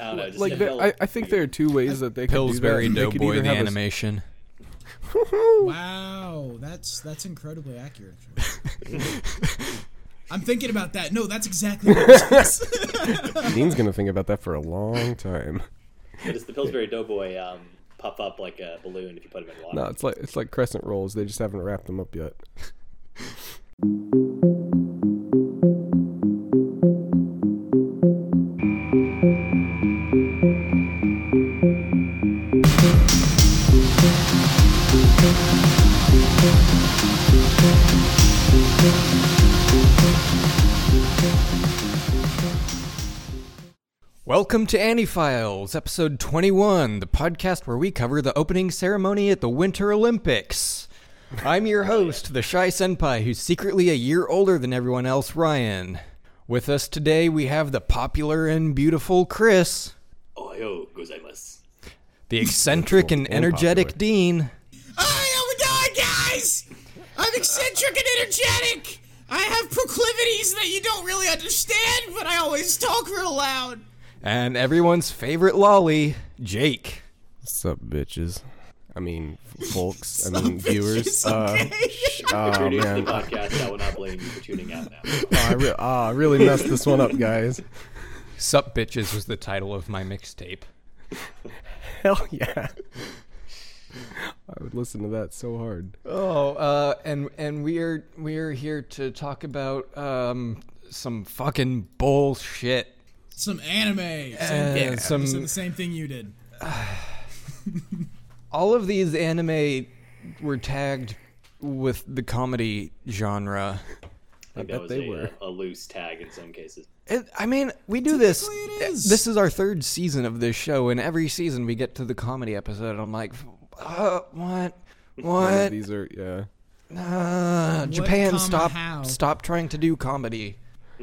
I don't know. Just like it there, I, I think there are two ways that they could do that. They could Doughboy, either the have a s- animation. Wow, that's that's incredibly accurate. I'm thinking about that. No, that's exactly what it is. Dean's gonna think about that for a long time. but it's the Pillsbury Doughboy um, puff up like a balloon if you put him in water. No, it's like it's like crescent rolls. They just haven't wrapped them up yet. Welcome to Antifiles, episode 21, the podcast where we cover the opening ceremony at the Winter Olympics. I'm your host, the Shy Senpai, who's secretly a year older than everyone else, Ryan. With us today, we have the popular and beautiful Chris, Ohayo gozaimasu. the eccentric and And energetic. Dean, I'm eccentric and energetic. I have proclivities that you don't really understand, but I always talk real loud. and everyone's favorite lolly, Jake. What's up, bitches? I mean, folks. I mean, bitches, viewers. Uh, okay. sh- oh you're new to man, the podcast, I will not blame you for tuning out now. oh, I, re- oh, I really messed this one up, guys. Sup Bitches was the title of my mixtape. Hell yeah! I would listen to that so hard. Oh, uh, and and we're we're here to talk about um some fucking bullshit. Some anime. Uh, Same, some- I said the same thing you did. All of these anime were tagged with the comedy genre. I think bet that was they a, were. a loose tag in some cases. It, I mean, we do this. Typically it is. This is our third season of this show, and every season we get to the comedy episode. I'm like, uh, what? None of What? these are yeah. Uh, Japan, comma, stop! how? Stop trying to do comedy.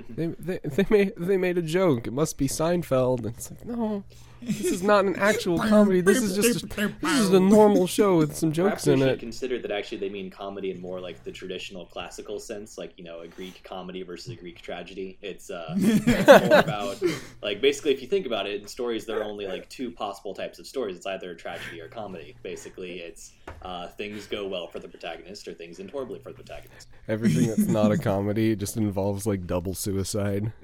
They, they they made they made a joke. It must be Seinfeld. And it's like no, this is not an actual comedy. This is just a, this is a normal show with some jokes Perhaps we in should it. consider that actually they mean comedy in more like the traditional classical sense, like you know a Greek comedy versus a Greek tragedy. It's uh, it's more about like basically if you think about it, in stories there are only like two possible types of stories. It's either a tragedy or comedy. Basically, it's uh, things go well for the protagonist or things end horribly for the protagonist. Everything that's not a comedy just involves like double suicide.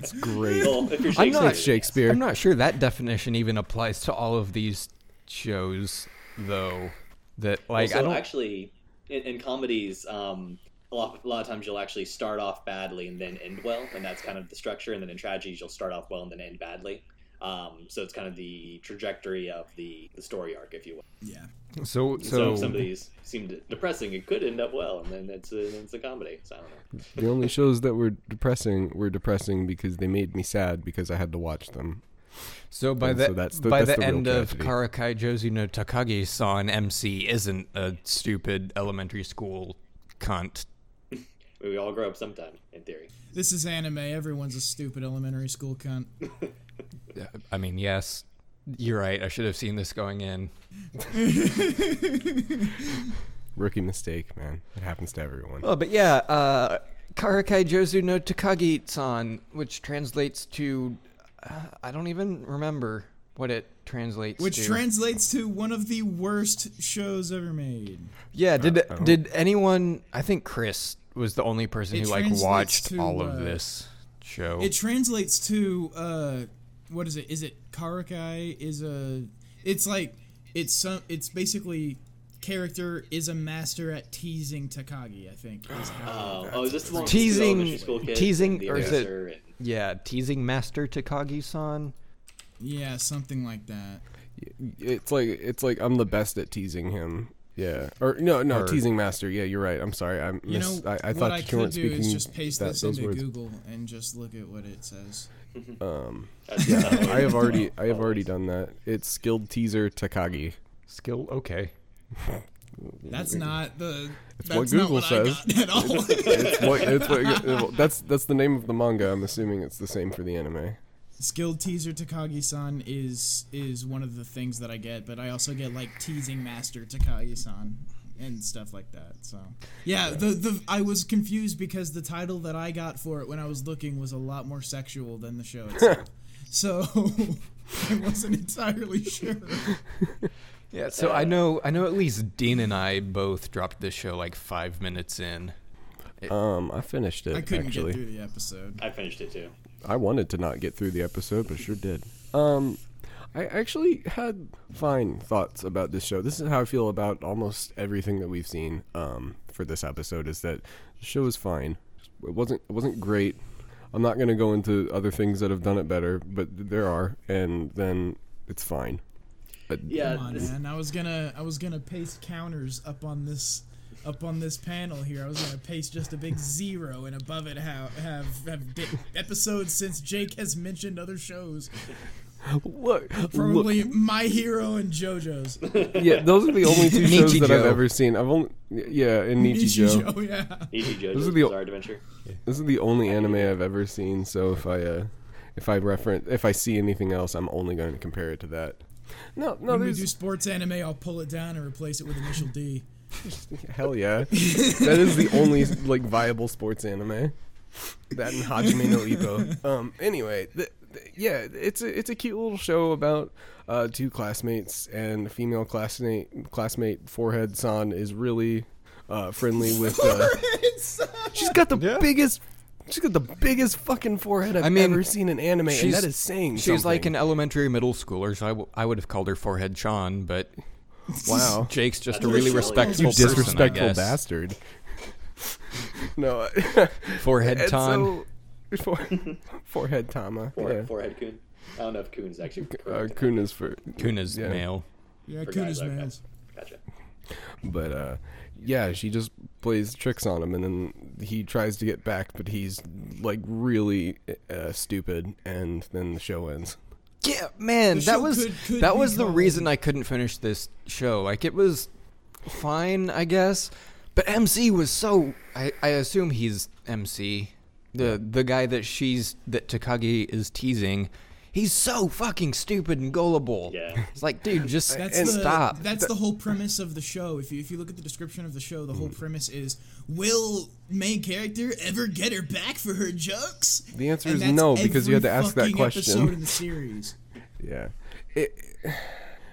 It's great. Well, if you're I'm not Shakespeare. I'm not sure that definition even applies to all of these shows, though. That like I also, don't. actually, in, in comedies, um, a lot, a lot of times you'll actually start off badly and then end well, and that's kind of the structure. And then in tragedies, you'll start off well and then end badly. Um, so it's kind of the trajectory of the, the story arc, if you will. Yeah. so So, so if some of these seem depressing, it could end up well, and then it's a, it's a comedy. So I don't know. The only shows that were depressing were depressing because they made me sad because I had to watch them. So by and the so that's the- by that's the, the real end of. Karakai Jozu no Takagi-san, MC isn't a stupid elementary school cunt. We all grow up sometime, in theory. This is anime. Everyone's a stupid elementary school cunt. I mean, yes, you're right. I should have seen this going in. Rookie mistake, man. It happens to everyone. Oh, but yeah, uh, Karakai Jozu no Takagi-san, which translates to uh, I don't even remember what it translates to. Which to. translates to one of the worst shows ever made. Yeah, did I don't- did anyone? I think Chris was the only person It who like watched to, all uh, of this show. It translates to uh what is it? Is it Karakai is a it's like it's some it's basically character is a master at teasing Takagi, I think. Is how Oh, oh, is this the one Teasing- the elementary school kids teasing- the or is it- and- yeah, teasing Master Takagi-san. yeah, something like that. It's like it's like I'm the best at teasing him. Yeah. Or no, no, Or- teasing master. Yeah, you're right. I'm sorry. I You miss, know, I, I what thought I you could weren't do is just paste that, this into words. Google and just look at what it says. Um, yeah, not the way I have already I have already done that. It's skilled teaser Takagi. Skill, okay. That's not the It's that's what Google what says. At all. It's what, it's what, that's that's the name of the manga. I'm assuming it's the same for the anime. Skilled teaser Takagi-san is is one of the things that I get, but I also get like teasing master Takagi-san and stuff like that. So yeah, the the I was confused because the title that I got for it when I was looking was a lot more sexual than the show itself. so I wasn't entirely sure. Yeah, so I know I know at least Dean and I both dropped this show like five minutes in. Um, I finished it I couldn't actually. get through the episode. I finished it too. I wanted to not get through the episode, but sure did. Um, I actually had fine thoughts about this show. This is how I feel about almost everything that we've seen um, for this episode. Is that the show is fine. It wasn't. It wasn't great. I'm not going to go into other things that have done it better, but there are, and then it's fine. But Yeah, Come on, man. I was gonna I was gonna paste counters up on this up on this panel here. I was gonna paste just a big zero and above it have have have episodes since Jake has mentioned other shows. Look, Probably My Hero and JoJo's. yeah, those are the only two shows that I've ever seen. I've only yeah, and Nichijou. Nichijou, yeah. E.T. Those are JoJo's the- Bizarre Adventure. This is the only anime I've ever seen. So if I uh, if I reference if I see anything else, I'm only going to compare it to that. No, no, When we do sports anime, I'll pull it down and replace it with initial D. hell yeah. that is the only like viable sports anime. That and Hajime no Ippo. Um. Anyway, th- th- yeah, it's a it's a cute little show about uh, two classmates and a female classmate classmate forehead san is really uh, friendly with. Uh, she's got the Yeah. biggest. She's got the biggest fucking forehead I've I mean, ever seen in anime, and that is saying She's like an elementary middle schooler, so I, w- I would have called her Forehead chan, but wow. Jake's just That's a really really respectful You You person, disrespectful I guess. bastard. no, Forehead it's Ton. So for, forehead Tama. Fore, yeah. Forehead Kun. I don't know if Kun's actually Uh, correct. Kun is for Kuna's yeah. male. Yeah, For Kuna's guys, okay. males. Gotcha. But uh, yeah, she just plays tricks on him, and then he tries to get back, but he's like really uh, stupid, and then the show ends. Yeah, man, The that was could- could that was the called- reason I couldn't finish this show. Like it was fine, I guess, but MC was so. I, I assume he's MC, the the guy that she's that Takagi is teasing. He's so fucking stupid and gullible. Yeah. It's like, dude, just That's And the stop. that's the whole premise of the show. If you if you look at the description of the show, the whole hmm. premise is will main character ever get her back for her jokes? The answer And is no, because you had to ask that question. Episode in the series. Yeah. It,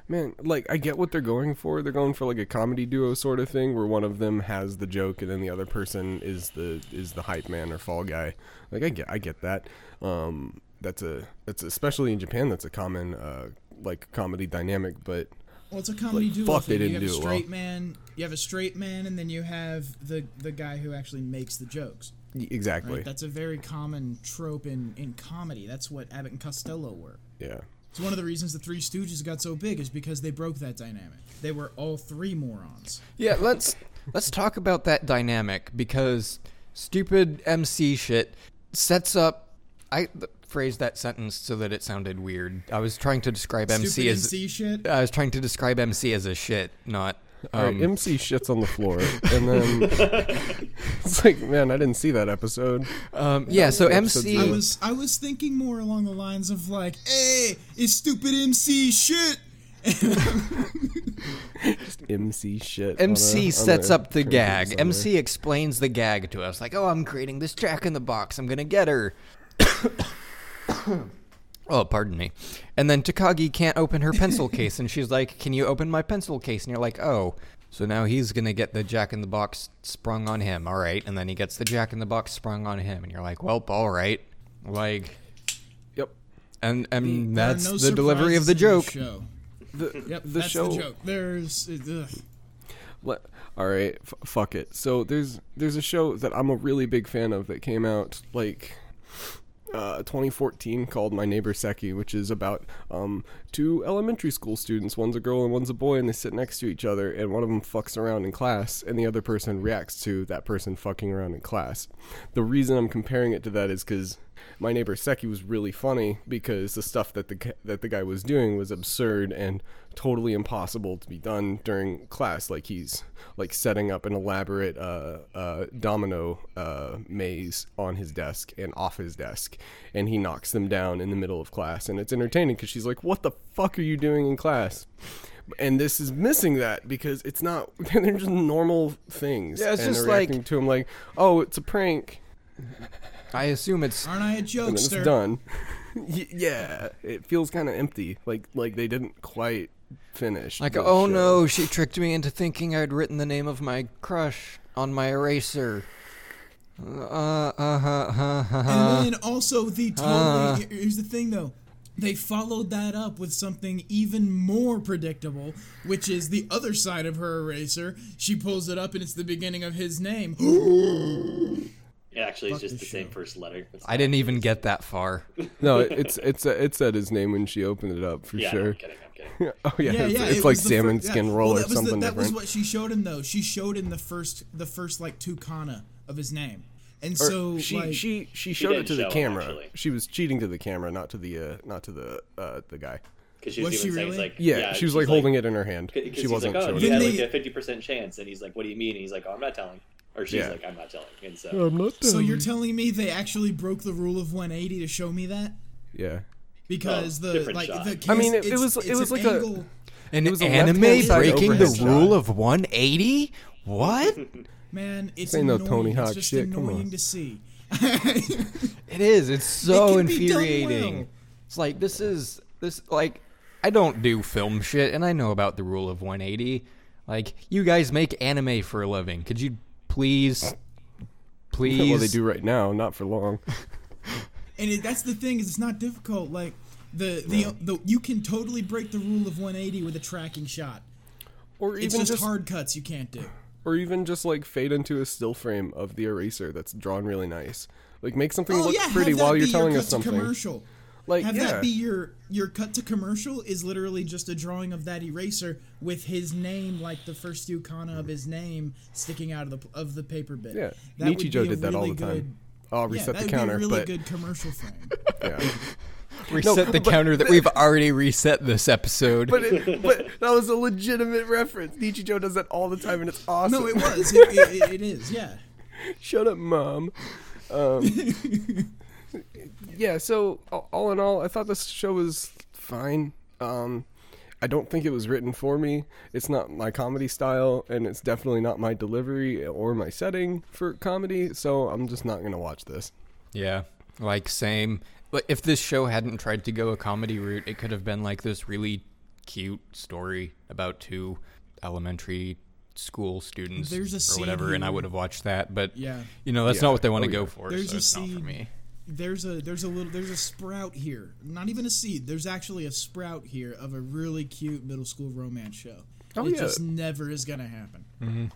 man, like I get what they're going for. They're going for like a comedy duo sort of thing where one of them has the joke and then the other person is the is the hype man or fall guy. Like I get I get that. Um that's a that's especially in Japan that's a common uh like comedy dynamic, but Well, it's a comedy Like, duo. fuck, they didn't you have do a it well. straight man. You have a straight man, and then you have the the guy who actually makes the jokes. exactly. Right? That's a very common trope in in comedy. That's what Abbott and Costello were. yeah. It's one of the reasons the Three Stooges got so big is because they broke that dynamic. They were all three morons. Yeah, let's let's talk about that dynamic because stupid MC shit sets up. I phrased that sentence so that it sounded weird. I was trying to describe MC Stupid as MC shit. I was trying to describe MC as a shit, not. All right, Um, MC shits on the floor, and then it's like, man, I didn't see that episode. um, yeah, so MC. I was I was thinking more along the lines of like, "Hey, it's stupid MC shit." MC shit. on a- MC sets up the gag. MC explains the gag to us, like, "Oh, I'm creating this Jack in the Box. I'm gonna get her." oh, pardon me. And then Takagi can't open her pencil case, and she's like, "Can you open my pencil case?" And you're like, "Oh." So now he's gonna get the Jack in the Box sprung on him, all right? And then he gets the Jack in the Box sprung on him, and you're like, "Well, all right." Like, Yep. and and There that's no the delivery of the joke. The, Show. The, Yep, the that's show. the joke. There's ugh. Let, all right, f- fuck it. So there's there's a show that I'm a really big fan of that came out like uh, 2014 called My Neighbor Seki, which is about um, two elementary school students. One's a girl and one's a boy, and they sit next to each other, and one of them fucks around in class, and the other person reacts to that person fucking around in class. The reason I'm comparing it to that is because My Neighbor Seki was really funny because the stuff that the that the guy was doing was absurd and totally impossible to be done during class. Like he's like setting up an elaborate uh, uh, domino uh, maze on his desk and off his desk, and he knocks them down in the middle of class, and it's entertaining because she's like, "What the fuck are you doing in class?" And this is missing that because it's not. They're just normal things. Yeah, it's and just like- to him like, "Oh, it's a prank," I assume it's aren't I a and it's done. Yeah, it feels kind of empty. Like like they didn't quite finish. Like, the oh show. no, she tricked me into thinking I'd written the name of my crush on my eraser. Uh, uh, huh, huh, huh, huh. And then also the Uh. totally here's the thing though. They followed that up with something even more predictable, which is the other side of her eraser. She pulls it up and it's the beginning of his name. It actually is just this the same first letter. It's I didn't even get that far. No, it- it's it's it said his name when she opened it up for yeah, sure. I'm kidding. I'm kidding. oh yeah, yeah, it's, yeah. it's it like salmon fir- skin yeah. roll Well, or that was the- something that different. was what she showed him though. She showed him the first the first like two kana of his name. And Or so she like, she she showed it to the show him, camera. actually. She was cheating to the camera, not to the uh, not to the uh, the guy. Because she was, Was she really? like, Yeah, she was like holding it in her hand. Because She wasn't like, oh, showing you had like a fifty percent chance, and he's like, what do you mean? And he's like, oh, I'm not telling. Or she's Yeah. like, I'm not telling. And so I'm not. so you're telling me they actually broke the rule of 180 to show me that? yeah. Because Oh, the like shot. the I mean, it- it it's- was- it was an like a- angle- An It was a anime breaking the shot. rule of 180? What? Man, it's ain't no annoying. Tony it's Hawk just shit, come annoying on. to see. It is. It's so can be done infuriating. well. It's like this is this like I don't do film shit and I know about the rule of 180. Like you guys make anime for a living. Could you please please Well, they do right now, not for long. and it, that's the thing is it's not difficult. Like the the, the you can totally break the rule of 180 with a tracking shot. Or It's even just, just, hard cuts you can't do. or even just like fade into a still frame of the eraser that's drawn really nice. Like make something Oh look yeah, pretty have that while be you're your telling cut us to something. commercial. Like have yeah, that be your your cut to commercial is literally just a drawing of that eraser with his name like the first few kana of his name sticking out of the of the paper bit. yeah. That would Nichijou be a did that all the time. good- I'll Yeah, reset that the would counter, be a really but good commercial frame. yeah. reset No, the counter that we've already reset this episode? but it, but that was a legitimate reference. Nichijou does that all the time, and it's awesome. no, it was. It, it, it- it is. Yeah. Shut up, mom. Um, yeah. So all- all in all, I thought this show was fine. Um, I don't think it was written for me. It's not my comedy style, and it's definitely not my delivery or my setting for comedy. So I'm just not gonna watch this. Yeah, like same. But if this show hadn't tried to go a comedy route, it could have been like this really cute story about two elementary school students There's a or scene whatever, and I would have watched that. But Yeah. you know, that's Yeah. not what they want to Oh, go yeah. for. There's so a it's not for me. There's a there's a little there's a sprout here. Not even a seed. There's actually a sprout here of a really cute middle school romance show. Oh, it yeah. just never is gonna happen.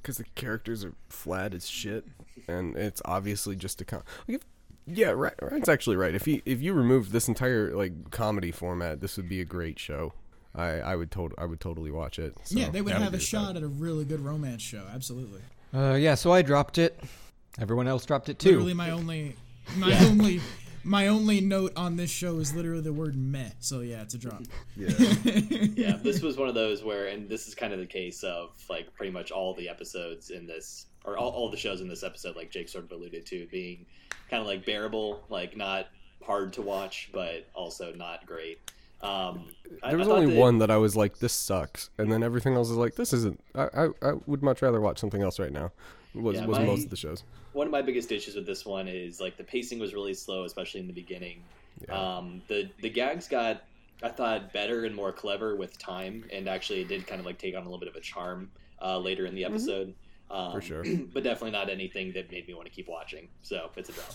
because the characters are flat as shit, and it's obviously just a com- like if, yeah, right, Ryan's actually right. If he if you remove this entire like comedy format, this would be a great show. I I would tot- I would totally watch it. So, yeah, they would I have a shot that. at a really good romance show. Absolutely. Uh, yeah, so I dropped it. Everyone else dropped it too. Literally, my only my only my only note on this show is literally the word meh. So yeah, it's a drop. Yeah. yeah, this was one of those where, and this is kind of the case of like pretty much all the episodes in this, or all, all the shows in this episode, like Jake sort of alluded to, being kind of like bearable, like not hard to watch, but also not great. Um, There was I thought only that- one that I was like, "This sucks," and then everything else is like, "This isn't." I I, I would much rather watch something else right now. Was Yeah, was my- most of the shows. One of my biggest issues with this one is like the pacing was really slow, especially in the beginning. Yeah. Um, the the gags got I thought better and more clever with time, and actually it did kind of like take on a little bit of a charm uh, later in the episode. Um, For sure. but definitely not anything that made me want to keep watching. So it's a drop.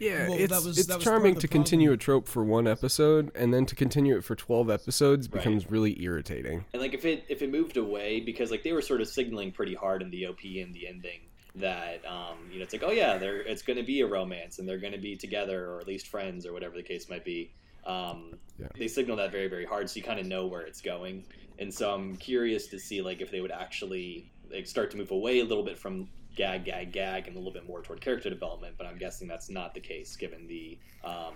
Yeah, Well, it's, that was- it's that was charming of the to continue a trope for one episode, and then to continue it for twelve episodes Right. becomes really irritating. And like if it if it moved away because like they were sort of signaling pretty hard in the OP and the ending that um, you know it's like oh yeah they're it's going to be a romance and they're going to be together or at least friends or whatever the case might be. Um, Yeah. They signal that very very hard, so you kind of know where it's going. And so I'm curious to see like if they would actually like start to move away a little bit from gag gag gag and a little bit more toward character development. But I'm guessing that's not the case given the um,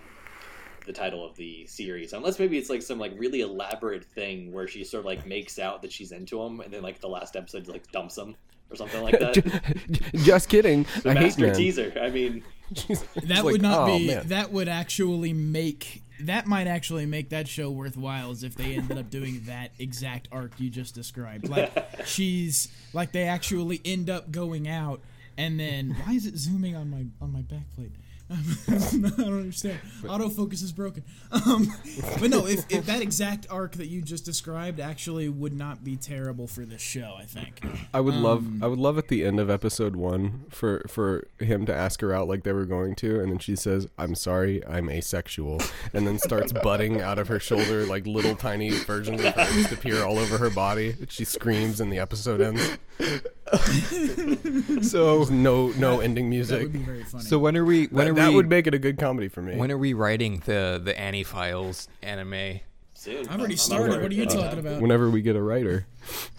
the title of the series unless maybe it's like some like really elaborate thing where she sort of like makes out that she's into him and then like the last episode like dumps him or something like that Just kidding. the I master men. teaser i mean It's That like, would not oh, be. man. That would actually make. That might actually make that show worthwhile is if they ended up doing that exact arc you just described. Like she's like they actually end up going out, and then why is it zooming on my on my backplate? I don't understand. Autofocus is broken. Um, but no, if, if that exact arc that you just described actually would not be terrible for this show, I think. I would Um, love I would love at the end of episode one for for him to ask her out like they were going to, and then she says, "I'm sorry, I'm asexual," and then starts budding out of her shoulder like little tiny versions of her to appear all over her body. She screams, and the episode ends. so no no ending That music. would be very funny. So when are we? When That, are that we? would make it a good comedy for me. when are we writing the the Annie Files anime? Soon. I've already started. over What are you anytime. talking about? Whenever we get a writer.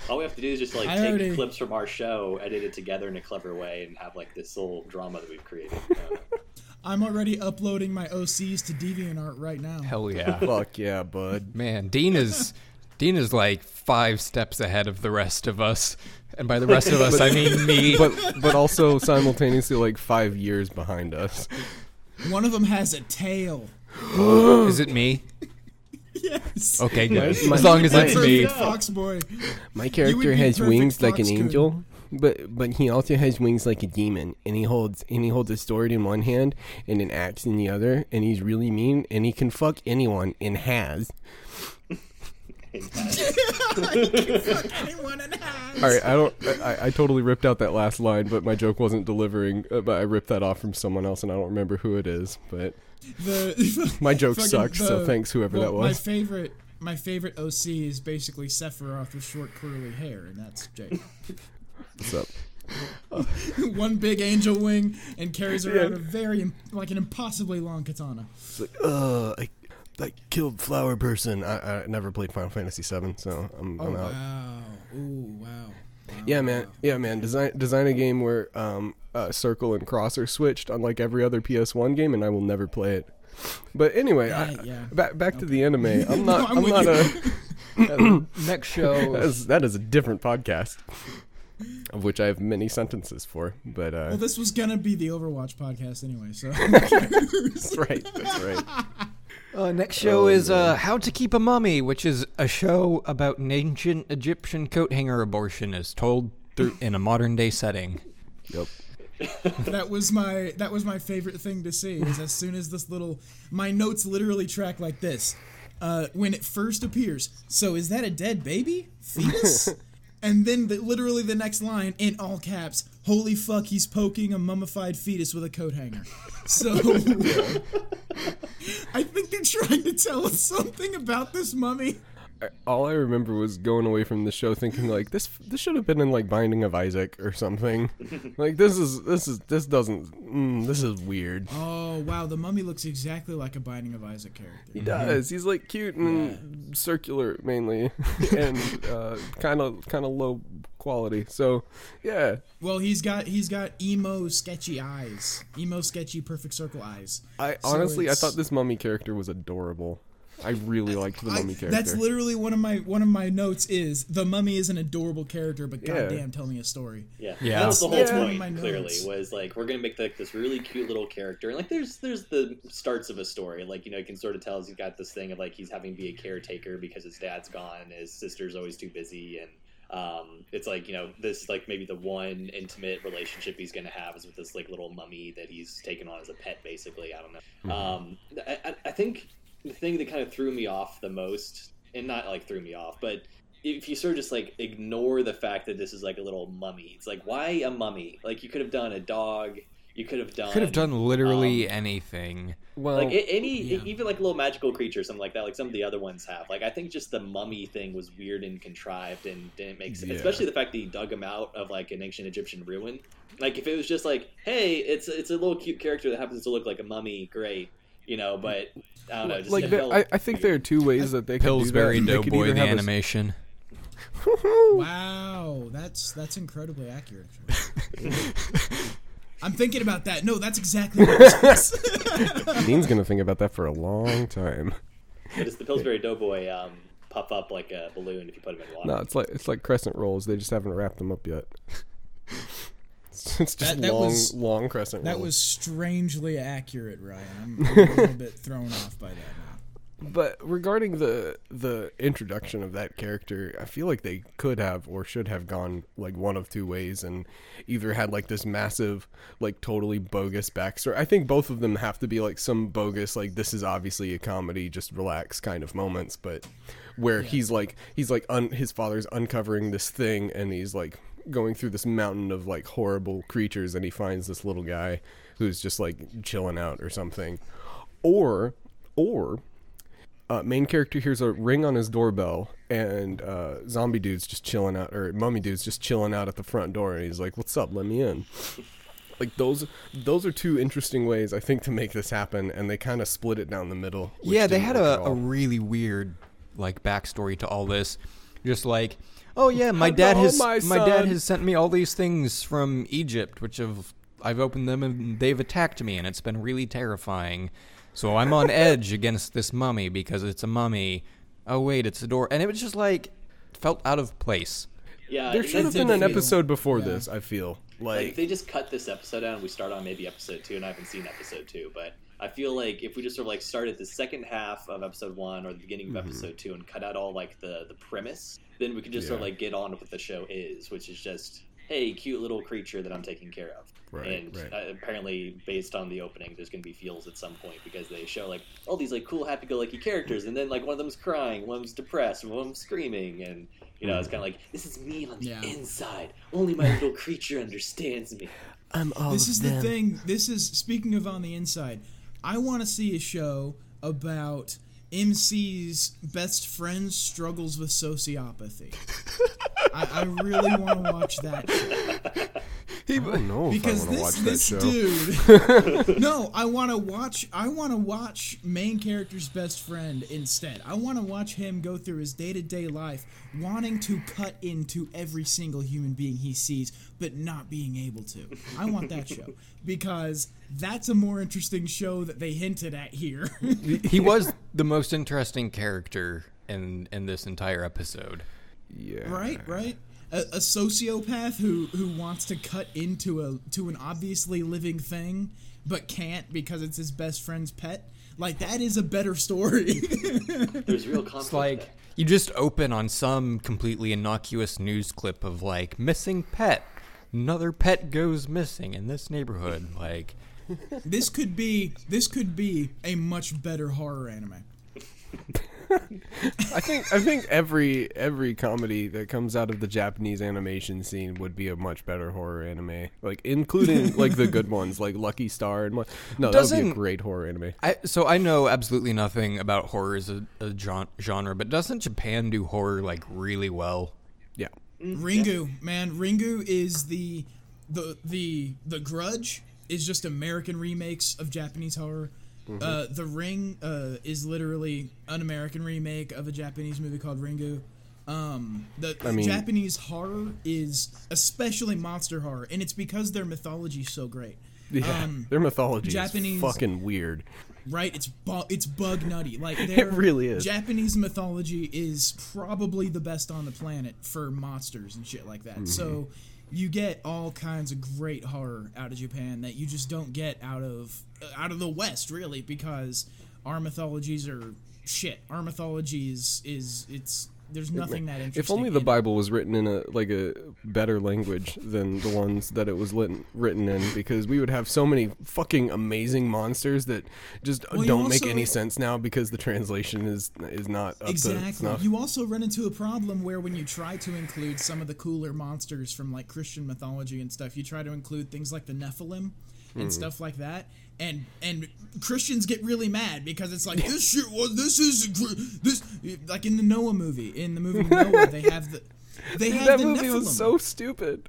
All we have to do is just like I take already- clips from our show, edit it together in a clever way, and have like this little drama that we've created. I. I'm already uploading my OCs to DeviantArt right now. Hell yeah, Fuck yeah, bud. man! Dean is Dean is like five steps ahead of the rest of us, and by the rest of us, I mean me. But but also simultaneously like five years behind us. One of them has a tail. is it me? Yes. Okay, good. My- As long as it's me. Fox boy. My character has perfect wings like an fox angel, but but he also has wings like a demon, and he holds and he holds a sword in one hand and an axe in the other, and he's really mean, and he can fuck anyone and has. Anyone in has. All right, I don't. I, I totally ripped out that last line, but my joke wasn't delivering. Uh, but I ripped that off from someone else, and I don't remember who it is. But The, my joke fucking- sucks, so thanks whoever well, that My was. favorite, my favorite OC is basically Sephiroth with short curly hair, and that's Jake. What's up? One big angel wing and carries around a very like an impossibly long katana. It's like, uh, I, I killed flower person. I, I never played Final Fantasy VII, so I'm, Oh I'm out. wow! Ooh wow! Wow, Yeah, man. Yeah, man. Design design a game where um, uh, circle and cross are switched, unlike every other PS1 game, and I will never play it. But anyway, I, Yeah, yeah. back back to the anime. I'm not. I'm I'm, not you. a. Next show. That is, that is a different podcast, of which I have many sentences for. But uh, Well, this was gonna be the Overwatch podcast anyway, so that's right. That's right. Uh, next show Oh, is uh, How to Keep a Mummy, which is a show about an ancient Egyptian coat hanger abortion as told through in a modern day setting. Yep. that was my that was my favorite thing to see. Is as soon as this little my notes literally track like this. Uh, when it first appears, so is that a dead baby fetus? and then the, literally the next line in all caps: "Holy fuck, he's poking a mummified fetus with a coat hanger." So I think they're trying to tell us something about this mummy. I- All I remember was going away from the show thinking like this. This should have been in like Binding of Isaac or something. like this is this is this doesn't. Mm, this is weird. Oh wow, the mummy looks exactly like a Binding of Isaac character. He does. He's like cute and circular mainly, and kind of kind of low quality. So yeah, Well, he's got he's got emo sketchy eyes, emo sketchy perfect circle eyes. I So honestly I thought this mummy character was adorable. I really liked the I- mummy character. that's literally one of my one of my notes is the mummy is an adorable character, but Yeah. goddamn, tell me a story. Yeah, Yeah. That was the whole That's one of point. my Clearly, notes. was like we're gonna make like this really cute little character, and like there's there's the starts of a story. Like you know, you can sort of tell he's got this thing of like he's having to be a caretaker because his dad's gone, his sister's always too busy, and um, it's like you know this is like maybe the one intimate relationship he's gonna have is with this like little mummy that he's taken on as a pet, basically. I don't know. Um, I, I- I think the thing that kind of threw me off the most, and not like threw me off, but if you sort of just like ignore the fact that this is like a little mummy, it's like why a mummy? Like you could have done a dog. You could have done Could have done literally um, anything. well, like any yeah. even like a little magical creature or something like that like some of the other ones have like i think just the mummy thing was weird and contrived and didn't make sense Yeah. especially the fact that he dug him out of like an ancient egyptian ruin like if it was just like hey it's it's a little cute character that happens to look like a mummy great you know but i don't know just like there, felt I, I think there are two ways that they could Pillsbury do that. They could Doughboy, the have a s- animation. Wow, that's that's incredibly accurate. I'm thinking about that. No, that's exactly what it is. Dean's gonna think about that for a long time. But it's the pillsbury doughboy um puff up like a balloon if you put him in water No, it's like it's like crescent rolls. They just haven't wrapped them up yet. It's just That- that long, was- long crescent That rolls. was strangely accurate, Ryan. I'm, a little bit thrown off by that now. But regarding the the introduction of that character, I feel like they could have or should have gone like one of two ways and either had like this massive, like totally bogus backstory. I think both of them have to be like some bogus, like this is obviously a comedy, just relax kind of moments, but where he's like he's like un- his father's uncovering this thing and he's like going through this mountain of like horrible creatures and he finds this little guy who's just like chilling out or something. Or or uh, main character hears a ring on his doorbell, and uh, zombie dude's just chilling out, or mummy dude's just chilling out at the front door, and he's like, "What's up? Let me in." Like those, those are two interesting ways I think to make this happen, and they kind of split it down the middle. yeah, they had a, a really weird like backstory to all this. Just like, oh yeah, my Hello, dad has my my, dad has sent me all these things from Egypt, which have I've opened them and they've attacked me, and it's been really terrifying. So I'm on edge against this mummy because it's a mummy. Oh wait, it's a door, and it was just like felt out of place. Yeah, There should have been an episode before Yeah. this. I feel Like like they just cut this episode out, and we start on maybe episode two, and I haven't seen episode two, but I feel like if we just sort of like started the second half of episode one or the beginning of Mm-hmm. episode two and cut out all like the the premise, then we could just sort of like get on with what the show is, which is just hey, cute little creature that I'm taking care of. Right, and right. Uh, apparently, based on the opening, there's going to be feels at some point because they show like all these like cool, happy-go-lucky characters, and then like one of them's crying, one of them's depressed, one of them's screaming, and you know it's kind of like this is me on the Yeah. inside. Only my little creature understands me. I'm all this of is them. the thing. This is speaking of on the inside. I want to see a show about MC's best friend struggles with sociopathy. I, I really want to watch that show. I don't know because if I want to this that this show. dude no i want to watch i want to watch main character's best friend instead i want to watch him go through his day-to-day life wanting to cut into every single human being he sees but not being able to i want that show because that's a more interesting show that they hinted at here he was the most interesting character in in this entire episode. Yeah. right right a, a sociopath who who wants to cut into a to an obviously living thing but can't because it's his best friend's pet like that is a better story There's real conflict. It's like you just open on some completely innocuous news clip of like missing pet. Another pet goes missing in this neighborhood. Like this could be this could be a much better horror anime I think I think every every comedy that comes out of the Japanese animation scene would be a much better horror anime, like including like the good ones, like Lucky Star and what. No, that would be a great horror anime. I so I know absolutely nothing about horror as a, a genre, but doesn't Japan do horror like really well? Yeah, ringu man. Ringu is the the the the grudge is just american remakes of japanese horror. Uh, the ring uh, is literally an american remake of a japanese movie called ringu. Um, the I mean- japanese horror is especially monster horror and it's because their mythology is so great. Yeah. Um, Their mythology Japanese- is fucking weird. Right? It's bu- it's bug nutty. Like their really is. Japanese mythology is probably the best on the planet for monsters and shit like that. Mm-hmm. So you get all kinds of great horror out of Japan that you just don't get out of uh, out of the West, really, because our mythologies are shit. Our mythology is is it's there's nothing that interesting. If only the. Bible was written in a like a better language than the ones that it was lit- written in, because we would have so many fucking amazing monsters that just Well, don't make any sense now because the translation is is not up Exactly. You also run into a problem where when you try to include some of the cooler monsters from like Christian mythology and stuff, you try to include things like the Nephilim and hmm. stuff like that. And and Christians get really mad because it's like this shit was this is this like in the Noah movie in the movie Noah they have the they have that the movie Nephilim. was so stupid.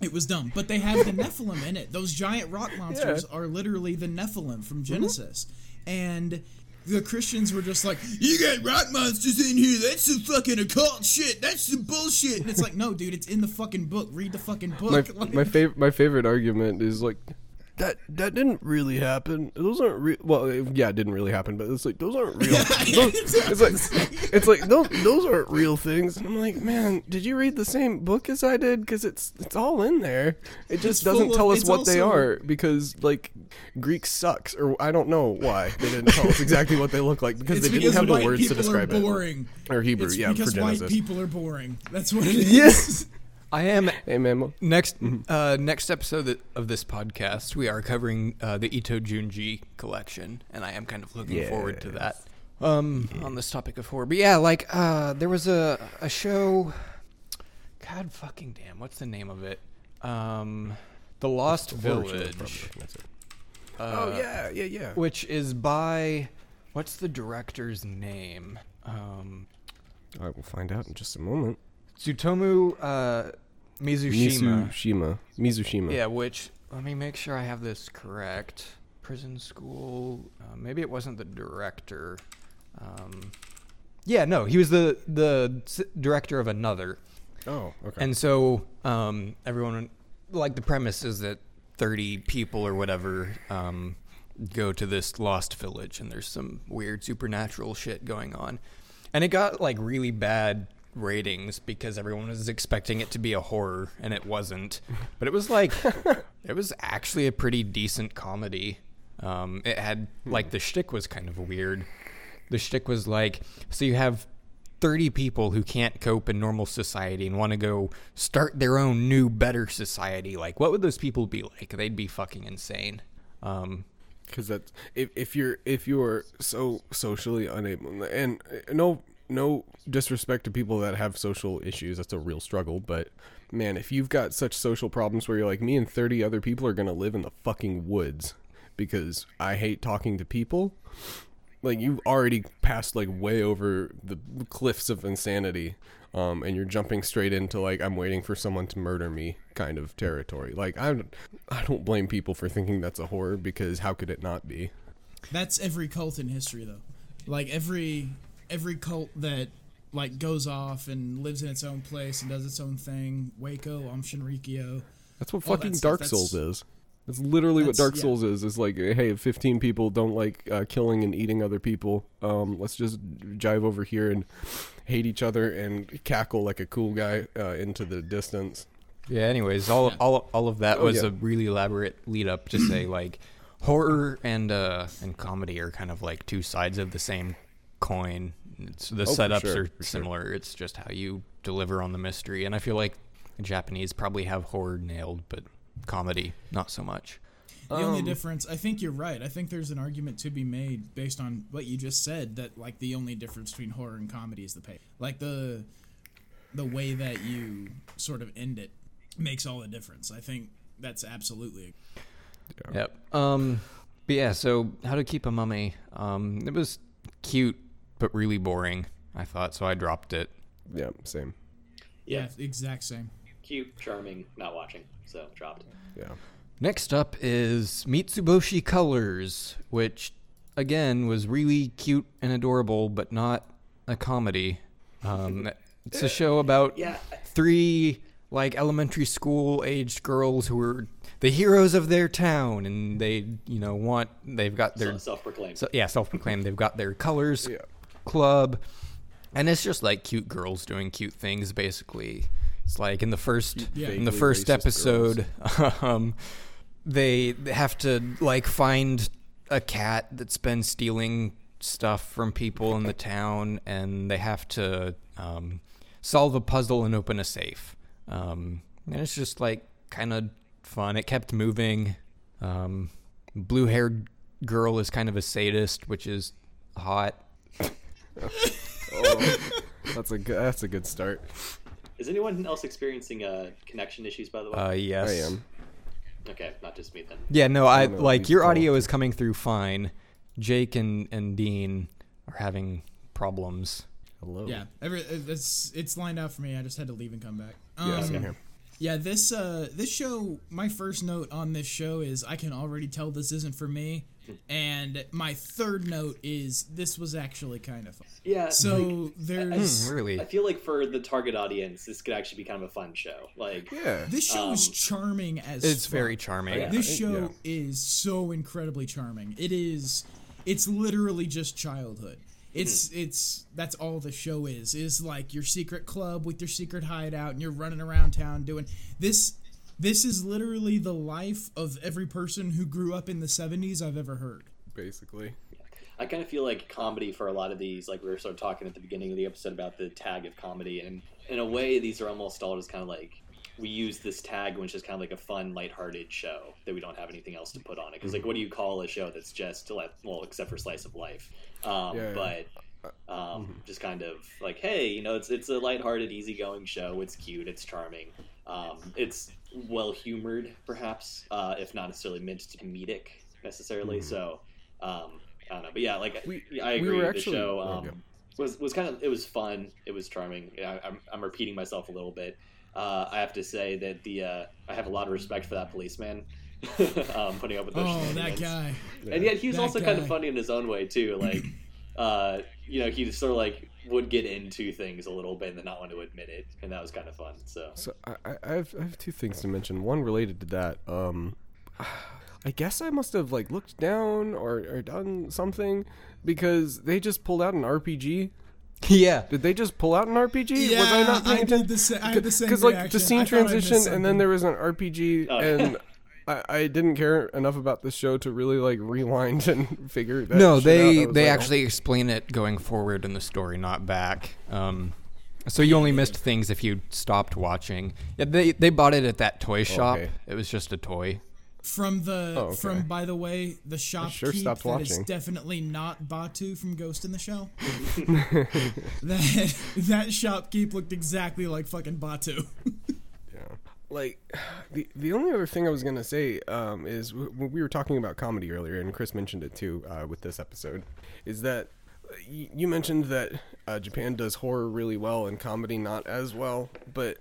It was dumb, but they have the Nephilim in it. Those giant rock monsters are literally the Nephilim from mm-hmm. Genesis, and the Christians were just like, "You got rock monsters in here. That's some fucking occult shit. That's some bullshit." And it's like, no, dude, it's in the fucking book. Read the fucking book. My Like- my favorite my favorite argument is like that that didn't really happen. Those aren't real. Well, yeah, it didn't really happen, but it's like those aren't real. those, it's like it's like those those aren't real things. And I'm like, man, did you read the same book as I did? Because it's it's all in there. It just full doesn't of- tell us it's what they are because like Greek sucks, or I don't know why they didn't tell us exactly what they look like because they didn't because have the words to describe are it. boring. Or Hebrew, It's yeah, because white people are boring. That's what it is. Yes. I am Hey, man. next uh, next episode of this podcast. We are covering uh, the Ito Junji collection, and I am kind of looking forward to that. Um, on this topic of horror, but yeah, like uh, there was a a show. God fucking damn, what's the name of it? Um, the Lost show, Village, probably. That's it. uh, oh yeah, yeah, yeah. which is by what's the director's name? Um, I will find out in just a moment. Tsutomu uh, Mizushima. Mizushima. Mizushima. Yeah, which let me make sure I have this correct. Prison school. Uh, maybe it wasn't the director. Um, yeah, no, he was the the director of another. Oh, okay. And so um, everyone, like the premise is that thirty people or whatever um, go to this lost village, and there's some weird supernatural shit going on, and it got like really bad ratings because everyone was expecting it to be a horror and it wasn't. But it was like it was actually a pretty decent comedy. Um, it had like the shtick was kind of weird. The shtick was like so you have 30 people who can't cope in normal society and want to go start their own new better society. Like what would those people be like? They'd be fucking insane. Um, because that if if you're if you're so socially unable and no no disrespect to people that have social issues that's a real struggle but man if you've got such social problems where you're like me and 30 other people are going to live in the fucking woods because i hate talking to people like you've already passed like way over the cliffs of insanity um, and you're jumping straight into like I'm waiting for someone to murder me kind of territory. Like I, I don't blame people for thinking that's a horror because how could it not be? That's every cult in history, though. Like every every cult that like goes off and lives in its own place and does its own thing. Waco, Aum Shinrikyo. That's what fucking that stuff, Dark that's- Souls is. That's literally what Dark yeah. Souls is. Is like, hey, if 15 people don't like uh, killing and eating other people, um, let's just jive over here and hate each other and cackle like a cool guy uh, into the distance. Yeah. Anyways, all Yeah. all all of that Oh, was yeah. a really elaborate lead up to say like horror and uh and comedy are kind of like two sides of the same coin. It's, the Oh, setups sure, are for sure. similar. It's just how you deliver on the mystery. And I feel like the Japanese probably have horror nailed, but comedy not so much. The only Um, difference, I think you're right. I think there's an argument to be made based on what you just said that like the only difference between horror and comedy is the pay. Like the the way that you sort of end it makes all the difference. I think that's absolutely. Yep. Um, but yeah, so How to Keep a Mummy. Um, it was cute but really boring. I thought so. I dropped it. Yeah, same. Yeah, Yeah, exact same. cute, charming, not watching, so dropped. Yeah. Next up is Mitsuboshi Colors, which again was really cute and adorable, but not a comedy. Um, it's a show about Yeah, three like elementary school aged girls who are the heroes of their town, and they you know want they've got their self-proclaimed. so, yeah self-proclaimed they've got their colors Yeah. Club and it's just like cute girls doing cute things basically. It's like in the first Yeah. in the first episode um they they have to like find a cat that's been stealing stuff from people in the town and they have to um, solve a puzzle and open a safe. Um, and it's just like kind of fun. It kept moving. Um, blue haired girl is kind of a sadist which is hot Oh, that's a good, that's a good start. Is anyone else experiencing uh, connection issues? By the way, uh, yes I am. okay, not just me then. Yeah, no, I don't like your calls. audio is coming through fine. Jake and, and Dean are having problems. Hello. Yeah, every it's it's lined out for me. I just had to leave and come back. Yeah, Um, same here. Yeah, this uh this show my first note on this show is I can already tell this isn't for me And my third note is this was actually kind of fun. Yeah. So there's Hmm, really? I feel like for the target audience, this could actually be kind of a fun show. Like, Yeah. this show is Um, charming as It's fuck. very charming. Yeah. This I- show yeah. is so incredibly charming. It is it's literally just childhood. It's it's that's all the show is. Is like your secret club with your secret hideout and you're running around town doing this this is literally the life of every person who grew up in the 70s I've ever heard. Basically. I kind of feel like comedy for a lot of these, like we were sort of talking at the beginning of the episode about the tag of comedy, and in a way, these are almost all just kind of like we use this tag when it's just kind of like a fun, lighthearted show that we don't have anything else to put on it. Because like, what do you call a show that's just like, well, except for slice of life, um, Yeah, yeah. but um, just kind of like, hey, you know, it's it's a lighthearted, easygoing show. It's cute, it's charming, um, it's well humored, perhaps, uh, if not necessarily meant to comedic necessarily. So. Um, I don't know, but yeah, like We- I we agree. were the show oh, um, was was kind of it was fun. It was charming. I, I'm I'm repeating myself a little bit. Uh, I have to say that the uh, I have a lot of respect for that policeman. um, putting up with those. Oh, that guy. And yet he was That also kind of funny in his own way too. Like, uh, you know, he just sort of like would get into things a little bit and then not want to admit it, and that was kind of fun. So So I, I I have I have two things to mention. One related to that. Um, I guess I must have like looked down or, or done something because they just pulled out an RPG. yeah. Did they just pull out an RPG? Yeah, was I not paying I attention? I had the same Because like the scene transition, thought I missed transitioned and then there was an RPG Oh. and. I, I didn't care enough about the show to really like rewind and figure that No, shit they out. I was they like, oh. actually explain it going forward in the story, not back. Um, so you only missed things if you stopped watching. Yeah, they they bought it at that toy shop. Okay. It was just a toy. From the Oh, okay. from by the way, the shopkeep sure stopped that is watching. definitely not Batou from Ghost in the Shell. that that shopkeep looked exactly like fucking Batou. Yeah. Like the the only other thing I was gonna say um, is when we were talking about comedy earlier, and Chris mentioned it too uh, with this episode, is that uh, y- you mentioned that uh, Japan does horror really well and comedy not as well, but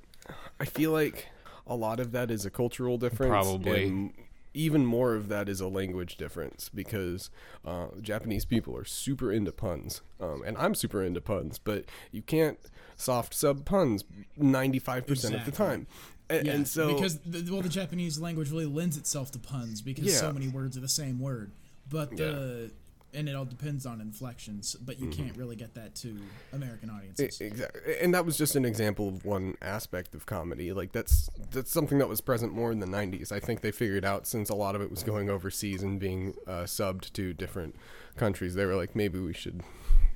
I feel like a lot of that is a cultural difference. Probably. and even more of that is a language difference because uh, Japanese people are super into puns, um, and I'm super into puns, but you can't soft sub puns 95% of the time. And, Yeah, and so because the, well, the Japanese language really lends itself to puns because so many words are the same word, but the and it all depends on inflections. But you can't really get that to American audiences. exactly and that was just an example of one aspect of comedy. Like that's that's something that was present more in the 90s i think they figured out since a lot of it was going overseas and being uh, subbed to different countries they were like maybe we should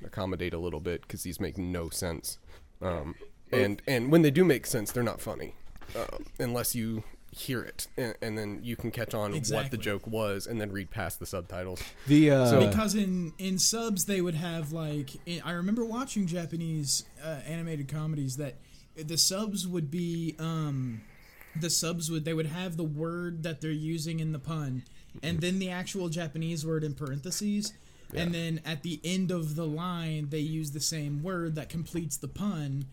accommodate a little bit because these make no sense. Um, and and when they do make sense they're not funny uh, unless you hear it and, and then you can catch on what the joke was and then read past the subtitles. The uh, So- because in in subs they would have like in, I remember watching Japanese uh, animated comedies that the subs would be um the subs would they would have the word that they're using in the pun and then the actual Japanese word in parentheses and then at the end of the line they use the same word that completes the pun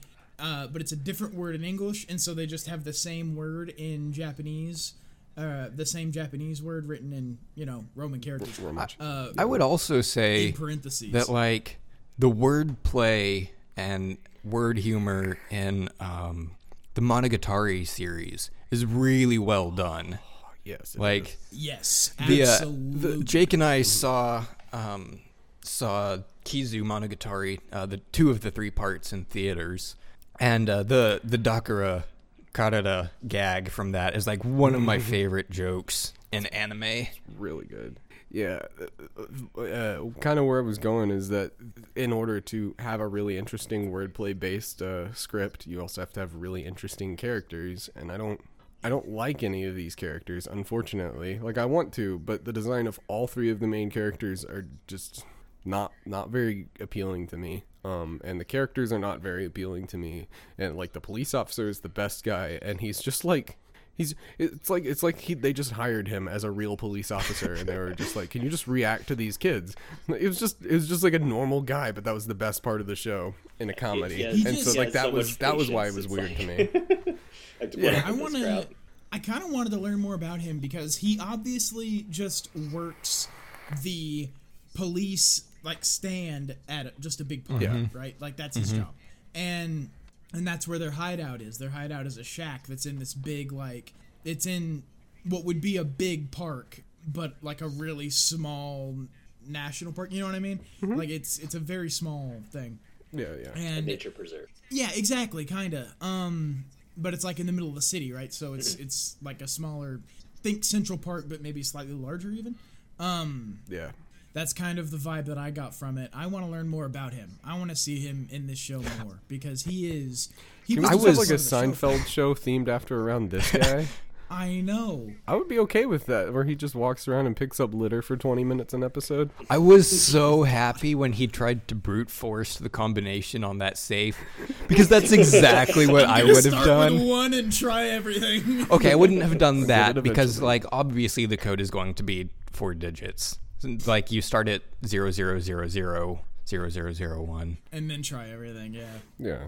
uh, but it's a different word in English and so they just have the same word in Japanese uh, the same Japanese word written in you know Roman characters uh, I would also in say parentheses. that like the word play and word humor in um, the Monogatari series is really well done. yes it Like yes, the, uh, absolutely. the Jake and I saw um, saw Kizu Monogatari, uh, the two of the three parts in theaters, and uh, the the Dakara Karada gag from that is like one of my favorite jokes in anime. It's really good. Yeah, uh, uh, kind of where I was going is that in order to have a really interesting wordplay based uh, script, you also have to have really interesting characters, and I don't. I don't like any of these characters, unfortunately. Like I want to, but the design of all three of the main characters are just not not very appealing to me. Um, and the characters are not very appealing to me. And like the police officer is the best guy, and he's just like He's it's like it's like he they just hired him as a real police officer and they were just like, "Can you just react to these kids?" It was just it was just like a normal guy, but that was the best part of the show in a comedy. He has- and just- so like that so was that was why it was weird like- to me. Like, to put Yeah. up I want to. I kind of wanted to learn more about him because he obviously just works the police like stand at a, just a big park, Yeah. right? Like that's his job, and and that's where their hideout is. Their hideout is a shack that's in this big like it's in what would be a big park, but like a really small national park. You know what I mean? Like it's it's a very small thing, Yeah, yeah. and Nature preserve. yeah, exactly, kind of. Um, but it's like in the middle of the city, right? So it's it's like a smaller, think Central Park, but maybe slightly larger even. Um, Yeah. That's kind of the vibe that I got from it. I want to learn more about him. I want to see him in this show more because he is. He Can we was just the have like a best part of the show. Seinfeld show themed after around this guy? I know. I would be okay with that, where he just walks around and picks up litter for 20 minutes an episode. I was so happy when he tried to brute force the combination on that safe because that's exactly what I would have done. with one and try everything. Okay, I wouldn't have done that because, like, obviously the code is going to be four digits. Like, you start at zero zero zero zero zero zero zero one. and then try everything. Yeah. Yeah.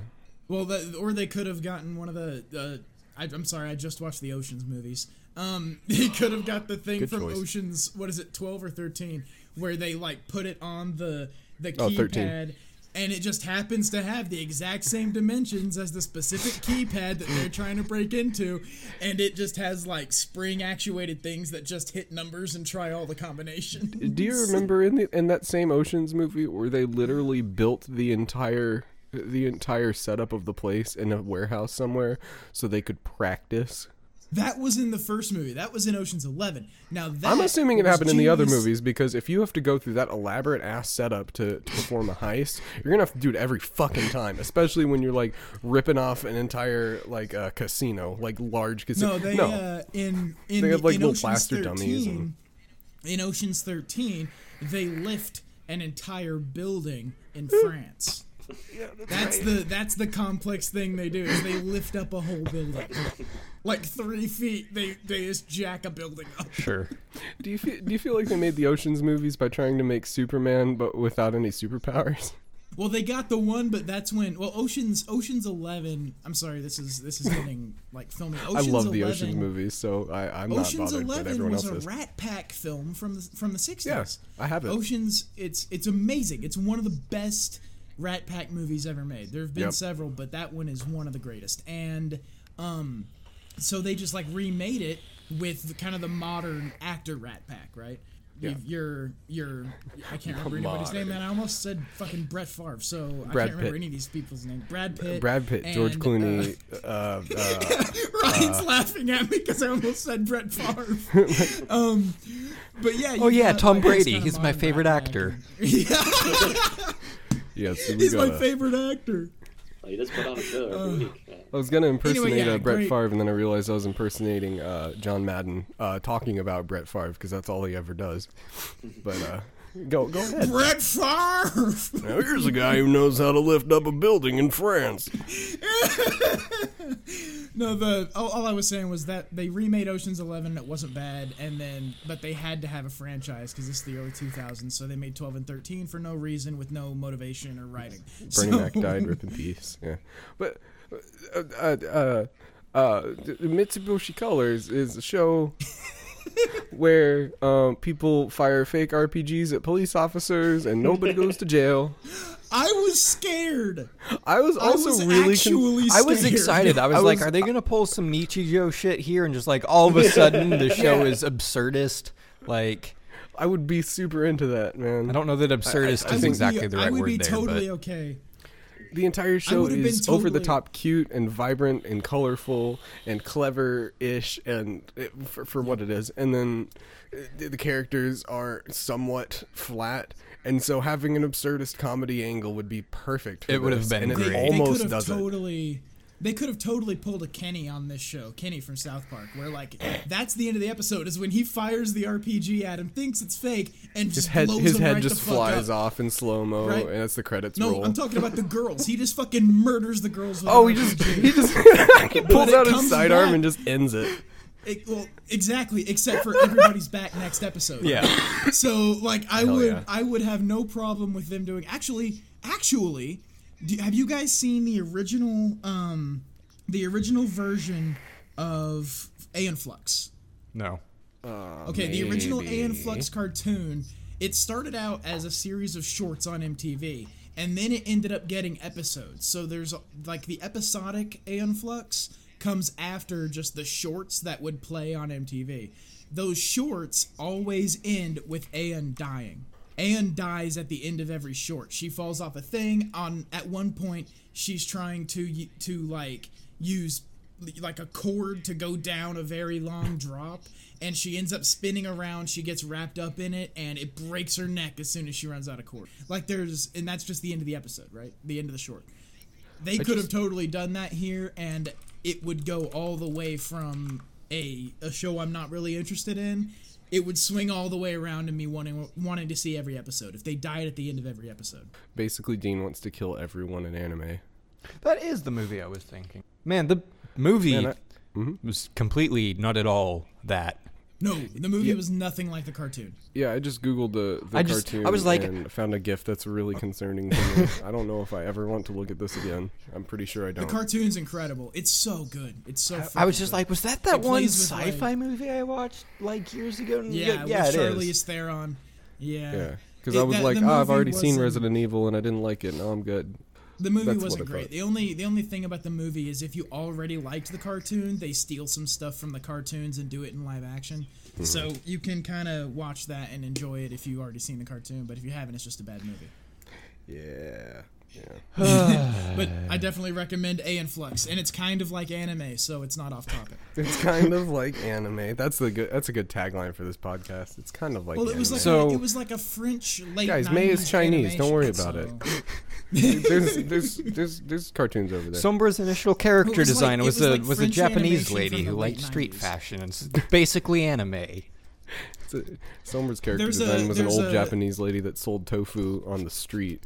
Well, the, or they could have gotten one of the. Uh, I, I'm sorry, I just watched the Ocean's movies. Um, they could have got the thing Good from choice. Ocean's. What is it, 12 or 13, where they like put it on the the Oh, 13. And it just happens to have the exact same dimensions as the specific keypad that they're trying to break into, and it just has like spring actuated things that just hit numbers and try all the combinations. Do you remember in the in that same Ocean's movie where they literally built the entire the entire setup of the place in a warehouse somewhere so they could practice? That was in the first movie. That was in Ocean's Eleven. Now that I'm assuming it happened in the other movies because if you have to go through that elaborate ass setup to, to perform a heist, you're gonna have to do it every fucking time. Especially when you're like ripping off an entire like uh, casino, like large casino. No, they Uh, in in, They have, like, in little Ocean's plaster 13, dummies and- In Ocean's Thirteen, they lift an entire building in France. Yeah, that's the that's the complex thing they do is they lift up a whole building, like three feet. They they just jack a building up. Sure. Do you feel, do you feel like they made the Ocean's movies by trying to make Superman but without any superpowers? Well, they got the one, but that's when well Ocean's Ocean's Eleven. I'm sorry, this is this is getting like filming. Ocean's I love 11, the Ocean's movies, so I, I'm not Ocean's bothered, but Eleven everyone was else a is. Rat Pack film from the from the '60s. Yeah, I have it. Ocean's it's it's amazing. It's one of the best Rat Pack movies ever made. There have been Yep. several, but that one is one of the greatest. And um, so they just like remade it with the, kind of the modern actor Rat Pack, right? Yeah. You're you're I can't remember anybody's name, and I almost said fucking Brett Favre. So I can't remember Pitt. any of these people's names. Brad Pitt, Brad Pitt, George Clooney, uh, uh, uh, Ryan's laughing at me because I almost said Brett Favre. um, but yeah. Oh, yeah, got, Tom like, Brady. He's my favorite actor. yeah, yeah. So he's my gotta- favorite actor. Well, he does put on a show every week. Yeah. I was gonna impersonate yeah, uh, Brett great. Favre, and then I realized I was impersonating uh, John Madden, uh, talking about Brett Favre because that's all he ever does. But uh, go go ahead. Brett Favre. Now here's a guy who knows how to lift up a building in France. no, the all, all I was saying was that they remade Ocean's Eleven. It wasn't bad, and then but they had to have a franchise because this is the early 2000s. So they made 12 and 13 for no reason, with no motivation or writing. Bernie so, Mac died, rip in peace. Yeah, but uh, uh, uh, uh, Mitsuboshi Colors is a show where um, people fire fake RPGs at police officers and nobody goes to jail. I was scared. I was also was really con- actually I was excited. I was, I like, are they gonna pull some Nichijou shit here? And just like all of a sudden, the show is absurdist. Like, I would be super into that, man. I don't know that absurdist I is think exactly be, the I would word be there, totally but okay. The entire show would've been is over the top cute and vibrant and colorful and clever ish and it, for, for what it is. And then uh, the the characters are somewhat flat. And so having an absurdist comedy angle would be perfect. For It would have been and it great. They almost could have does it. totally. They could have totally pulled a Kenny on this show, Kenny from South Park, where like that's the end of the episode is when he fires the RPG at him, thinks it's fake, and His just head, blows his him head right just flies up. off in slow mo, Right? and that's the credits No, roll. I'm talking about the girls. He just fucking murders the girls. Oh, he just he just he pulls out his sidearm back. and just ends it. It- well, exactly, except for everybody's back next episode. yeah. So like I Hell would yeah. I would have no problem with them doing actually actually do, have you guys seen the original um the original version of Aeon Flux? No. Okay, the original Aeon Flux cartoon it started out as a series of shorts on MTV, and then it ended up getting episodes. So there's like the episodic Aeon Flux comes after just the shorts that would play on MTV. Those shorts always end with Aeon dying. Aeon dies at the end of every short. She falls off a thing. On at one point, she's trying to to like use like a cord to go down a very long drop and she ends up spinning around she gets wrapped up in it and it breaks her neck as soon as she runs out of cord like there's and that's just the end of the episode right the end of the short they could have totally done that here and it would go all the way from a a show i'm not really interested in it would swing all the way around to me wanting wanting to see every episode if they died at the end of every episode Basically, Dean wants to kill everyone in anime. That is the movie I was thinking. Man, the movie Man, I- mm-hmm. was completely not at all that. No the movie was nothing like the cartoon Yeah, I just googled the, the I just- cartoon. I was like- and found a GIF that's really concerning to me. I don't know if I ever want to look at this again. I'm pretty sure I don't. The cartoon's incredible it's so good it's so I was just good. like, was that that It one plays with, like- sci-fi movie I watched like years ago? Yeah, yeah, with it Charlize is. Theron. Yeah. yeah, because I was that- like, oh, I've already seen Resident Evil and I didn't like it. Now I'm good. The movie That's wasn't great. The only the only thing about the movie is if you already liked the cartoon, they steal some stuff from the cartoons and do it in live action. Mm-hmm. So you can kind of watch that and enjoy it if you already seen the cartoon, but if you haven't, it's just a bad movie. Yeah, yeah. But I definitely recommend Aeon Flux, and it's kind of like anime, so it's not off topic. It's kind of like anime. That's the good. That's a good tagline for this podcast. It's kind of like. Well, it was like So- a, it was like a French late Guys, May is Chinese. Don't worry animation, about it. there's, there's there's there's cartoons over there. Sombra's initial character It was design it was, was a like was a Japanese lady who liked late street fashion. and basically anime. It's a- Sombra's character There's a- was an old a- Japanese lady that sold tofu on the street.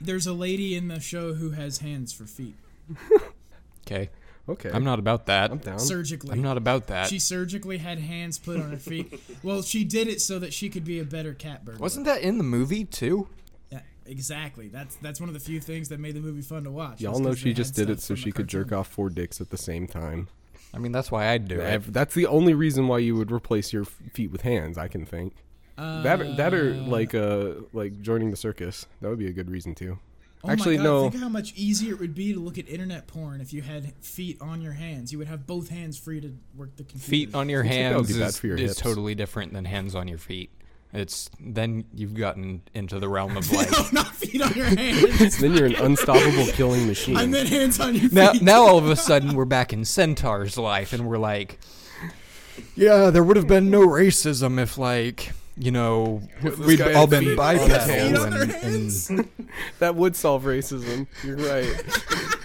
There's a lady in the show who has hands for feet Okay, Okay, I'm not about that. I'm down. surgically. I'm not about that. She surgically had hands put on her feet. well, she did it so that she could be a better cat burglar. Wasn't that in the movie too? Yeah, exactly. That's that's one of the few things that made the movie fun to watch. Y'all know she just did it so she could jerk off four dicks at the same time. I mean, that's why I'd do it. That's the only reason why you would replace your feet with hands. I can think that or, that or like uh like joining the circus. That would be a good reason too. Oh Actually, my God, no. Think how much easier it would be to look at internet porn if you had feet on your hands. You would have both hands free to work the computer. Feet on your Seems like hands is, your is totally different than hands on your feet. It's then you've gotten into the realm of like no, not feet on your hands. Then you're an unstoppable killing machine. I meant hands on your feet. now now all of a sudden we're back in Centaur's life and we're like yeah there would have been no racism if like you know we'd all been feet on bipedal hands. on their and, and that would solve racism. You're right.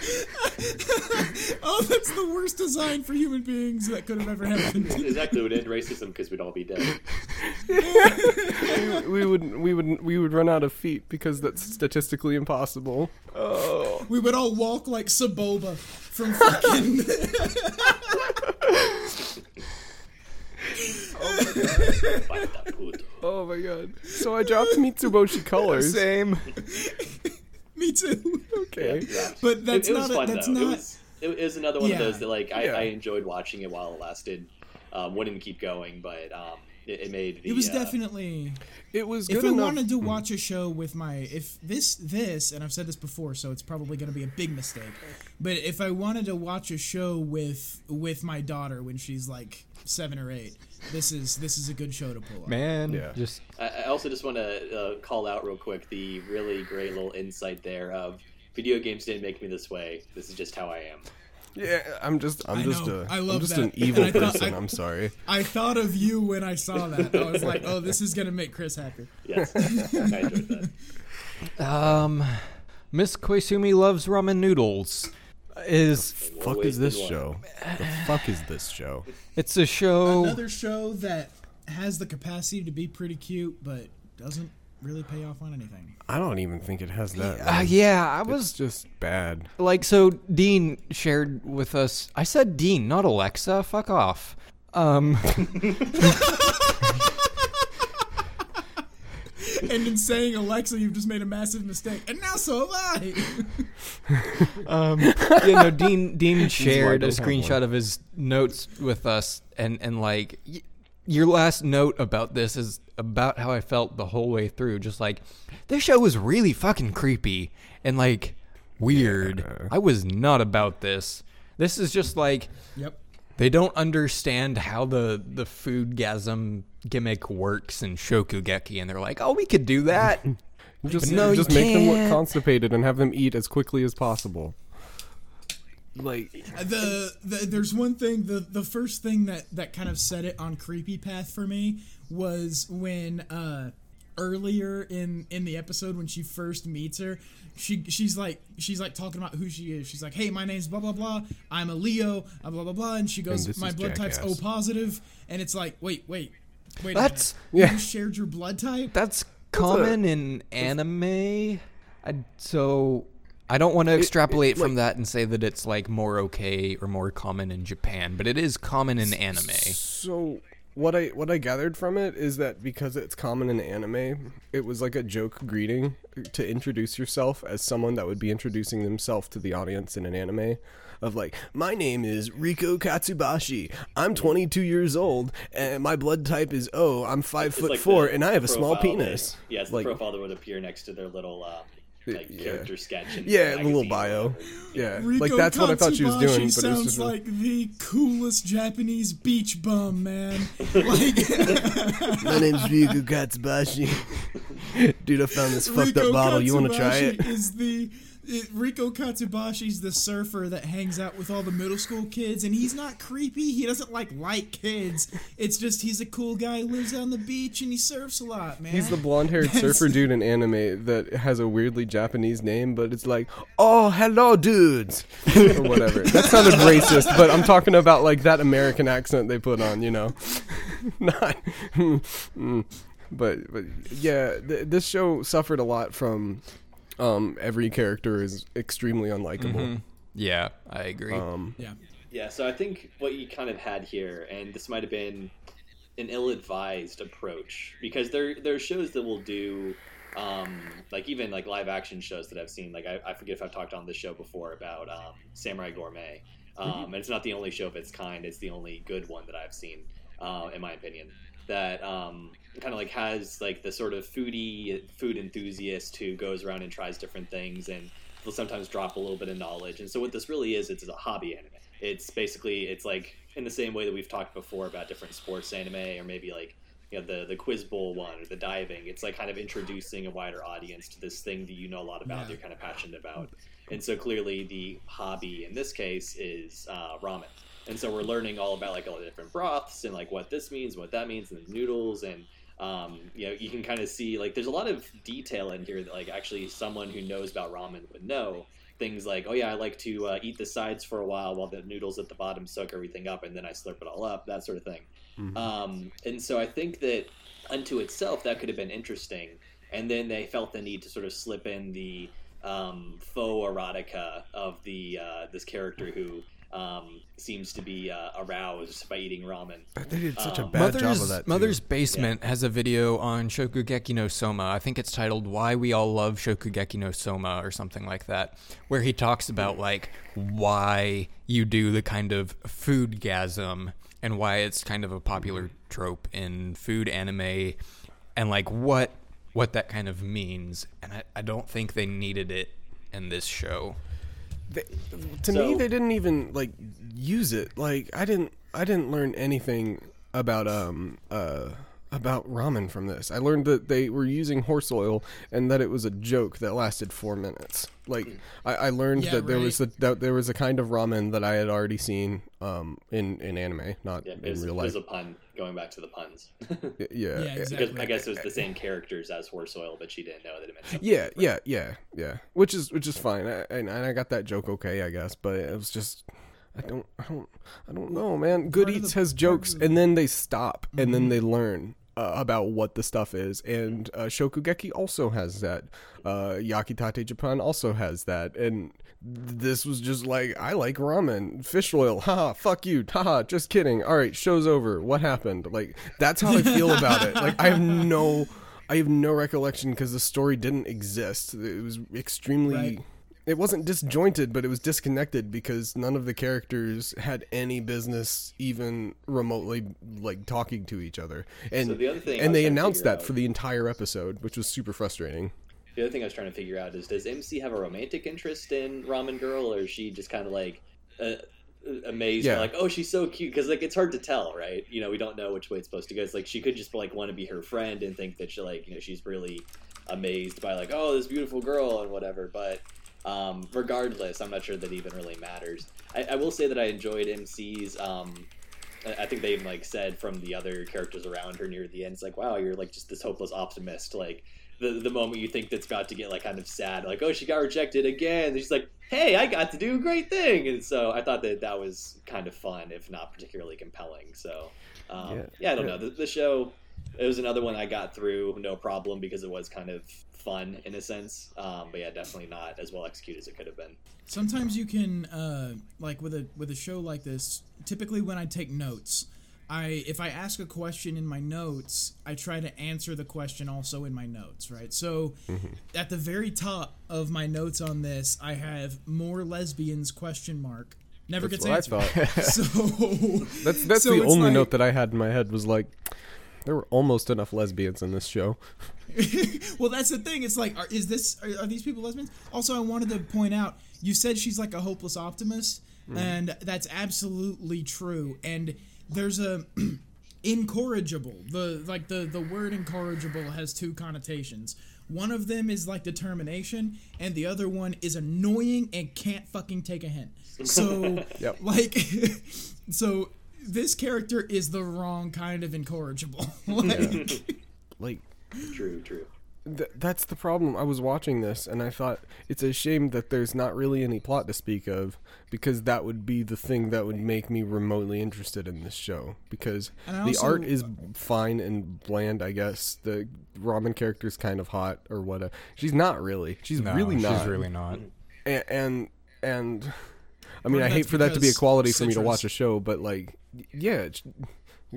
oh, that's the worst design for human beings that could have ever happened. exactly would end racism because we'd all be dead. we, we would we would we would run out of feet because that's statistically impossible. Oh, we would all walk like Saboba from fucking. Bata puto. oh my god! So I dropped Mitsuboshi colors. same Me too. Okay. Yeah. But that's it, it not. was a, fun that's though. not. It was, it was another one Yeah. of those that like I, Yeah. I enjoyed watching it while it lasted. Um, wouldn't keep going, but um, it, it made the, it was uh, definitely. It was If good I wanted to watch a show with my, if this, this, and I've said this before, so it's probably going to be a big mistake. But if I wanted to watch a show with with my daughter when she's like seven or eight, this is this is a good show to pull up. man Yeah. just I, I also just want to uh, call out real quick the really great little insight there of video games didn't make me this way. This is just how I am. Yeah, I'm just I'm I just know. a I am just that. an evil I thought- person. I- I'm sorry. I thought of you when I saw that. I was like, oh, this is gonna make Chris happy. Yes, I enjoyed that. um Miss Koizumi loves ramen noodles is Fuck is this show? The fuck is this show? it's a show Another show that has the capacity to be pretty cute, but doesn't really pay off on anything. I don't even think it has that. uh, yeah I It's was just bad. like so Dean shared with us I said Dean not Alexa fuck off um And in saying Alexa, you've just made a massive mistake. And now so have I. Um, yeah, no. Dean Dean shared a screenshot one. of his notes with us, and and like y- your last note about this is about how I felt the whole way through. Just like this show was really fucking creepy and like weird. Yeah. I was not about this. This is just like Yep. they don't understand how the the food gasm gimmick works in Shokugeki, and they're like, "Oh, we could do that." Just, But no, you just make them look constipated and have them eat as quickly as possible. Like, uh, the, the there's one thing the the first thing that that kind of set it on creepy path for me was when uh earlier in in the episode when she first meets her she she's like she's like talking about who she is she's like hey my name's blah blah blah i'm a leo uh, blah blah blah and she goes this my is blood type's o Jackass." positive and it's like wait wait wait That's- a. Yeah. you shared your blood type That's common in anime. I, so I don't want to extrapolate from that and say that it's like more okay or more common in Japan, but it is common in anime. so what I what I gathered from it is that because it's common in anime, it was like a joke greeting to introduce yourself as someone that would be introducing themselves to the audience in an anime. Of like, my name is Riko Katsubashi. I'm 22 years old, and my blood type is O. I'm five It's foot like four, and I have a small penis. That, yeah, like, the profile that would appear next to their little um, like Yeah. character sketch. In yeah, the little bio. whatever. Yeah, Rico like that's what I thought she was Katsubashi doing, but it was sounds just like the coolest Japanese beach bum, man. like, My name's Ryugu Katsubashi. Dude, I found this fucked up bottle. You want to try Katsubashi it? Is the it, Rico Katsubashi's the surfer that hangs out with all the middle school kids, and he's not creepy. He doesn't like like kids. It's just he's a cool guy who lives on the beach and he surfs a lot, man. He's the blonde-haired surfer dude in anime that has a weirdly Japanese name, but it's like, "Oh, hello, dudes," or whatever. That sounded racist, but I'm talking about like that American accent they put on, you know, not. mm. but but yeah, th- this show suffered a lot from um, every character is extremely unlikable. Yeah, I agree. Um, yeah. Yeah, so I think what you kind of had here, and this might have been an ill-advised approach, because there there are shows that will do, um, like even like live action shows that I've seen. Like I, I forget if I've talked on this show before about um, Samurai Gourmet, um, and it's not the only show of its kind. It's the only good one that I've seen, uh, in my opinion. That um, kind of like has like the sort of foodie food enthusiast who goes around and tries different things and will sometimes drop a little bit of knowledge. And so what this really is, it's a hobby anime. It's basically it's like in the same way that we've talked before about different sports anime or maybe like you know the the quiz bowl one or the diving. It's like kind of introducing a wider audience to this thing that you know a lot about, Yeah. you're kind of passionate about. And so clearly the hobby in this case is uh, ramen. And so we're learning all about like all the different broths and like what this means, what that means, and the noodles and um, you know, you can kind of see like there's a lot of detail in here that like actually someone who knows about ramen would know. Things like, oh yeah, I like to uh, eat the sides for a while while the noodles at the bottom soak everything up, and then I slurp it all up, that sort of thing. Um, and so I think that unto itself that could have been interesting. And then they felt the need to sort of slip in the um, faux erotica of the uh, this character who um, seems to be uh, aroused by eating ramen. they did such a Um, bad job of Mother's, that. too. Mother's Basement has a video on Shokugeki no Soma. I think it's titled "Why We All Love Shokugeki no Soma" or something like that, where he talks about like why you do the kind of food gasm and why it's kind of a popular trope in food anime, and like what what that kind of means. And I, I don't think they needed it in this show. They, to me they didn't even like use it. Like i didn't i didn't learn anything about um uh about ramen from this. I learned that they were using horse oil and that it was a joke that lasted four minutes. Like i, I learned Yeah, that there was a that there was a kind of ramen that i had already seen um in in anime not Yeah, in it was, real it was life. a pun going back to the puns. yeah Yeah, yeah exactly. because I guess it was the same characters as horse oil, but she didn't know that it meant something. yeah, different. yeah, yeah, yeah. Which is which is fine, I, and, and I got that joke okay, I guess. But it was just, I don't, I don't, I don't know, man. Good Part Eats the- has jokes, the- and then they stop, and then Mhm. they learn uh, about what the stuff is. And uh, Shokugeki also has that. Uh, Yakitate Japan also has that, and this was just like I like ramen, fish oil. Haha, fuck you. Haha, just kidding. All right, show's over. What happened? Like that's how I feel about it. Like I have no. I have no recollection because the story didn't exist. It was extremely Right. it wasn't disjointed, but it was disconnected because none of the characters had any business even remotely like talking to each other. And So the other thing and was they announced that out- for the entire episode, which was super frustrating. The other thing I was trying to figure out is does MC have a romantic interest in Ramen Girl, or is she just kind of like uh, amazed, Yeah. like oh she's so cute? Because like it's hard to tell, right? You know, we don't know which way it's supposed to go. It's like she could just like want to be her friend and think that she like you know she's really amazed by like oh this beautiful girl and whatever. But um, regardless, I'm not sure that even really matters. I, I will say that I enjoyed MC's. Um, I I think they even like said from the other characters around her near the end, it's like, wow, you're like just this hopeless optimist. Like the the moment you think that's about to get like kind of sad, like oh she got rejected again, and she's like, hey, I got to do a great thing, and so I thought that that was kind of fun, if not particularly compelling. So um, yeah. Yeah. I don't know the, the show. It was another one I got through no problem because it was kind of fun in a sense, um, but yeah, definitely not as well executed as it could have been. Sometimes you can, uh, like with a with a show like this. Typically, when I take notes, I if I ask a question in my notes, I try to answer the question also in my notes. Right. So, mm-hmm. at the very top of my notes on this, I have more lesbians question mark. Never That's gets what I answered. so That's that's so the only like- note that I had in my head was like there were almost enough lesbians in this show. well, that's the thing. It's like, are, is this are, are these people lesbians? Also, I wanted to point out you said she's like a hopeless optimist, mm-hmm. and that's absolutely true. And there's a incorrigible. The like the the word incorrigible has two connotations. One of them is like determination, and the other one is annoying and can't fucking take a hint. So, Yep. like, so this character is the wrong kind of incorrigible. like, Like True, true. Th- that's the problem. I was watching this and I thought it's a shame that there's not really any plot to speak of because that would be the thing that would make me remotely interested in this show because And I the art is fine and bland, I guess. The ramen character's kind of hot or whatever. She's not really. She's No, really not. She's really not. and and, and I mean, I hate for that to be a because quality for me to watch a show, but like, yeah, it's,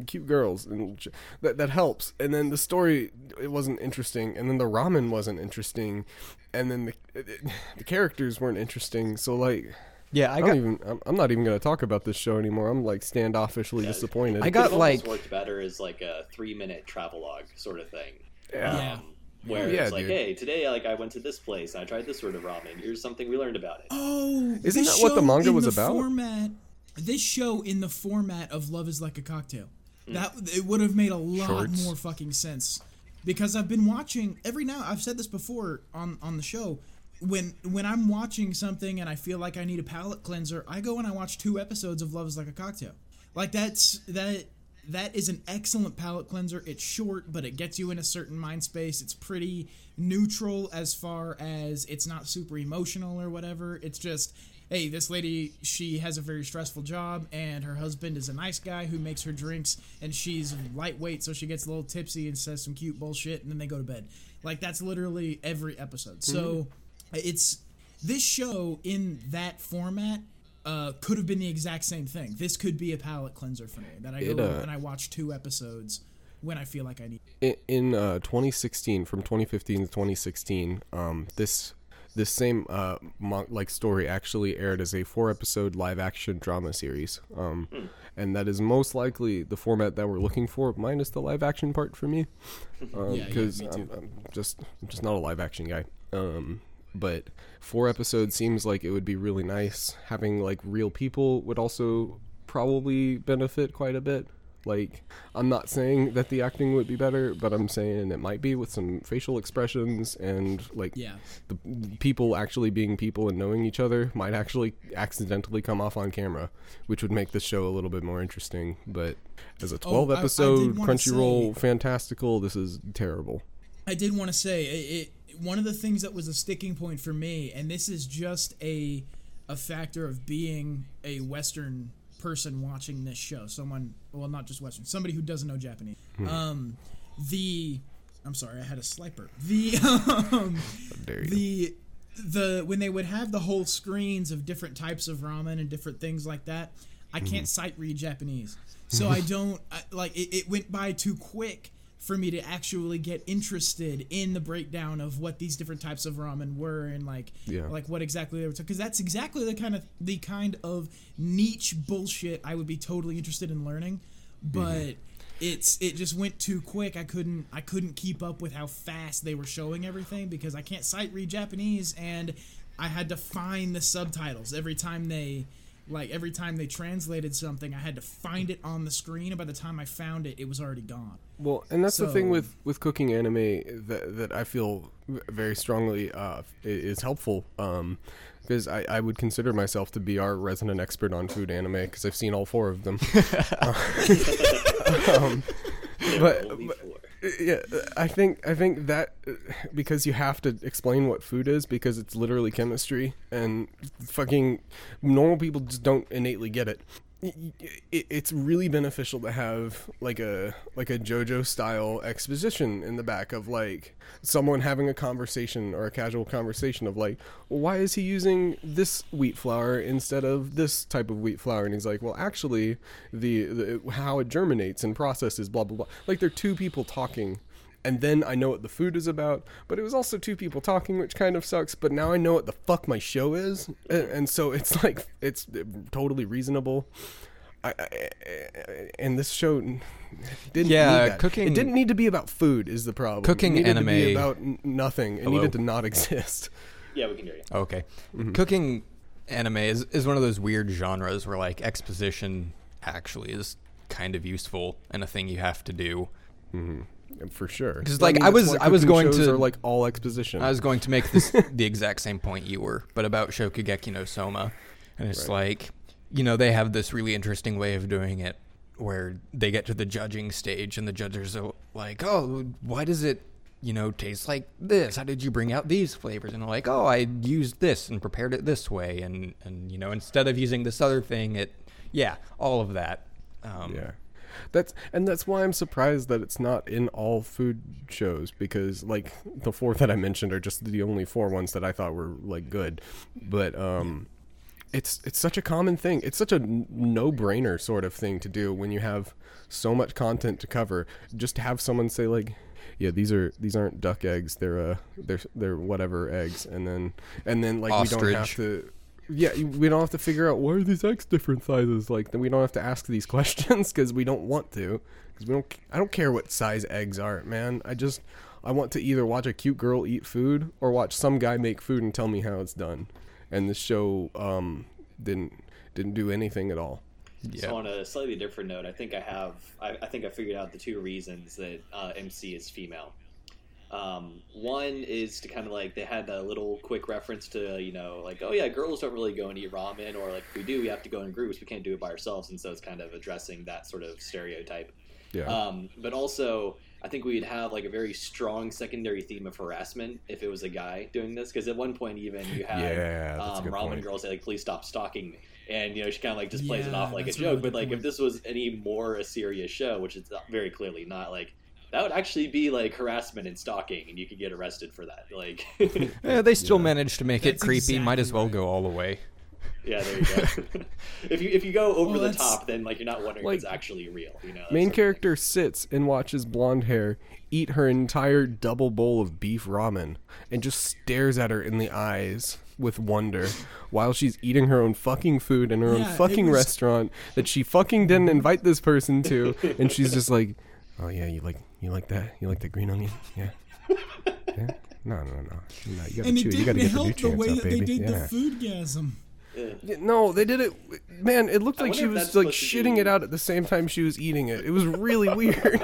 cute girls and j- that that helps. And then the story it wasn't interesting, and then the ramen wasn't interesting, and then the the characters weren't interesting. So like, Yeah, I I, got don't even. I'm, I'm not even gonna talk about this show anymore. I'm like standoffishly Yeah. disappointed. I got, could've like- worked better as like a three minute travelogue sort of thing. Yeah. Um, yeah. Where Yeah, it's like, dude. hey, today like I went to this place and I tried this sort of ramen. Here's something we learned about it. Oh, Isn't that what the manga in was the about? Format, this show in the format of Love Is Like a Cocktail. Mm. that it would have made a lot Shorts. more fucking sense. Because I've been watching every now. I've said this before on on the show. When when I'm watching something and I feel like I need a palate cleanser, I go and I watch two episodes of Love Is Like a Cocktail. Like that's that that is an excellent palate cleanser. It's short, but it gets you in a certain mind space. It's pretty neutral as far as it's not super emotional or whatever. It's just, hey, this lady, she has a very stressful job, and her husband is a nice guy who makes her drinks, and she's lightweight, so she gets a little tipsy and says some cute bullshit, and then they go to bed. Like, that's literally every episode. So, it's this show in that format uh, could have been the exact same thing. This could be a palate cleanser for me that I go It, uh, and I watch two episodes when I feel like I need. in, in uh, 2016 from 2015 to 2016 um, this this same uh, mon- like story actually aired as a four episode live action drama series. Um, and that is most likely the format that we're looking for minus the live action part for me. Yeah, yeah, because I'm. I'm just I'm just not a live action guy. Um, but four episodes seems like it would be really nice. Having like real people would also probably benefit quite a bit like i'm not saying that the acting would be better but i'm saying it might be with some facial expressions and like Yeah. the people actually being people and knowing each other might actually accidentally come off on camera which would make this show a little bit more interesting but as a 12 Oh, I- I did episode crunchyroll say- fantastical this is terrible I did want to say it, it. One of the things that was a sticking point for me, and this is just a a factor of being a Western person watching this show. Someone, well, not just Western, somebody who doesn't know Japanese. Um, the, I'm sorry, I had a sliper. The um, the the when they would have the whole screens of different types of ramen and different things like that i can't sight read japanese so i don't I, like it, it went by too quick for me to actually get interested in the breakdown of what these different types of ramen were and like Yeah. like what exactly they were because that's exactly the kind of the kind of niche bullshit I would be totally interested in learning mm-hmm. but it's it just went too quick I couldn't I couldn't keep up with how fast they were showing everything because I can't sight read Japanese and I had to find the subtitles every time they like every time they translated something I had to find it on the screen and by the time I found it it was already gone Well, and that's the thing with with cooking anime that that I feel very strongly uh, is helpful. Um, because I, I would consider myself to be our resident expert on food anime because I've seen all four of them. um, but, but- four. Yeah, I think I think that because you have to explain what food is because it's literally chemistry and fucking normal people just don't innately get it. It's really beneficial to have like a like a JoJo style exposition in the back of like someone having a conversation or a casual conversation of like, why is he using this wheat flour instead of this type of wheat flour? And he's like, well, actually, the, the how it germinates and processes, blah blah blah. Like they're two people talking and then I know what the food is about. But it was also two people talking, which kind of sucks. But now I know what the fuck my show is, and, and so it's like it's totally reasonable. I, I, and this show didn't Yeah, need that. cooking- It didn't need to be about food. Is the problem? Cooking it needed to be anime- about n- nothing. It Hello? needed to not exist. Yeah, we can hear you. Okay. Mm-hmm. Cooking anime is, is one of those weird genres where like exposition actually is kind of useful and a thing you have to do. For sure. 'Cause, But like, I that's was- I was going shows to- are like all exposition. I was going to make this the exact same point you were, but about Shokugeki no Soma. And it's like, you know, they have this really interesting way of doing it where they get to the judging stage and the judges are like, oh, why does it, you know, taste like this? How did you bring out these flavors? And they're like, oh, I used this and prepared it this way. And, and you know, instead of using this other thing, it, yeah, all of that. Um, Yeah. That's and that's why I'm surprised that it's not in all food shows because like the four that I mentioned are just the only four ones that I thought were like good. But um it's it's such a common thing. It's such a no-brainer sort of thing to do when you have so much content to cover. Just to have someone say like yeah, these are these aren't duck eggs. They're uh they're they're whatever eggs and then and then like we don't have Ostrich. to yeah, we don't have to figure out why are these eggs different sizes. Like, then we don't have to ask these questions because we don't want to. Because we don't. I don't care what size eggs are, man. I just I want to either watch a cute girl eat food or watch some guy make food and tell me how it's done. And this show um didn't didn't do anything at all. Yeah. So on a slightly different note, I think I have, I, I think I figured out the two reasons that uh, MC is female. Um, one is to kind of like they had a little quick reference to you know like oh yeah girls don't really go and eat ramen or like if we do we have to go in groups we can't do it by ourselves and so it's kind of addressing that sort of stereotype. Yeah. Um, but also, I think we'd have like a very strong secondary theme of harassment if it was a guy doing this. Because at one point, even you had Yeah, um, ramen point. girl say like, "Please stop stalking me," and you know she kind of like just plays it off like a joke. really but like if this was any more a serious show, which it's very clearly not, like that would actually be like harassment and stalking, and you could get arrested for that. Like, Yeah, they still managed to make it That's creepy. Might as well right. go all the way. yeah, there you go. if you if you go over Well, the top, then like you're not wondering Like, if it's actually real. You know, Main sort of character sits and watches blonde hair eat her entire double bowl of beef ramen and just stares at her in the eyes with wonder while she's eating her own fucking food in her Yeah, own fucking was- restaurant that she fucking didn't invite this person to and she's just like oh yeah you like you like that you like the green onion yeah yeah no no no, no you gotta and chew it it. you gotta didn't get the help the way up that baby they did yeah. the food gasm. thing. Yeah, no, they did it. Man, it looked like she was like shitting it out at the same time she was eating it. It was really weird.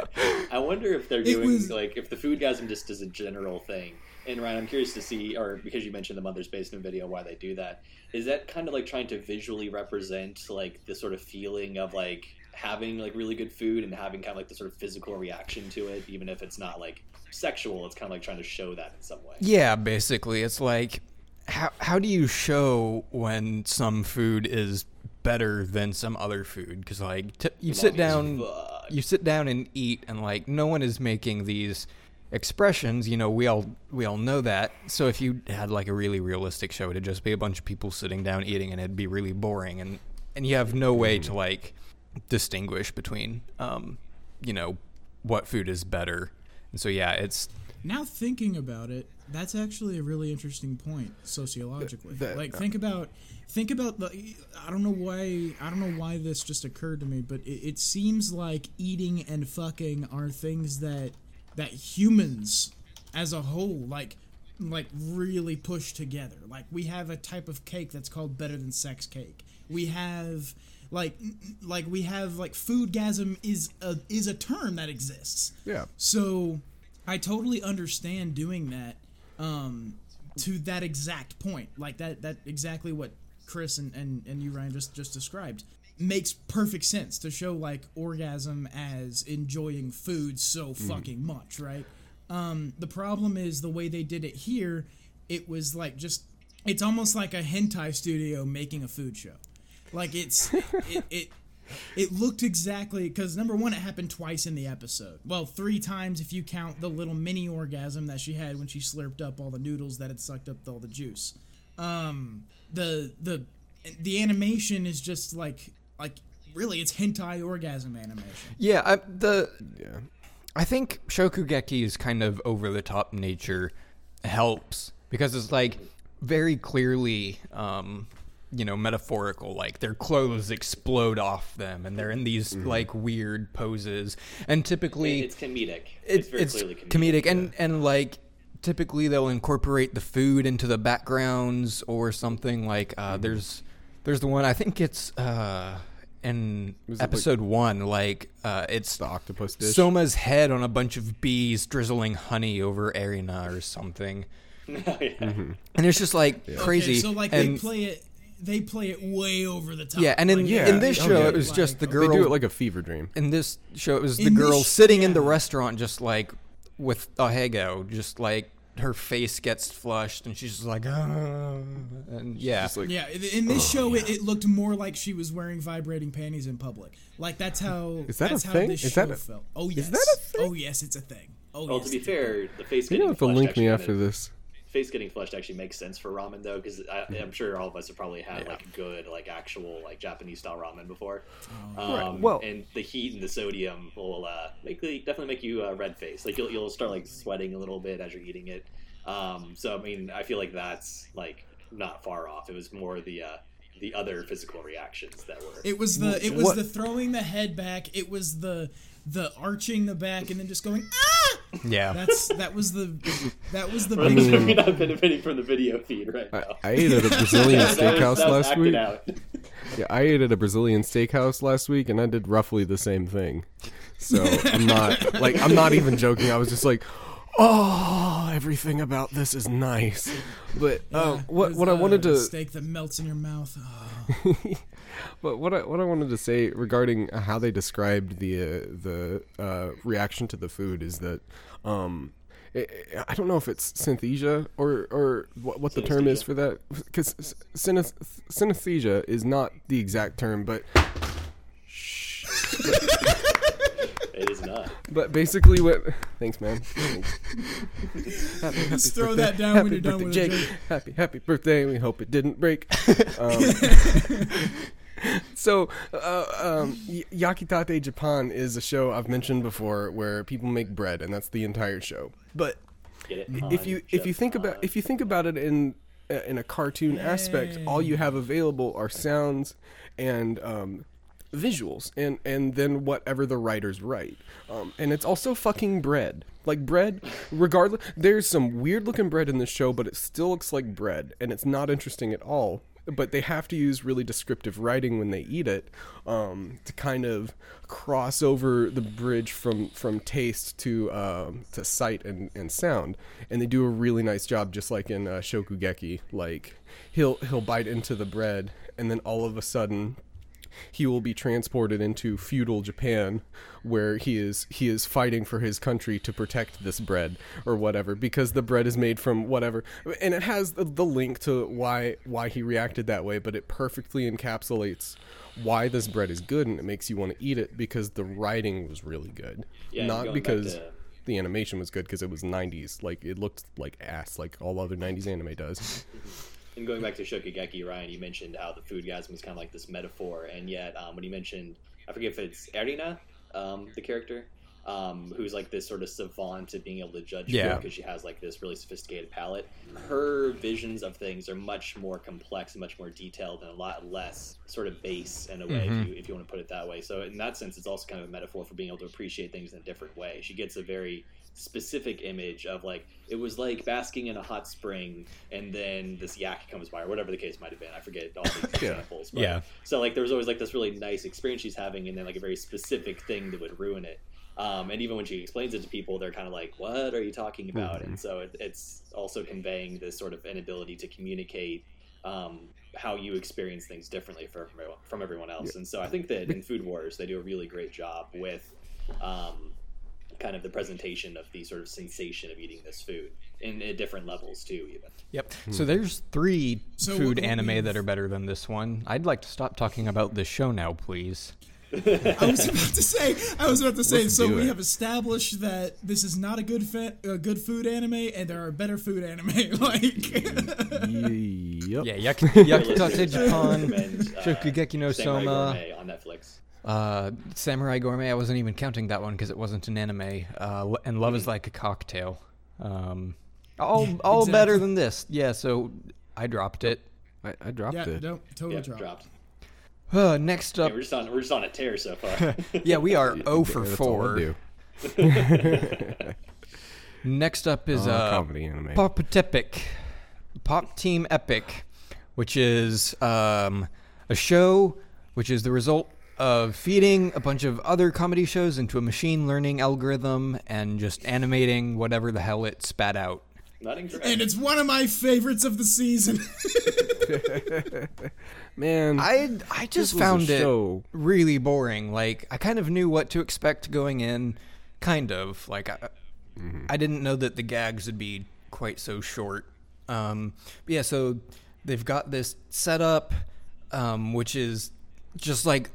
I wonder if they're doing was- like if the food foodgasm just is a general thing. And Ryan, I'm curious to see, or because you mentioned the Mother's Basement video, why they do that. Is that kind of like trying to visually represent like the sort of feeling of like having like really good food and having kind of like the sort of physical reaction to it, even if it's not like sexual. It's kind of like trying to show that in some way. Yeah, basically, it's like how how do you show when some food is better than some other food? Because like t- you sit down, you sit down and eat, and like no one is making these expressions. You know, we all we all know that. So if you had like a really realistic show, it'd just be a bunch of people sitting down eating, and it'd be really boring, and and you have no way to hmm. like distinguish between, um, you know, what food is better. And so yeah, it's Now thinking about it, that's actually a really interesting point sociologically. That- like think about think about the I don't know why I don't know why this just occurred to me, but it, it seems like eating and fucking are things that that humans as a whole like like really push together. Like we have a type of cake that's called better than sex cake. We have like like we have like foodgasm is a is a term that exists. Yeah. So I totally understand doing that um, to that exact point. Like that that exactly what Chris and, and, and you Ryan just, just described makes perfect sense to show like orgasm as enjoying food so fucking much, right? Um, the problem is the way they did it here, it was like just it's almost like a hentai studio making a food show. Like it's it, it it looked exactly because number one, it happened twice in the episode. Well, three times if you count the little mini orgasm that she had when she slurped up all the noodles that had sucked up all the juice. Um, the the the animation is just like like really it's hentai orgasm animation. yeah, I, the Yeah. I think Shokugeki's kind of over the top nature helps because it's like very clearly um you know metaphorical like their clothes explode off them and they're in these like weird poses and typically It's comedic. it- It's very clearly comedic. comedic and and like typically they'll incorporate the food into the backgrounds or something like uh, Mm-hmm. there's there's the one I think it's uh in Was it, like- episode one like uh it's The octopus dish. Soma's head on a bunch of bees drizzling honey over Erina or something yeah. and it's just like crazy Okay, so like and they play it they play it way over the top. yeah and in Like, Yeah. in this Oh, show yeah. it was just the girl They do it like a fever dream. in this show it was the In girl sh- sitting in the restaurant just like with Ahego just like her face gets flushed and she's just like "Ah," and yeah Just like Yeah, in in this show, It, it looked more like she was wearing vibrating panties in public. Like that's how. Is that a how thing? This Is show that a- felt. Oh yes. that a thing? Oh yes, it's a thing. Oh Well, yes. to be it's a thing. fair, the face you don't have to link me after this. Face getting flushed actually makes sense for ramen though, because I'm sure all of us have probably had Yeah. like good, like actual, like Japanese style ramen before. Right, Um, well- and the heat and the sodium will uh, make the, definitely make you uh, red face. Like you'll you'll start like sweating a little bit as you're eating it. Um, so I mean, I feel like that's like not far off. It was more the uh, the other physical reactions that were. It was the it was What- the throwing the head back. It was the the arching the back and then just going ah. Yeah That's that was the that was the For big those mean- not benefiting from the video feed right I, now. I ate at a Brazilian That was- steakhouse that was last week. out. Yeah, I ate at a Brazilian steakhouse last week, and I did roughly the same thing. So I'm not like I'm not even joking. I was just like, oh, everything about this is nice. But uh, Yeah, what it was, what I uh, wanted to steak that melts in your mouth. Oh. But what I what I wanted to say regarding how they described the uh, the uh, reaction to the food is that um, i I don't know if it's synesthesia or or what, what the term is for that because synesthesia is not the exact term, but It is not. but basically what thanks man. Thanks. Happy, happy Just throw birthday. that down happy when you're done with a Jake. joke. Happy happy birthday. We hope it didn't break. Um, So, uh, um, Y- Yakitate Japan is a show I've mentioned before where people make bread, and that's the entire show. But if you if you think about if you think about it in uh, in a cartoon aspect, all you have available are sounds and um, visuals, and and then whatever the writers write, um, and it's also fucking bread. Like bread, regardless. There's some weird looking bread in this show, but it still looks like bread, and it's not interesting at all. But they have to use really descriptive writing when they eat it um, to kind of cross over the bridge from from taste to um, to sight and, and sound, and they do a really nice job, just like in uh, Shokugeki. Like he'll he'll bite into the bread, and then all of a sudden he will be transported into feudal Japan where he is he is fighting for his country to protect this bread or whatever because the bread is made from whatever. And it has the, the link to why why he reacted that way but it perfectly encapsulates why this bread is good and it makes you want to eat it because the writing was really good. Yeah, not because to- the animation was good because it was 90s like it looked like ass like all other 90s anime does mm-hmm. And going back to Shokugeki, Ryan, you mentioned how the food gasm is kind of like this metaphor, and yet um, when you mentioned, I forget if it's Erina, um, the character, um, who's like this sort of savant at being able to judge Yeah. food because she has like this really sophisticated palate. Her visions of things are much more complex and much more detailed and a lot less sort of base in a way, Mm-hmm. if, you, if you want to put it that way. So in that sense, it's also kind of a metaphor for being able to appreciate things in a different way. She gets a very specific image of like it was like basking in a hot spring and then this yak comes by or whatever the case might have been. I forget all the Yeah. examples but Yeah. so like there was always like this really nice experience she's having and then like a very specific thing that would ruin it. Um, and even when she explains it to people they're kind of like what are you talking about? And so it, it's also conveying this sort of inability to communicate um, how you experience things differently from everyone, from everyone else. And so i think that in food wars they do a really great job with um, kind of the presentation of the sort of sensation of eating this food in, at different levels too even Yep. So there's three So food what- what anime we've- that are better than this one. I'd like to stop talking about this show now, please. I was about to say. I was about to say. Let's So we it. have established that this is not a good fa- a good food anime, and there are better food anime. like, yep. Yeah, Yak- Yakitate Listeners, Japan, recommend, uh, Shokugeki no Soma, on netflix uh, Samurai Gourmet. I wasn't even counting that one because it wasn't an anime. Uh, and Love is Hmm. like a cocktail. Um, all all better than this. Yeah. So I dropped it. I, I dropped it. yeah, it. no, totally yeah, dropped. dropped Uh, next Yeah, up, we're just on we're just on a tear so far yeah, we are 0 for That's all I 4. do. Next up is Oh, uh, comedy anime. Pop Epic, Pop Team Epic, which is um, a show which is the result of feeding a bunch of other comedy shows into a machine learning algorithm and just animating whatever the hell it spat out. not incorrect And it's one of my favorites of the season. Man, I I just found it show. really boring. Like I kind of knew what to expect going in, kind of like I, I didn't know that the gags would be quite so short. Um, but yeah, so they've got this setup, um, which is just like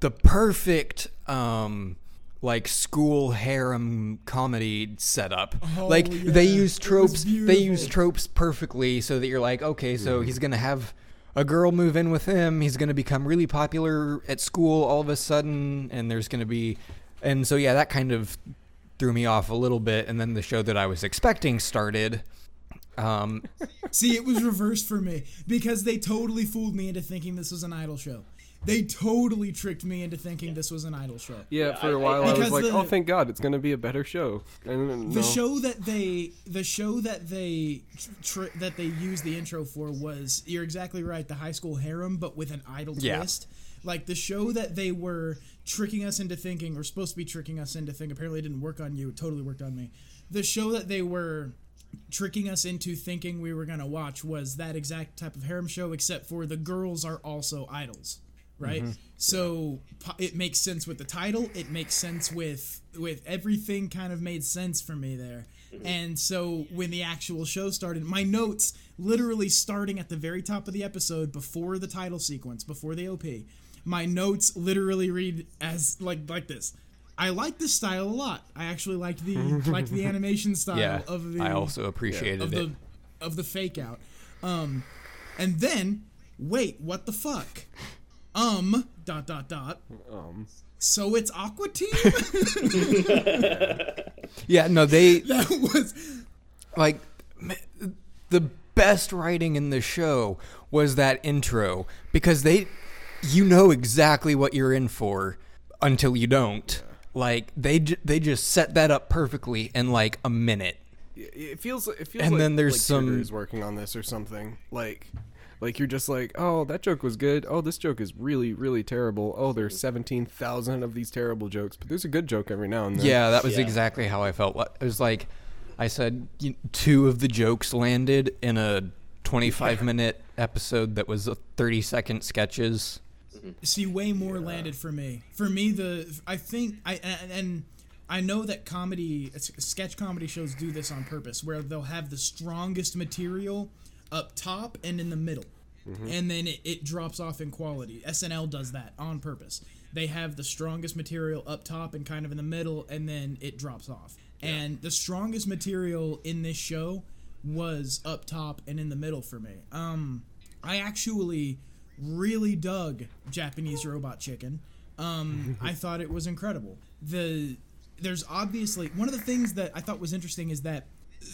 the perfect um, like school harem comedy setup. Oh, like yeah. they use tropes. They use tropes perfectly so that you're like, okay, so Mm-hmm. he's gonna have a girl move in with him. He's gonna become really popular at school all of a sudden, and there's gonna be, and so yeah, that kind of threw me off a little bit. And then the show that I was expecting started. Um, See, it was reversed for me because they totally fooled me into thinking this was an idol show. They totally tricked me into thinking this was an idol show. Yeah, Yeah, for a while I- I, was Because like, the- "Oh, thank God, it's gonna be a better show." And The no. show that they the show that they tr- that they used the intro for was you're exactly right the high school harem but with an idol Yeah. twist. Like the show that they were tricking us into thinking or supposed to be tricking us into thinking apparently it didn't work on you, it totally worked on me. The show that they were tricking us into thinking we were going to watch was that exact type of harem show except for the girls are also idols right so it makes sense with the title it makes sense with with everything kind of made sense for me there and so when the actual show started my notes literally starting at the very top of the episode before the title sequence before the op my notes literally read as like like this I like this style a lot. I actually liked the liked the animation style yeah, of the I also appreciated of it. the of the fake out. Um, and then wait, what the fuck? Um, dot dot dot. Um, So it's Aqua Teen. Yeah, no, they that was like the best writing in the show was that intro because they you know exactly what you're in for until you don't. Like they they just set that up perfectly in like a minute. It- it feels it feels And like, then there's like some- tutors working on this or something. Like like you're just like oh that joke was good. Oh this joke is really really terrible. Oh there's mm. 17,000 of these terrible jokes. But there's a good joke every now and then. Yeah that was Yeah. exactly how i felt. It was like i said you, two of the jokes landed in a 25 minute episode that was a 30 second sketches mm-hmm. see way more landed for me. For me, the I think I and, and I know that comedy s- sketch comedy shows do this on purpose, where they'll have the strongest material up top and in the middle, and then it, it drops off in quality. SNL does that on purpose. They have the strongest material up top and kind of in the middle, and then it drops off. And the strongest material in this show was up top and in the middle for me. Um, I actually really dug Japanese Robot Chicken. Um, I thought it was incredible. The there's obviously one of the things that I thought was interesting is that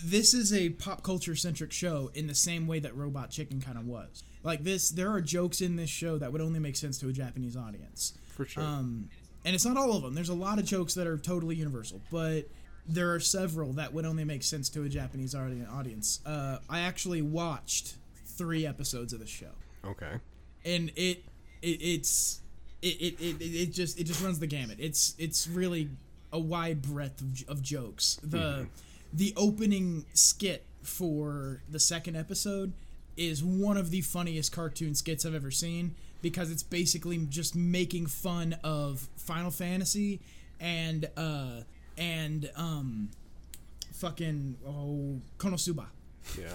this is a pop culture centric show in the same way that Robot Chicken kind of was. Like this, there are jokes in this show that would only make sense to a Japanese audience. For sure. Um, and it's not all of them. There's a lot of jokes that are totally universal, but there are several that would only make sense to a Japanese audience. Uh, I actually watched three episodes of the show, okay. and it, it it's it, it, it, it just it just runs the gamut. It's it's really a wide breadth of, of jokes. The the opening skit for the second episode is one of the funniest cartoon skits I've ever seen because it's basically just making fun of Final Fantasy and uh and um fucking oh Konosuba. Yeah.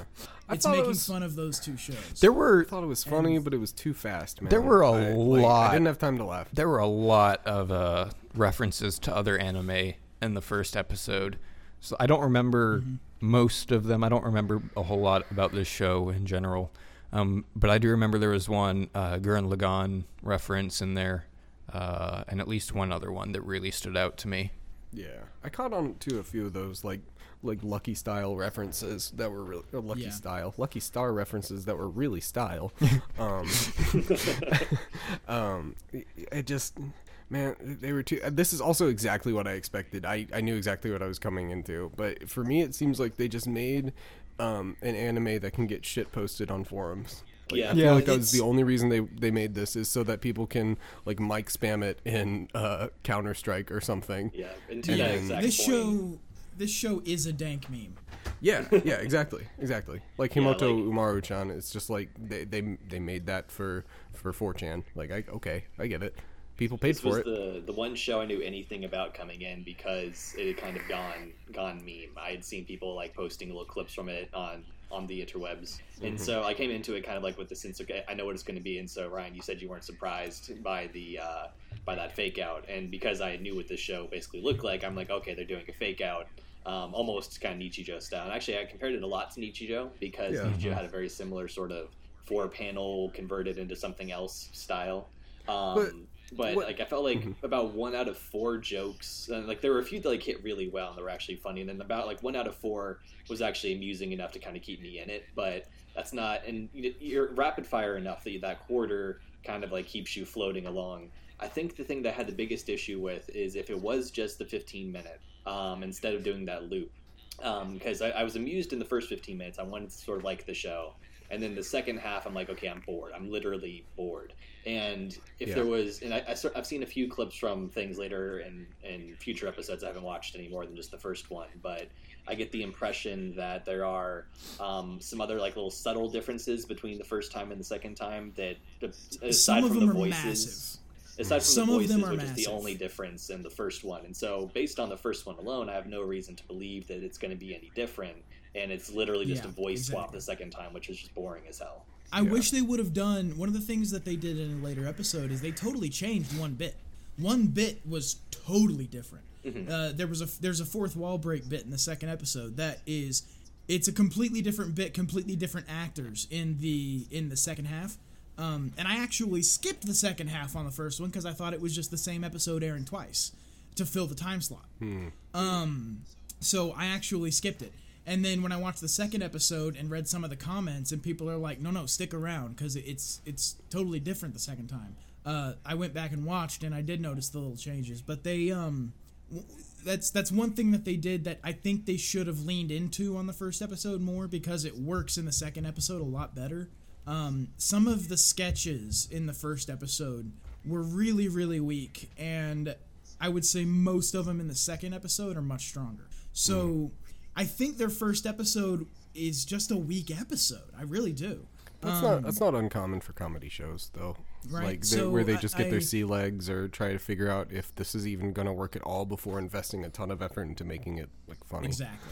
I It's making it was, fun of those two shows. There were I thought it was funny, but it was too fast, man. There were a I, like, lot. I didn't have time to laugh. there were a lot of uh, references to other anime in the first episode. So I don't remember most of them. I don't remember a whole lot about this show in general. Um, but I do remember there was one uh, Gurren Lagann reference in there, uh, and at least one other one that really stood out to me. Yeah, I caught on to a few of those like like Lucky Style references that were really or Lucky Yeah. Style, Lucky Star references that were really style. um, um, it- it just man, they were too. This is also exactly what I expected. I I knew exactly what I was coming into, but for me, it seems like they just made um an anime that can get shit posted on forums. Like, Yeah. I feel Yeah, like that was the only reason they they made this is so that people can like mic spam it in uh, Counter Strike or something. Yeah, and to And then- exact this point, show this show is a dank meme. Yeah, yeah, exactly, exactly. Like Yeah, Himouto like- Umaru-chan, it's just like they they they made that for for 4chan. Like, I okay, I get it. People paid this for was it. the the one show I knew anything about coming in because it had kind of gone gone meme. I had seen people like posting little clips from it on on the interwebs, and so I came into it kind of like with the sense of I know what it's going to be. And so Ryan, you said you weren't surprised by the uh, by that fake out, and because I knew what the show basically looked like, I'm like, okay, they're doing a fake out. Um, almost kind of Nichijou style. And actually, I compared it a lot to Nichijou because Yeah. Nichijou had a very similar sort of four panel converted into something else style. Um, But but what- like I felt like about one out of four jokes, and like there were a few that like hit really well and they were actually funny, and then about like one out of four was actually amusing enough to kind of keep me in it. But that's not, and you- you're rapid fire enough that that quarter kind of like keeps you floating along. I think the thing that I had the biggest issue with is if it was just the 15 minute um, instead of doing that loop, because I, I was amused in the first 15 minutes. I wanted to sort of like the show. And then the second half, I'm like, okay, I'm bored. I'm literally bored. And if Yeah. there was, and I, I, i've seen a few clips from things later in, in future episodes. I haven't watched any more than just the first one, but I get the impression that there are um, some other like little subtle differences between the first time and the second time. That aside Some of from them the are voices, massive. aside from Some the of voices, them are which is the only difference in the first one. And so, based on the first one alone, I have no reason to believe that it's going to be any different. And it's literally just Yeah, a voice swap the second time, which is just boring as hell. I Yeah. wish they would have done one of the things that they did in a later episode is they totally changed one bit. One bit was totally different. Uh, there was a there's a fourth wall break bit in the second episode that is it's a completely different bit, completely different actors in the in the second half. Um, and I actually skipped the second half on the first one because I thought it was just the same episode airing twice to fill the time slot. Um, so I actually skipped it. And then when I watched the second episode and read some of the comments, and people are like, "No, no, stick around because it's it's totally different the second time." Uh, I went back and watched, and I did notice the little changes. But they, um, that's that's one thing that they did that I think they should have leaned into on the first episode more because it works in the second episode a lot better. Um, some of the sketches in the first episode were really, really weak, and I would say most of them in the second episode are much stronger. So I think their first episode is just a weak episode. I really do. That's not that's not uncommon for comedy shows though. Um, Right, Like they- so where they just get their I- sea legs or try to figure out if this is even going to work at all before investing a ton of effort into making it like funny. Exactly.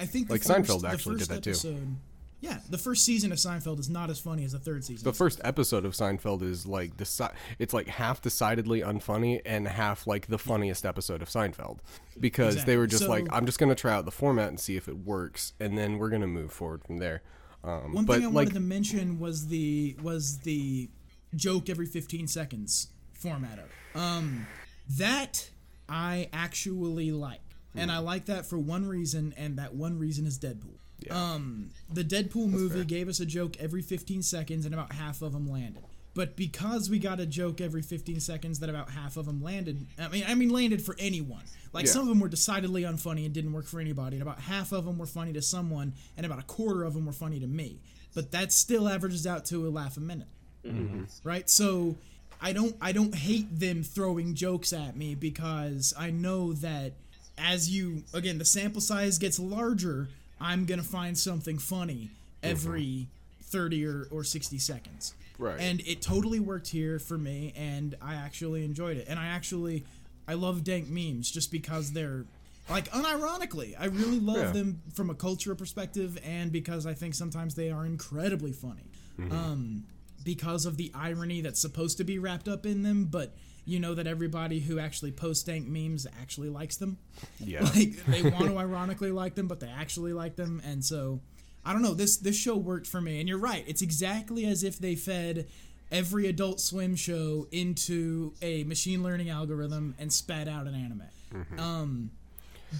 I think Like first, Seinfeld actually did that too. Yeah, the first season of Seinfeld is not as funny as the third season. The first episode of Seinfeld is like deci- it's like half decidedly unfunny and half like the funniest episode of Seinfeld because Exactly. they were just like I'm just going to try out the format and see if it works and then we're going to move forward from there. Um, One but thing I like wanted to mention was the was the joke every 15 seconds format of. Um, that I actually like. And I like that for one reason, and that one reason is Deadpool. Um, the Deadpool movie fair. gave us a joke every 15 seconds, and about half of them landed. But because we got a joke every 15 seconds, that about half of them landed. I mean, I mean, landed for anyone. Like Yeah. some of them were decidedly unfunny and didn't work for anybody, and about half of them were funny to someone, and about a quarter of them were funny to me. But that still averages out to a laugh a minute right so i don't i don't hate them throwing jokes at me because i know that as you again the sample size gets larger i'm gonna find something funny every 30 or, or 60 seconds. Right. and it totally worked here for me and i actually enjoyed it. And i actually i love dank memes just because they're like unironically i really love Yeah. them from a cultural perspective and because i think sometimes they are incredibly funny. Um, because of the irony that's supposed to be wrapped up in them, but you know that everybody who actually posts dank memes actually likes them. Yeah. Like they want to ironically like them, but they actually like them, and so I don't know. This this show worked for me, and you're right. It's exactly as if they fed every Adult Swim show into a machine learning algorithm and spat out an anime. Um,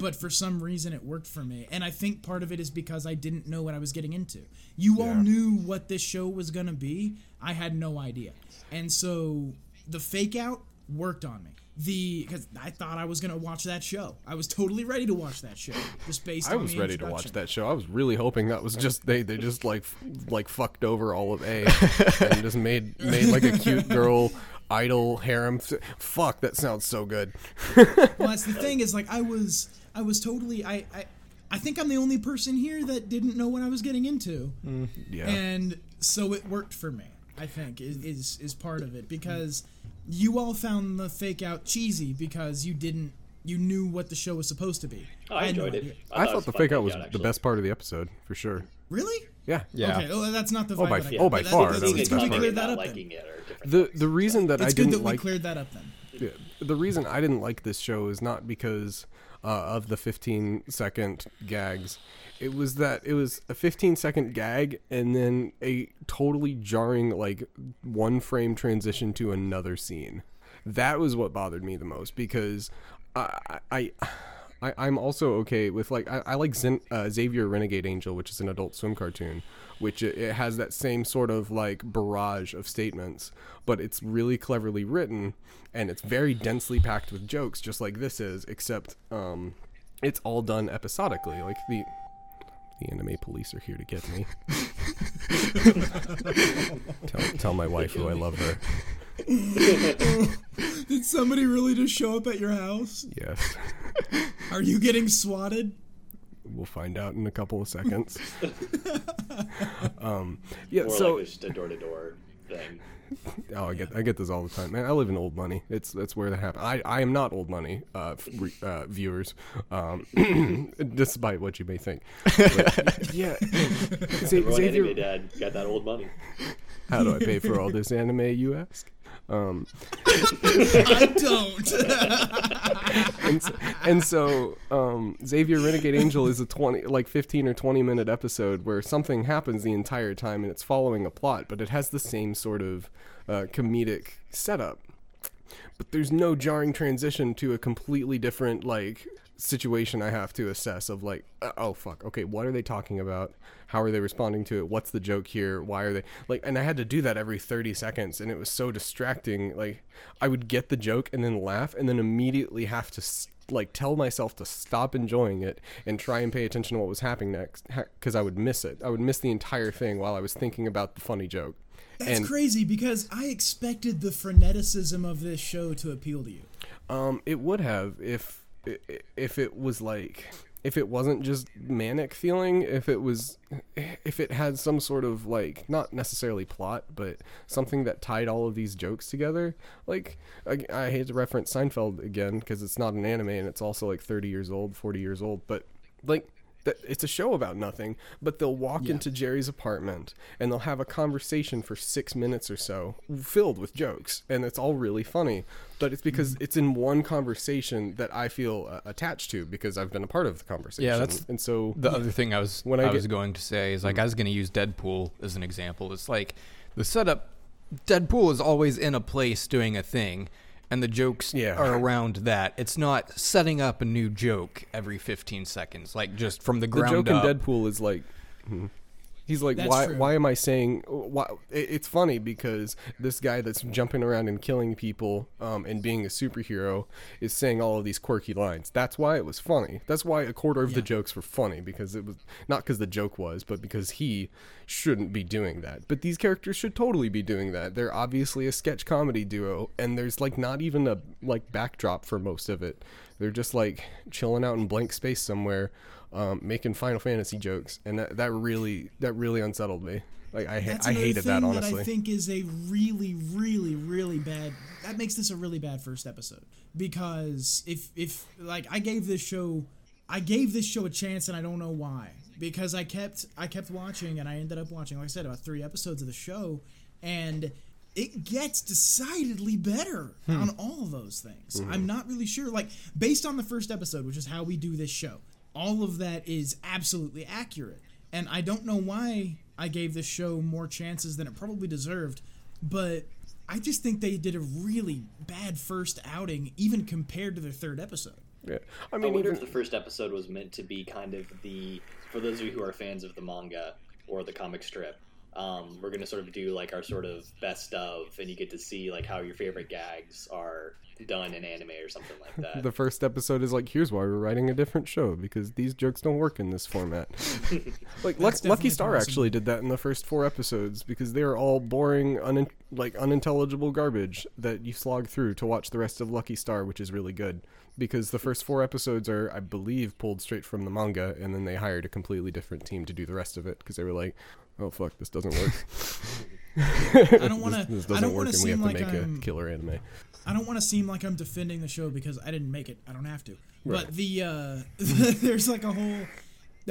but for some reason it worked for me and i think part of it is because i didn't know what i was getting into you all knew what this show was going to be i had no idea and so the fake out worked on me the because i thought i was going to watch that show i was totally ready to watch that show just based I on was ready to watch that show. I was really hoping that was just they they just like like fucked over all of A and just made made like a cute girl idol harem. Fuck, that sounds so good. well that's the thing is like i was i was totally i i I think I'm the only person here that didn't know what I was getting into. Mm, yeah. and so it worked for me i think is is, is part of it because you all found the fake out cheesy because you didn't you knew what the show was supposed to be Oh, I had no enjoyed idea. it. I, it thought was the a fake out was takeout, the best part of the episode for sure. really Yeah. Yeah. okay well that's not the vibe. Oh, by- that I oh, by far, that's, that it's, was it's the we best cleared that up then. liking it or different The the reason that it's I good didn't that we like cleared that up then Yeah. The reason I didn't like this show is not because uh, of the 15 second gags. It was that it was a 15 second gag and then a totally jarring, like, one frame transition to another scene. That was what bothered me the most because I. I I, I'm also okay with like I, I like Zen, uh, Xavier Renegade Angel, which is an Adult Swim cartoon, which it, it has that same sort of like barrage of statements, but it's really cleverly written and it's very densely packed with jokes, just like this is, except um, it's all done episodically. Like the the anime police are here to get me. tell, tell my wife who I love her. did somebody really just show up at your house Yes, are you getting swatted we'll find out in a couple of seconds. um, yeah, More so like just a door to door thing. Oh, I get I get this all the time, man. I live in old money. It's that's where that happens. I, I am not old money, uh, re- uh viewers, um, despite what you may think. But, yeah, Xa- Everyone Xavier, anime dad got that old money. how do I pay for all this anime? You ask. Um, i don't and so, and so um, Xavier Renegade Angel is a twenty, like fifteen or twenty minute episode where something happens the entire time and it's following a plot, but it has the same sort of uh, comedic setup. But there's no jarring transition to a completely different like situation I have to assess of like, uh, oh fuck, okay, what are they talking about? How are they responding to it? What's the joke here? Why are they like? And I had to do that every 30 seconds, and it was so distracting. Like, I would get the joke and then laugh, and then immediately have to like tell myself to stop enjoying it and try and pay attention to what was happening next, because I would miss it. I would miss the entire thing while I was thinking about the funny joke. that's and crazy because i expected the freneticism of this show to appeal to you Um, it would have if if it was like if it wasn't just manic feeling, if it was if it had some sort of like not necessarily plot, but something that tied all of these jokes together. Like I, I hate to reference Seinfeld again because it's not an anime and it's also like 30 years old, 40 years old, but like that it's a show about nothing, but they'll walk into Jerry's apartment and they'll have a conversation for six minutes or so, filled with jokes, and it's all really funny. But it's because it's in one conversation that I feel uh, attached to because I've been a part of the conversation. Yeah, that's- and so The other thing I was When I, I get- was going to say is like I was going to use Deadpool as an example. It's like the setup. Deadpool is always in a place doing a thing, and the jokes Yeah. are around that. It's not setting up a new joke every 15 seconds, like just from the ground. the joke up. in Deadpool is like hmm. He's like That's why true. why am I saying why it- it's funny because this guy that's jumping around and killing people um, and being a superhero is saying all of these quirky lines. That's why it was funny. That's why a quarter of the jokes were funny because it was not because the joke was, but because he shouldn't be doing that. But these characters should totally be doing that. They're obviously a sketch comedy duo and there's like not even a like backdrop for most of it. They're just like chilling out in blank space somewhere um, making Final Fantasy jokes, and that, that really that really unsettled me. Like I ha- I hated thing that That I think is a really, really, really bad. That makes this a really bad first episode because if if like I gave this show, I gave this show a chance, and I don't know why because I kept I kept watching, and I ended up watching, like I said, about three episodes of the show, and it gets decidedly better on all of those things. I'm not really sure, like based on the first episode, which is how we do this show. All of that is absolutely accurate. And I don't know why I gave this show more chances than it probably deserved, but I just think they did a really bad first outing, even compared to their third episode. yeah. I mean, I wonder even if the first episode was meant to be kind of the for those of you who are fans of the manga or the comic strip. Um, we're gonna sort of do like our sort of best of, and you get to see like how your favorite gags are done in anime or something like that. the first episode is like, here's why we're writing a different show because these jokes don't work in this format. like Luck- That's Lucky Star possible. actually did that in the first four episodes because they are all boring, unin- like unintelligible garbage that you slog through to watch the rest of Lucky Star, which is really good. Because the first four episodes are, I believe, pulled straight from the manga, and then they hired a completely different team to do the rest of it because they were like, "Oh fuck, this doesn't work. I don't want to. this I doesn't don't work, want to and we have seem to like make I'm. a killer anime." I don't want to seem like I'm defending the show because I didn't make it. I don't have to. Right. But the uh, there's like a whole.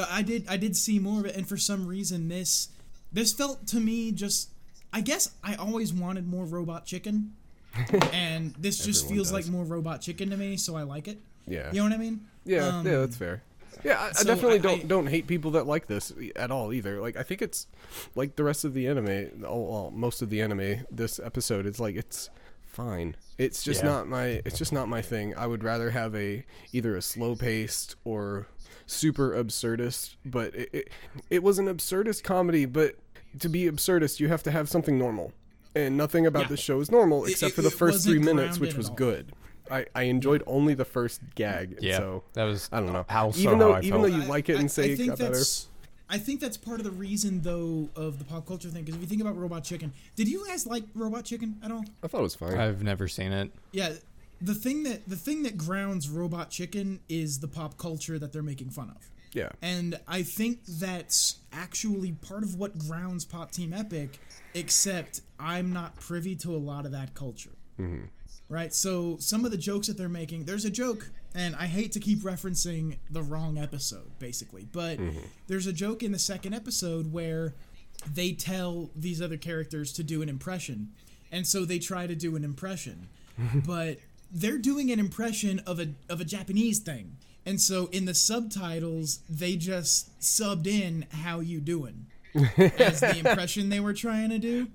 I did I did see more of it, and for some reason this this felt to me just. I guess I always wanted more robot chicken, and this just feels does. like more robot chicken to me, so I like it. Yeah. You know what I mean? Yeah, Um, yeah, that's fair. Yeah, I, I definitely I- don't I- don't hate people that like this at all either. Like I think it's like the rest of the anime, all, well, most of the anime. This episode, it's like it's fine. It's just Yeah. not my. It's just not my thing. I would rather have a either a slow paced or super absurdist. But it, it it was an absurdist comedy. But to be absurdist, you have to have something normal, and nothing about Yeah. the show is normal except it- for the first three minutes, which was good. I, I enjoyed only the first gag. Yeah, So that was I don't know. How so even how though I even felt. though you like it and say I it think got better. that's. I think that's part of the reason, though, of the pop culture thing. Because if you think about Robot Chicken, did you guys like Robot Chicken at all? I thought it was fine. I've never seen it. Yeah, the thing that the thing that grounds Robot Chicken is the pop culture that they're making fun of. yeah. And I think that's actually part of what grounds Pop Team Epic, except I'm not privy to a lot of that culture. Mm-hmm. Right? So some of the jokes that they're making, there's a joke, and I hate to keep referencing the wrong episode, basically, but mm-hmm. there's a joke in the second episode where they tell these other characters to do an impression. And so they try to do an impression. but they're doing an impression of a of a Japanese thing. And so in the subtitles, they just subbed in "How you doing" as the impression they were trying to do.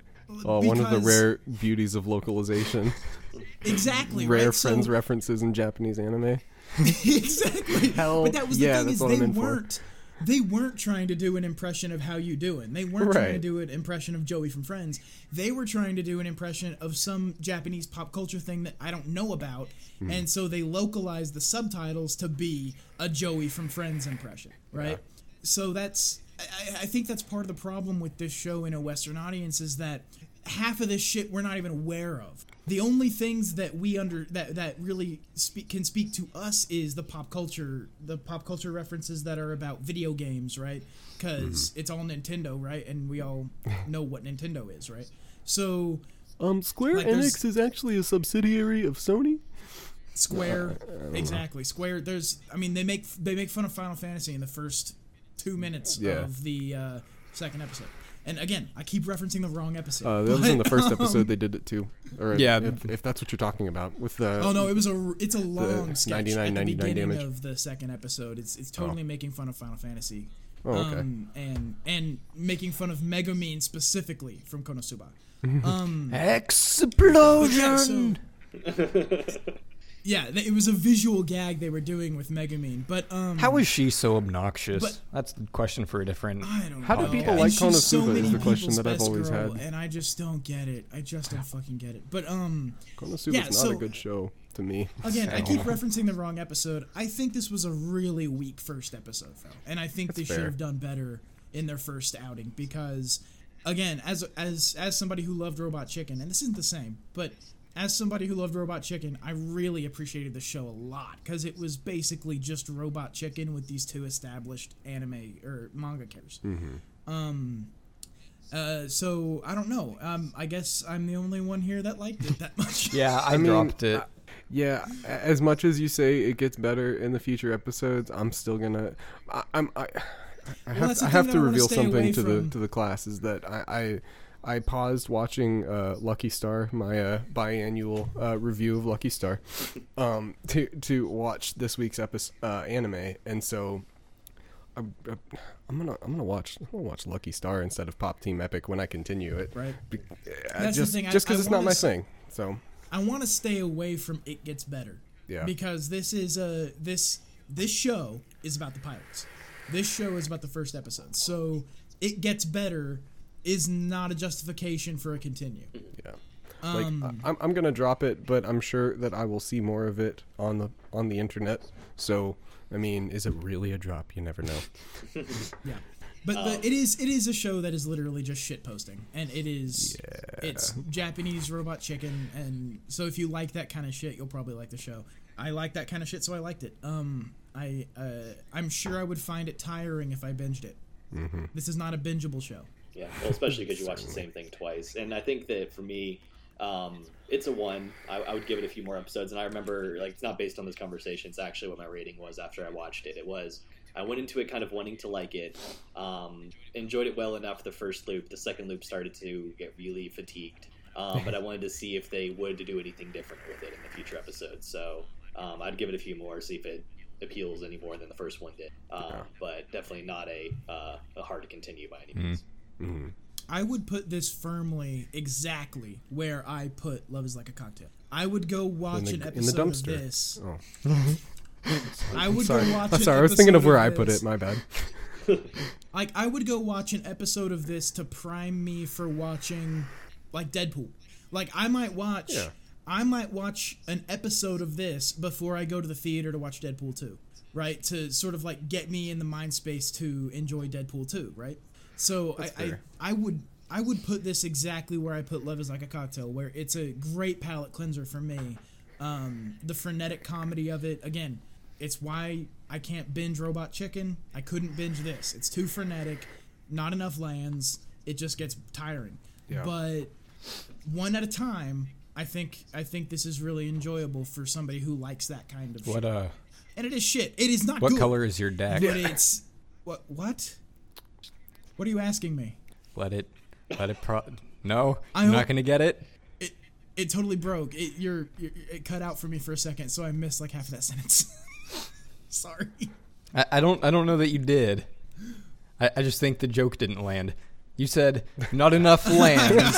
Oh, one of the rare beauties of localization. exactly rare right? So- friends references in Japanese anime. exactly. Hell, but that was the yeah, thing is they I'm for. weren't they weren't trying to do an impression of how you doing. They weren't trying to do an impression of Joey from Friends. They were trying to do an impression of some Japanese pop culture thing that I don't know about. Hmm. And so they localized the subtitles to be a Joey from Friends impression, right? So that's I, I think that's part of the problem with this show in a Western audience is that half of this shit we're not even aware of. The only things that we under that that really speak can speak to us is the pop culture, the pop culture references that are about video games, right? Because it's all Nintendo, right? And we all know what Nintendo is, right? So Um, Square Like, Enix is actually a subsidiary of Sony. Square, exactly. Square. There's, I mean, they make they make fun of Final Fantasy in the first two minutes Yeah. of the uh, second episode. And again, I keep referencing the wrong episode. Uh, that was in the first um, episode. They did it too. Or Yeah. if, if that's what you're talking about with the. Oh no, it was a it's a long sketch 99, at the 99 beginning damage. of the second episode. It's it's totally making fun of Final Fantasy. Oh, okay. Um, and and making fun of Megumin specifically from Konosuba. Um, but yeah, so Explosion. Yeah, it was a visual gag they were doing with Megumin, but um, How is she so obnoxious? But- That's the question for a different. I don't How do people And like she's Konosuba so is many the question people's that I've best always girl, had. and I just don't get it. I just don't fucking get it. But um, Konosuba's Yeah, not so- a good show to me. again, I keep referencing the wrong episode. I think this was a really weak first episode, though, and I think That's they should have done better in their first outing because, again, as as as somebody who loved Robot Chicken, and this isn't the same, but as somebody who loved Robot Chicken, I really appreciated the show a lot because it was basically just Robot Chicken with these two established anime or manga characters. Um. Uh, so I don't know. Um, I guess I'm the only one here that liked it that much. Yeah, I, I mean, dropped it. Yeah, as much as you say it gets better in the future episodes, I'm still gonna. I, I'm. I, I have, that's the I have to that I wanna reveal something to the from. to the class is that I I, paused watching uh, Lucky Star, my uh, biannual uh, review of Lucky Star, um, to to watch this week's episode uh, anime, and so. I'm, I'm gonna I'm gonna watch I'm gonna watch Lucky Star instead of Pop Team Epic when I continue it. Right. Be- uh, That's the just thing, just because it's not my thing. So I want to stay away from it gets better. Yeah. Because this is a this this show is about the pilots. This show is about the first episode. So it gets better is not a justification for a continue. Yeah. Like Um, I, I'm, I'm gonna drop it, but I'm sure that I will see more of it on the on the internet. So I mean, is it really a drop? You never know. Yeah. But Um, the, it is it is a show that is literally just shit posting, and it is it's Japanese robot chicken, and so if you like that kind of shit, you'll probably like the show. I like that kind of shit, so I liked it. Um, I uh, I'm sure I would find it tiring if I binged it. Mm-hmm. This is not a bingeable show. Yeah, well, especially because you watch the same thing twice. And I think that for me, um, it's a one. I, I would give it a few more episodes. And I remember, like, it's not based on this conversation. It's actually what my rating was after I watched it. It was I went into it kind of wanting to like it, um, enjoyed it well enough the first loop. The second loop started to get really fatigued. Um, but I wanted to see if they would do anything different with it in the future episodes. So um, I'd give it a few more, see if it appeals any more than the first one did. Um, But definitely not a, uh, a hard to continue by any means. Mm-hmm. I would put this firmly exactly where I put Love Is Like a Cocktail. I would go watch the- an in the episode of this. Oh, I would sorry. go watch. I'm sorry. I was thinking of episode where I put this. it. My bad. Like I would go watch an episode of this to prime me for watching like Deadpool. Like I might watch Yeah. I might watch an episode of this before I go to the theater to watch Deadpool 2, right? To sort of like get me in the mind space to enjoy Deadpool 2, right? So I, I. I would I would put this exactly where I put Love is Like a Cocktail, where it's a great palate cleanser for me. Um, the frenetic comedy of it, again, it's why I can't binge Robot Chicken. I couldn't binge this. It's too frenetic, not enough lands. It just gets tiring. Yeah. But one at a time, I think I think this is really enjoyable for somebody who likes that kind of What shit. uh? And it is shit. It is not What good. color is your deck? But it's what what? What are you asking me? Let it. Let it. Pro- no, I I'm not gonna get it. It it totally broke. It you're, you're it cut out for me for a second, so I missed like half of that sentence. Sorry. I, I don't. I don't know that you did. I, I just think the joke didn't land. You said not enough lands.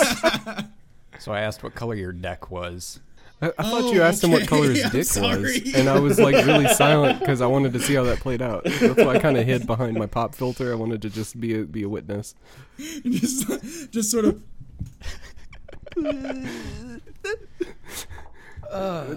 so I asked what color your deck was. I, I thought Oh, you asked him what color his I'm dick sorry. was, and I was like really silent because I wanted to see how that played out. That's why I kind of hid behind my pop filter. I wanted to just be a, be a witness. just just sort of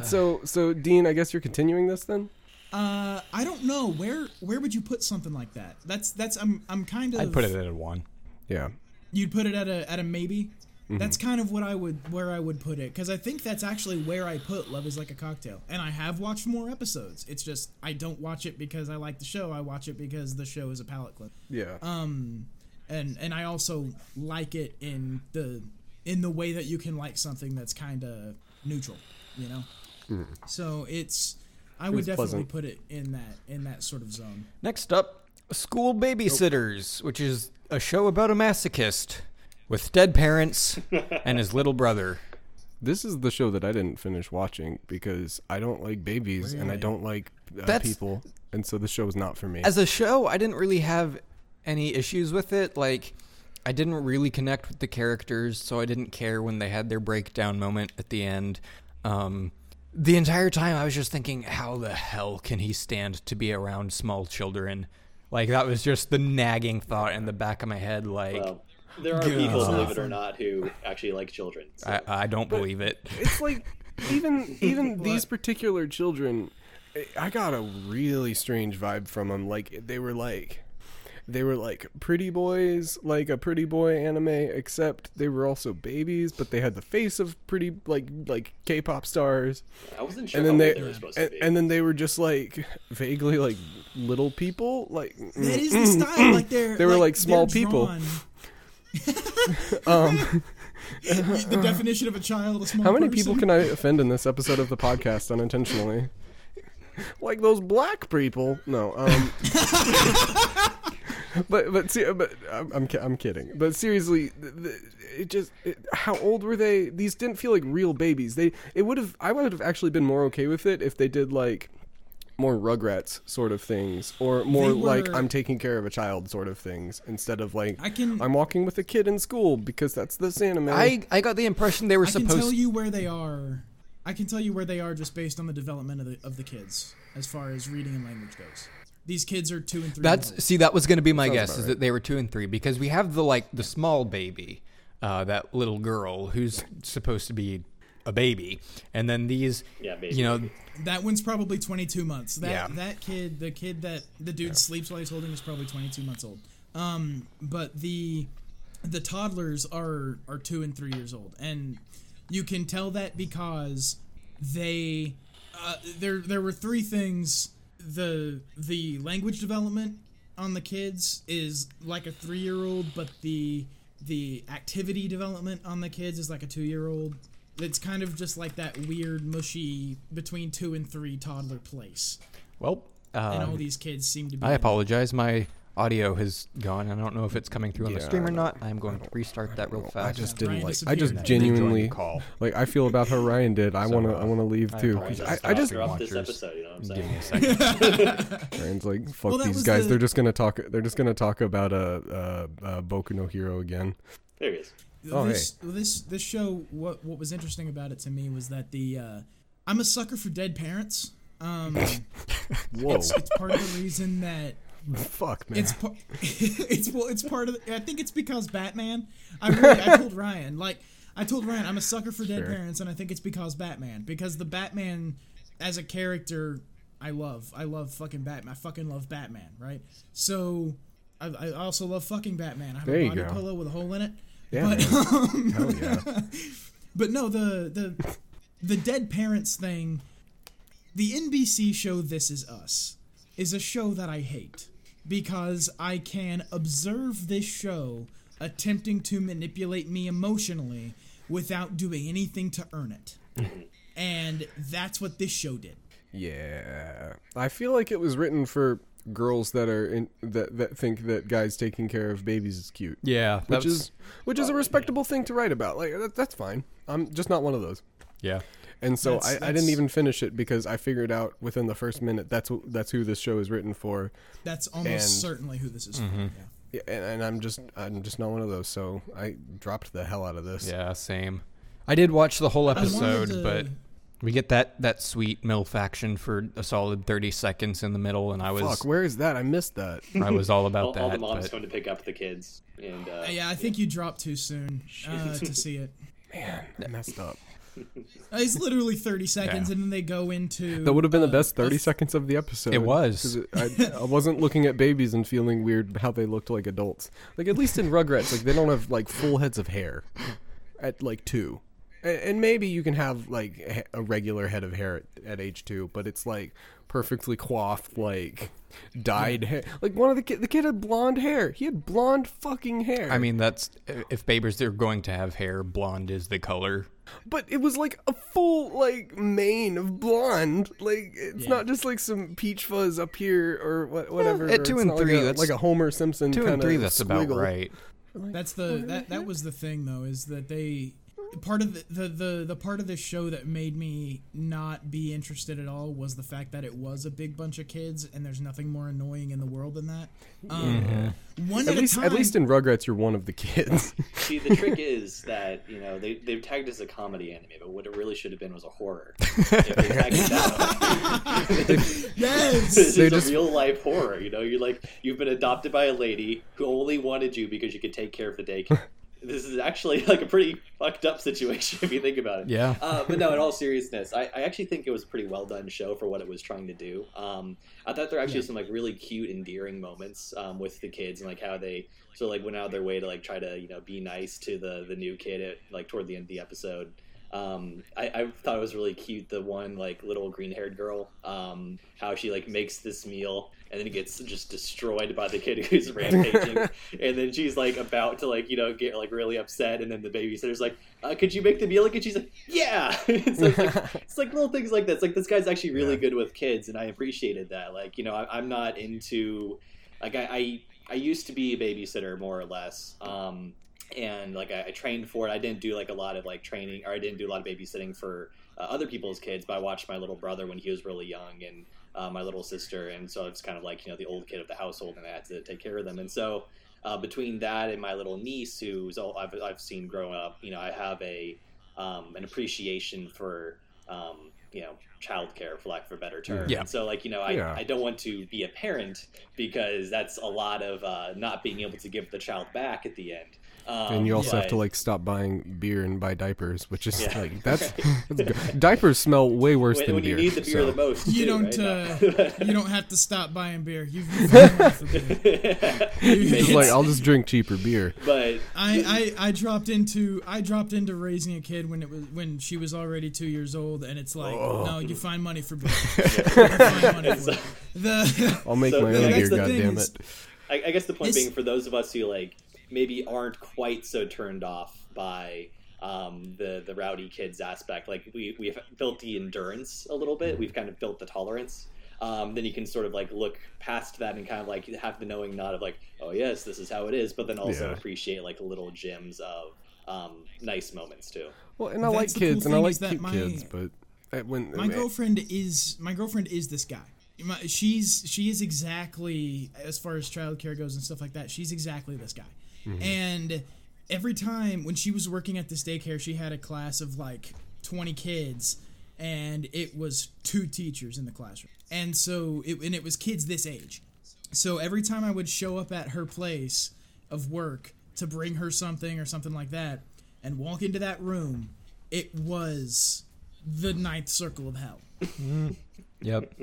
So so Dean, I guess you're continuing this then. uh I don't know where where would you put something like that? That's that's I'm I'm kind of I'd put it at a one. Yeah. You'd put it at a at a maybe. Mm-hmm. That's kind of what I would where I would put it because I think that's actually where I put Love Is Like a Cocktail, and I have watched more episodes. It's just I don't watch it because I like the show. I watch it because the show is a palate clip. Yeah. Um, and and I also like it in the in the way that you can like something that's kind of neutral, you know. So it's I would definitely pleasant. put it in that in that sort of zone. Next up, School Babysitters, which is a show about a masochist with dead parents and his little brother. This is the show that I didn't finish watching because I don't like babies and I don't like uh, That's- people, and so the show was not for me. As a show, I didn't really have any issues with it. Like, I didn't really connect with the characters, so I didn't care when they had their breakdown moment at the end. Um, the entire time I was just thinking, how the hell can he stand to be around small children? Like that was just the nagging thought in the back of my head. Like Well, there are God. people, believe it or not, who actually like children. So. I, I don't believe it. it's like even even these particular children i got a really strange vibe from them like they were like they were like pretty boys like a pretty boy anime except they were also babies but they had the face of pretty like like k-pop stars I wasn't sure and then old they, they were supposed and, to be. and then they were just like vaguely like little people like That mm. is the style. Like they're They were like they're small people. drawn. Um the definition of a child, a How many person. people can I offend in this episode of the podcast unintentionally? Like those black people? No. Um, but but see, but I'm I'm, I'm kidding. But seriously, it just it, how old were they? These didn't feel like real babies. They it would have I would have actually been more okay with it if they did like more Rugrats sort of things, or more They like I'm taking care of a child sort of things, instead of like I can I'm walking with a kid in school because that's this anime. I I got the impression they were I can tell you where they are. I can tell you where they are just based on the development of the of the kids, as far as reading and language goes. These kids are two and three. That's old. see, that was going to be my Sounds guess is right. that they were two and three because we have the like the small baby, uh, that little girl who's supposed to be a baby, and then these, Yeah, baby, you know, baby. that one's probably 22 months. That Yeah. that kid, the kid that the dude sleeps while he's holding, is probably 22 months old. Um, but the the toddlers are are two and three years old, and you can tell that because they uh, there there were three things. The the language development on the kids is like a three year old, but the the activity development on the kids is like a two year old. It's kind of just like that weird mushy between two and three toddler place, well, and all um, these kids seem to be. I apologize, my audio has gone. I don't know if it's coming through on the Yeah, stream or don't- I'm going to restart that real fast. I just didn't like. I disappeared. just And joined the genuinely call. like. I feel about how Ryan did. I So, want to. uh, I want to leave I too. apologize 'cause to I, I just. all Drop this watchers. episode. You know what I'm Give saying? me a second. Ryan's like, fuck Well, that these was guys. the- They're just gonna talk. They're just gonna talk about uh, uh, uh Boku no Hero again. There he is. Oh, this, this this show what what was interesting about it to me was that the uh, I'm a sucker for dead parents. Um, Whoa, it's, it's part of the reason that fuck man. it's par- it's well it's part of the, I think it's because Batman. I really I told Ryan like I told Ryan I'm a sucker for dead Sure. parents and I think it's because Batman because the Batman as a character I love I love fucking Batman I fucking love Batman right so I, I also love fucking Batman I have There a body pillow with a hole in it yeah, but um, hell yeah. but no, the the the dead parents thing. The NBC show This Is Us is a show that I hate because I can observe this show attempting to manipulate me emotionally without doing anything to earn it. and that's what this show did. Yeah, I feel like it was written for girls that are in that that think that guys taking care of babies is cute. Yeah, Which is which is a respectable thing to write about. Like that, that's fine. I'm just not one of those. yeah. And so That's- I, I didn't even finish it because I figured out within the first minute that's wh- that's who this show is written for. That's almost And- certainly who this is. Mm-hmm. Yeah. Yeah, and, and I'm just I'm just not one of those. So I dropped the hell out of this. Yeah, same. I did watch the whole episode, to- but we get that that sweet MILF action for a solid thirty seconds in the middle, and I was Fuck, where is that? I missed that. I was all All, about all the that. moms but come to pick up the kids, and uh, yeah, I think you dropped too soon uh, to see it. Man, I messed up. Uh, It's literally 30 seconds, Yeah. and then they go into. That would have been the uh, best 30 f- seconds of the episode. It was. 'Cause it- I, I wasn't looking at babies and feeling weird how they looked like adults. Like at least in Rugrats, like they don't have like full heads of hair at like two, and, and maybe you can have like a- a regular head of hair at, at age two, but it's like perfectly coiffed, like dyed hair. Like one of the kid, the kid had blonde hair. He had blonde fucking hair. I mean, that's if babies they're going to have hair, blonde is the color. but it was like a full like mane of blonde. Like it's Yeah. not just like some peach fuzz up here or what, whatever. at two it's and not like three, a- that's- like a Homer Simpson. Two and three, that's about squiggle. right. That's the that that was the thing though is that they part of the, the the the part of this show that made me not be interested at all was the fact that it was a big bunch of kids, and there's nothing more annoying in the world than that. Um, One At at, least, time. at least in Rugrats, you're one of the kids. See, the trick is that you know they they've tagged it as a comedy anime, but what it really should have been was a horror. if they tagged it that way. yes. this is just- a real life horror. You know, you're like you've been adopted by a lady who only wanted you because you could take care of the daycare. This is actually like a pretty fucked up situation if you think about it. Yeah. Uh, but no, in all seriousness, I, I actually think it was a pretty well done show for what it was trying to do. Um, I thought there were actually Yeah. some like really cute, endearing moments um, with the kids and like how they sort of like went out of their way to like try to you know be nice to the the new kid at like toward the end of the episode. Um, I, I thought it was really cute. The one like little green haired girl, um, how she like makes this meal and then it gets just destroyed by the kid who's rampaging, and then she's like about to like you know get like really upset, and then the babysitter's like, uh, "Could you make the meal?" And she's like, "Yeah." so it's, like, it's like little things like this. Like this guy's actually really Yeah. good with kids, and I appreciated that. Like you know, I, I'm not into like I, I I used to be a babysitter more or less. Um, and like I, I trained for it. I didn't do like a lot of like training, or I didn't do a lot of babysitting for uh, other people's kids. But I watched my little brother when he was really young, and uh, my little sister, and so it's kind of like you know the old kid of the household, and I had to take care of them. And so uh, between that and my little niece, who's all I've, I've seen growing up, you know, I have a um, an appreciation for um, you know childcare, for lack of a better term. Yeah. And so like you know, I, Yeah. I don't want to be a parent because that's a lot of uh, not being able to give the child back at the end. Um, and you also have to like stop buying beer and buy diapers, which is Yeah. like that's, that's good. diapers smell way worse when, than when beer. you need the beer so- the most. You too, don't. right? Uh, you don't have to stop buying beer. You've, you've had enough of beer. It's like I'll just drink cheaper beer. but I, I, I dropped into I dropped into raising a kid when it was when she was already two years old, and it's like no, you find money for beer. Money for it. The I'll make So my own beer. thing God damn it! I, I guess the point being for those of us who like maybe aren't quite so turned off by um, the the rowdy kids aspect, like we we've built the endurance a little bit. We've kind of built the tolerance. Um, then you can sort of like look past that and kind of like have the knowing nod of like, oh yes, this is how it is, but then also Yeah. appreciate like little gems of um, nice moments too. Well, and I like That's the cool kids, and I like cute my- kids, but when my girlfriend is my girlfriend is this guy. My, she's she is exactly as far as childcare goes and stuff like that. She's exactly this guy. Mm-hmm. And every time when she was working at this daycare, she had a class of like twenty kids, and it was two teachers in the classroom. And so it and it was kids this age. So every time I would show up at her place of work to bring her something or something like that, and walk into that room, it was the ninth circle of hell. Mm-hmm. Yep.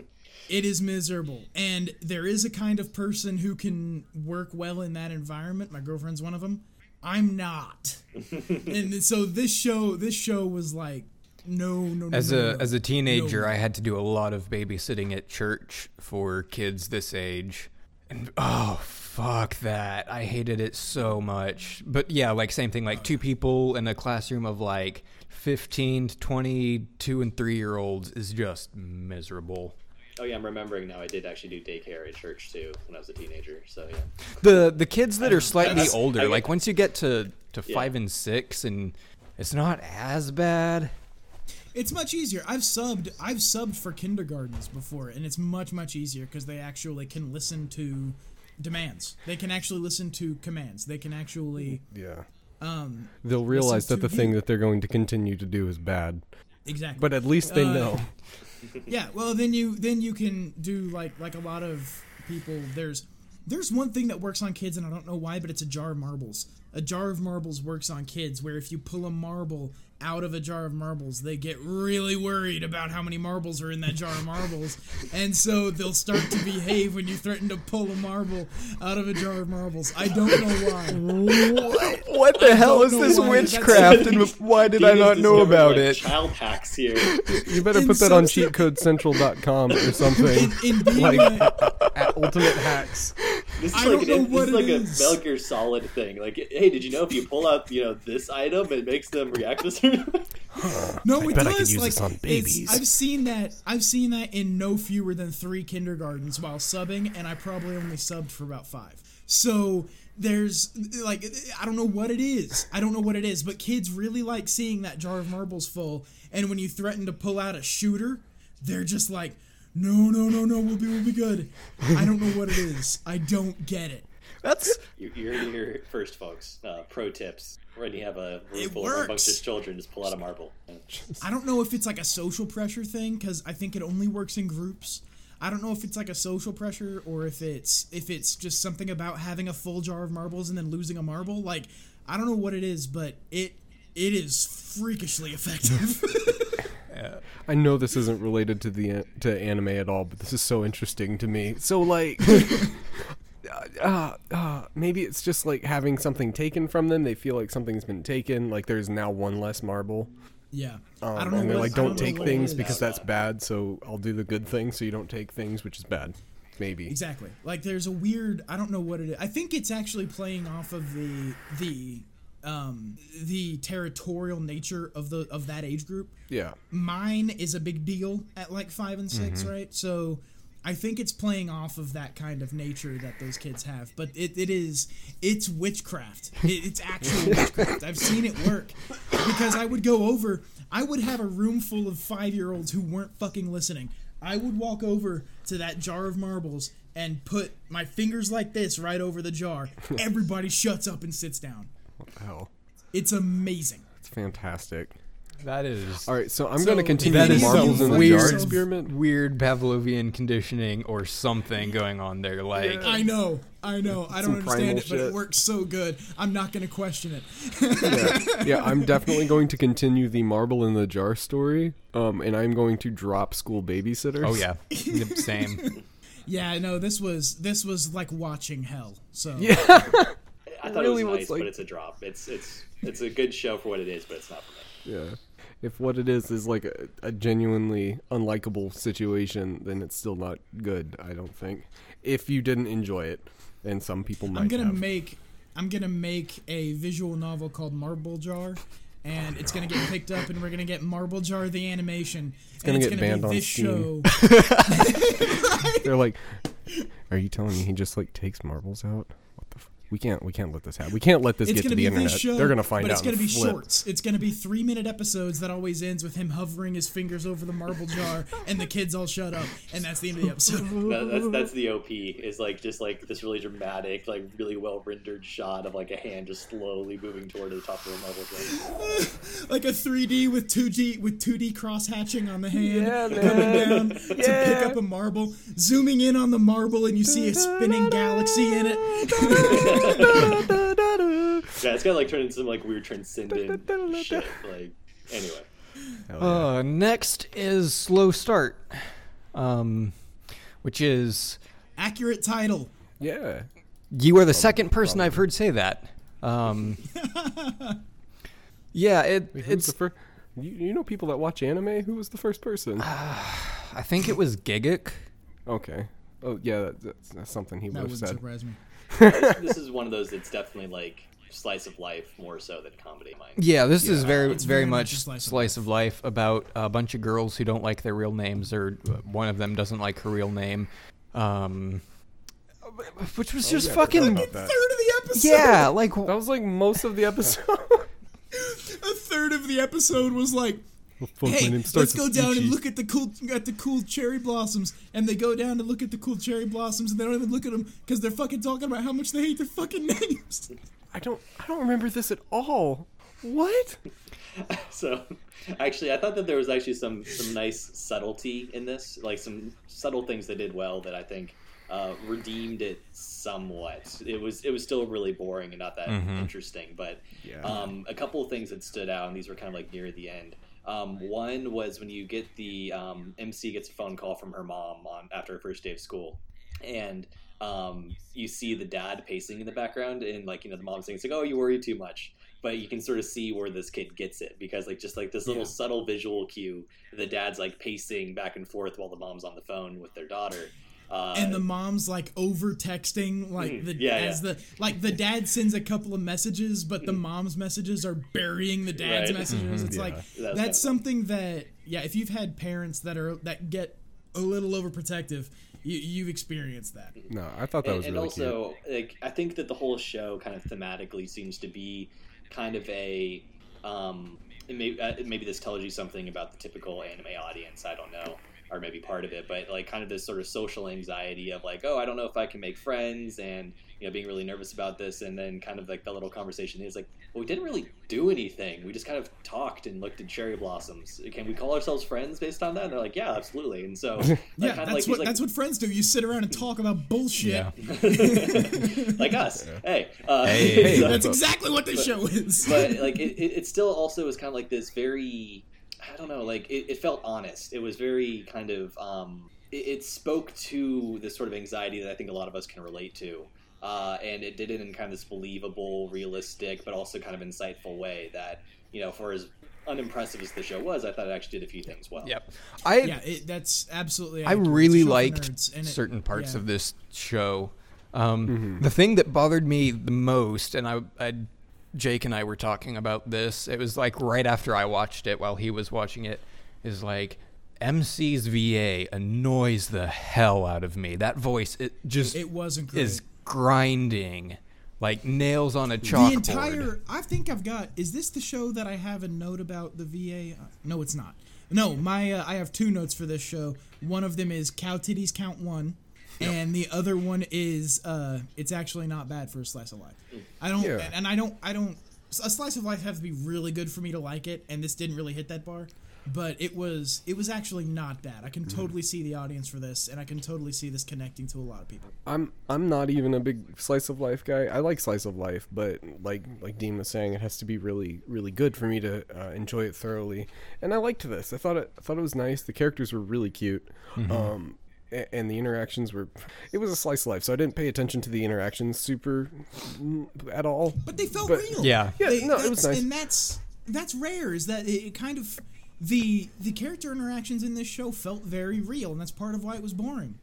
It is miserable. And there is a kind of person who can work well in that environment. My girlfriend's one of them. I'm not. and so this show this show was like no no no. As no, a no. as a teenager, No. I had to do a lot of babysitting at church for kids this age, and oh fuck that! I hated it so much. But yeah, like same thing, like two people in a classroom of like fifteen to twenty, two and three year olds is just miserable. Oh yeah, I'm remembering now. I did actually do daycare at church too when I was a teenager. So yeah. The the kids that are slightly That's- older, I- like once you get to to Yeah. five and six, and it's not as bad. It's much easier. I've subbed. I've subbed for kindergartens before, and it's much much easier because they actually can listen to demands. They can actually listen to commands. They can actually Yeah, um they'll realize that to the thing that they're going to continue to do is bad, exactly. but at least they Uh, know. yeah. Well, then you then you can do like like a lot of people. There's there's one thing that works on kids, and I don't know why, but it's a jar of marbles. A jar of marbles works on kids, where if you pull a marble out of a jar of marbles, they get really worried about how many marbles are in that jar of marbles, and so they'll start to behave when you threaten to pull a marble out of a jar of marbles. I don't know why. What, what the hell is this why, witchcraft, and why did I not know about like, it? Child hacks here. You better in put that some on sta- cheatcodecentral.com or something. In being like a- at Ultimate Hacks. This is I like an, this is like is. a Metal Gear Solid thing. Like, hey, did you know if you pull out you know this item, it makes them react to way? No, I it bet I does. could use like, this on babies. I've seen that. I've seen that in no fewer than three kindergartens while subbing, and I probably only subbed for about five. So there's like I don't know what it is. I don't know what it is, but kids really like seeing that jar of marbles full. And when you threaten to pull out a shooter, they're just like, "No, no, no, no, we'll be we'll be good." I don't know what it is. I don't get it. That's You- You're you're here first, folks. Uh, pro tips: when you have a room It full of rambunctious works. children, just pull out a marble. I don't know if it's like a social pressure thing because I think it only works in groups. I don't know if it's like a social pressure or if it's if it's just something about having a full jar of marbles and then losing a marble. Like I don't know what it is, but it it is freakishly effective. I know this isn't related to the to anime at all, but this is so interesting to me. So like, uh, uh, maybe it's just like having something taken from them. They feel like something's been taken. Like there's now one less marble. yeah, Um, I don't know. and they're like, I don't, take things because that's bad. So I'll do the good thing, so you don't take things, which is bad. Maybe. Exactly. Like there's a weird I don't know what it is. I think it's actually playing off of the the um the territorial nature of the of that age group. Yeah. Mine is a big deal at like 5 and 6, Mm-hmm. right? So I think it's playing off of that kind of nature that those kids have, but it, it is it's witchcraft. It, it's actual witchcraft. I've seen it work because I would go over. I would have a room full of five year olds who weren't fucking listening. I would walk over to that jar of marbles and put my fingers like this right over the jar. Everybody shuts up and sits down. What the hell? It's amazing. It's fantastic. that is All right, so I'm So, going to continue that the is marbles some in the weird jar experiment. weird Pavlovian conditioning or something going on there. Like I know, I know. I don't understand it, but it works so good. I'm not going to question it. yeah. yeah, I'm definitely going to continue the marble in the jar story. Um, and I'm going to drop school babysitters. oh yeah, Yep, same. Yeah, no, this was this was like watching hell. So Yeah. I thought really it was was nice, like- but it's a drop. It's it's it's a good show for what it is, but it's not for me. Yeah. If what it is is like a, a genuinely unlikable situation, then it's still not good, I don't think. If you didn't enjoy it. And some people might I'm gonna have. make I'm gonna make a visual novel called Marble Jar, and it's gonna get picked up, and we're gonna get Marble Jar the animation. It's gonna and get it's banned gonna on be this Steam. show. They're like, "Are you telling me he just like takes marbles out? What the? F- we can't. We can't let this happen. We can't let this It's get to gonna the internet. this show. They're gonna find but out. it's gonna be flip. shorts. It's gonna be three minute episodes that always ends with him hovering his fingers over the marble jar, and the kids all shut up, and that's the end of the episode. That, that's that's the OP. Is like just like this really dramatic, like really well rendered shot of like a hand just slowly moving toward the top of the marble jar. like a 3D with 2D with 2D cross hatching on the hand Yeah, coming man. down to pick up a marble, zooming in on the marble and you see a spinning galaxy in it. Yeah, it's gotta like turn into some like weird transcendent shit. Like anyway, Hell yeah. Uh, next is Slow Start, um, which is Accurate title. yeah. you are the second person I've heard say that. Um, yeah, it, Wait, it's the first? You, you know people that watch anime? Who was the first person? I think it was Gigic. okay. Oh yeah, that, that's, that's something he would That have wouldn't said. surprise me. this is one of those that's definitely like slice of life more so than comedy. Mine. Yeah, this is very It's very very much much a slice slice, of of, life about a bunch of girls who don't like their real names, or one of them doesn't like her real name, um, which was just yeah, fucking about Third of the episode. yeah, like That was like most of the episode. A third of the episode was like, Fuck, my "Hey, let's go with down and look at the cool at the cool cherry blossoms." And they go down to look at the cool cherry blossoms, and they don't even look at them because they're fucking talking about how much they hate their fucking names. I don't. I don't remember this at all. What? So, actually, I thought that there was actually some some nice subtlety in this, like some subtle things they did well that I think uh, redeemed it somewhat. It was it was still really boring and not that interesting, but Yeah. um, a couple of things that stood out, and these were kind of like near the end. Um, one was when you get the um, MC gets a phone call from her mom on after her first day of school, and um, you see the dad pacing in the background, and like you know the mom saying, it's like, "Oh, you worry too much." But you can sort of see where this kid gets it because like just like this little Yeah. subtle visual cue, the dad's like pacing back and forth while the mom's on the phone with their daughter. Uh, and the mom's like over texting like Mm, the yeah, as yeah. the like the dad sends a couple of messages but the mom's messages are burying the dad's Right. messages it's Yeah. like That's that's, kinda- something that yeah if you've had parents that are that get a little overprotective You, you've experienced that. No, I thought that and, was and really cute. also like I think that the whole show kind of thematically seems to be kind of a um, maybe uh, maybe this tells you something about the typical anime audience. I don't know, or maybe part of it, but like kind of this sort of social anxiety of like, oh, I don't know if I can make friends, and you know, being really nervous about this, and then kind of like the little conversation is like, well, we didn't really do anything. We just kind of talked and looked at cherry blossoms. Can we call ourselves friends based on that? And they're like, yeah, absolutely. And so, like, Yeah, that's like, what like, that's what friends do. You sit around and talk about bullshit. Yeah. like us. Hey, uh, Hey, hey, so- That's exactly what this show is. but like it, it, it still also is kind of like this very i don't know like it, it felt honest it was very kind of um it, it spoke to this sort of anxiety that i think a lot of us can relate to uh, and it did it in kind of this believable realistic but also kind of insightful way that you know for as unimpressive as the show was i thought it actually did a few things well Yep. I yeah, it, that's absolutely. I accurate. Really liked nerds, and it- certain parts yeah. of this show. Um, Mm-hmm. The thing that bothered me the most, and I, I, Jake and I were talking about this. It was like right after I watched it, while he was watching it, is like MC's VA annoys the hell out of me. That voice, it just It wasn't great. is grinding like nails on a chalkboard. the entire. I think I've got. Is this the show that I have a note about the VA? No, it's not. No, my uh, I have two notes for this show. One of them is cow titties count one, and the other one is uh, it's actually not bad for a slice of life. I don't, Yeah. and, I don't, I don't. A slice of life has to be really good for me to like it, and this didn't really hit that bar. But it was, it was actually not bad. I can totally see the audience for this, and I can totally see this connecting to a lot of people. I'm I'm not even a big slice of life guy. I like slice of life, but like like Dean was saying, it has to be really really good for me to uh, enjoy it thoroughly. And I liked this. I thought it I thought it was nice. The characters were really cute. Um, a- and the interactions were it was a slice of life so i didn't pay attention to the interactions super at all But they felt But- real. Yeah. Yeah, They- no, it was nice. and that's that's rare. Is that it, it kind of the the character interactions in this show felt very real, and that's part of why it was boring,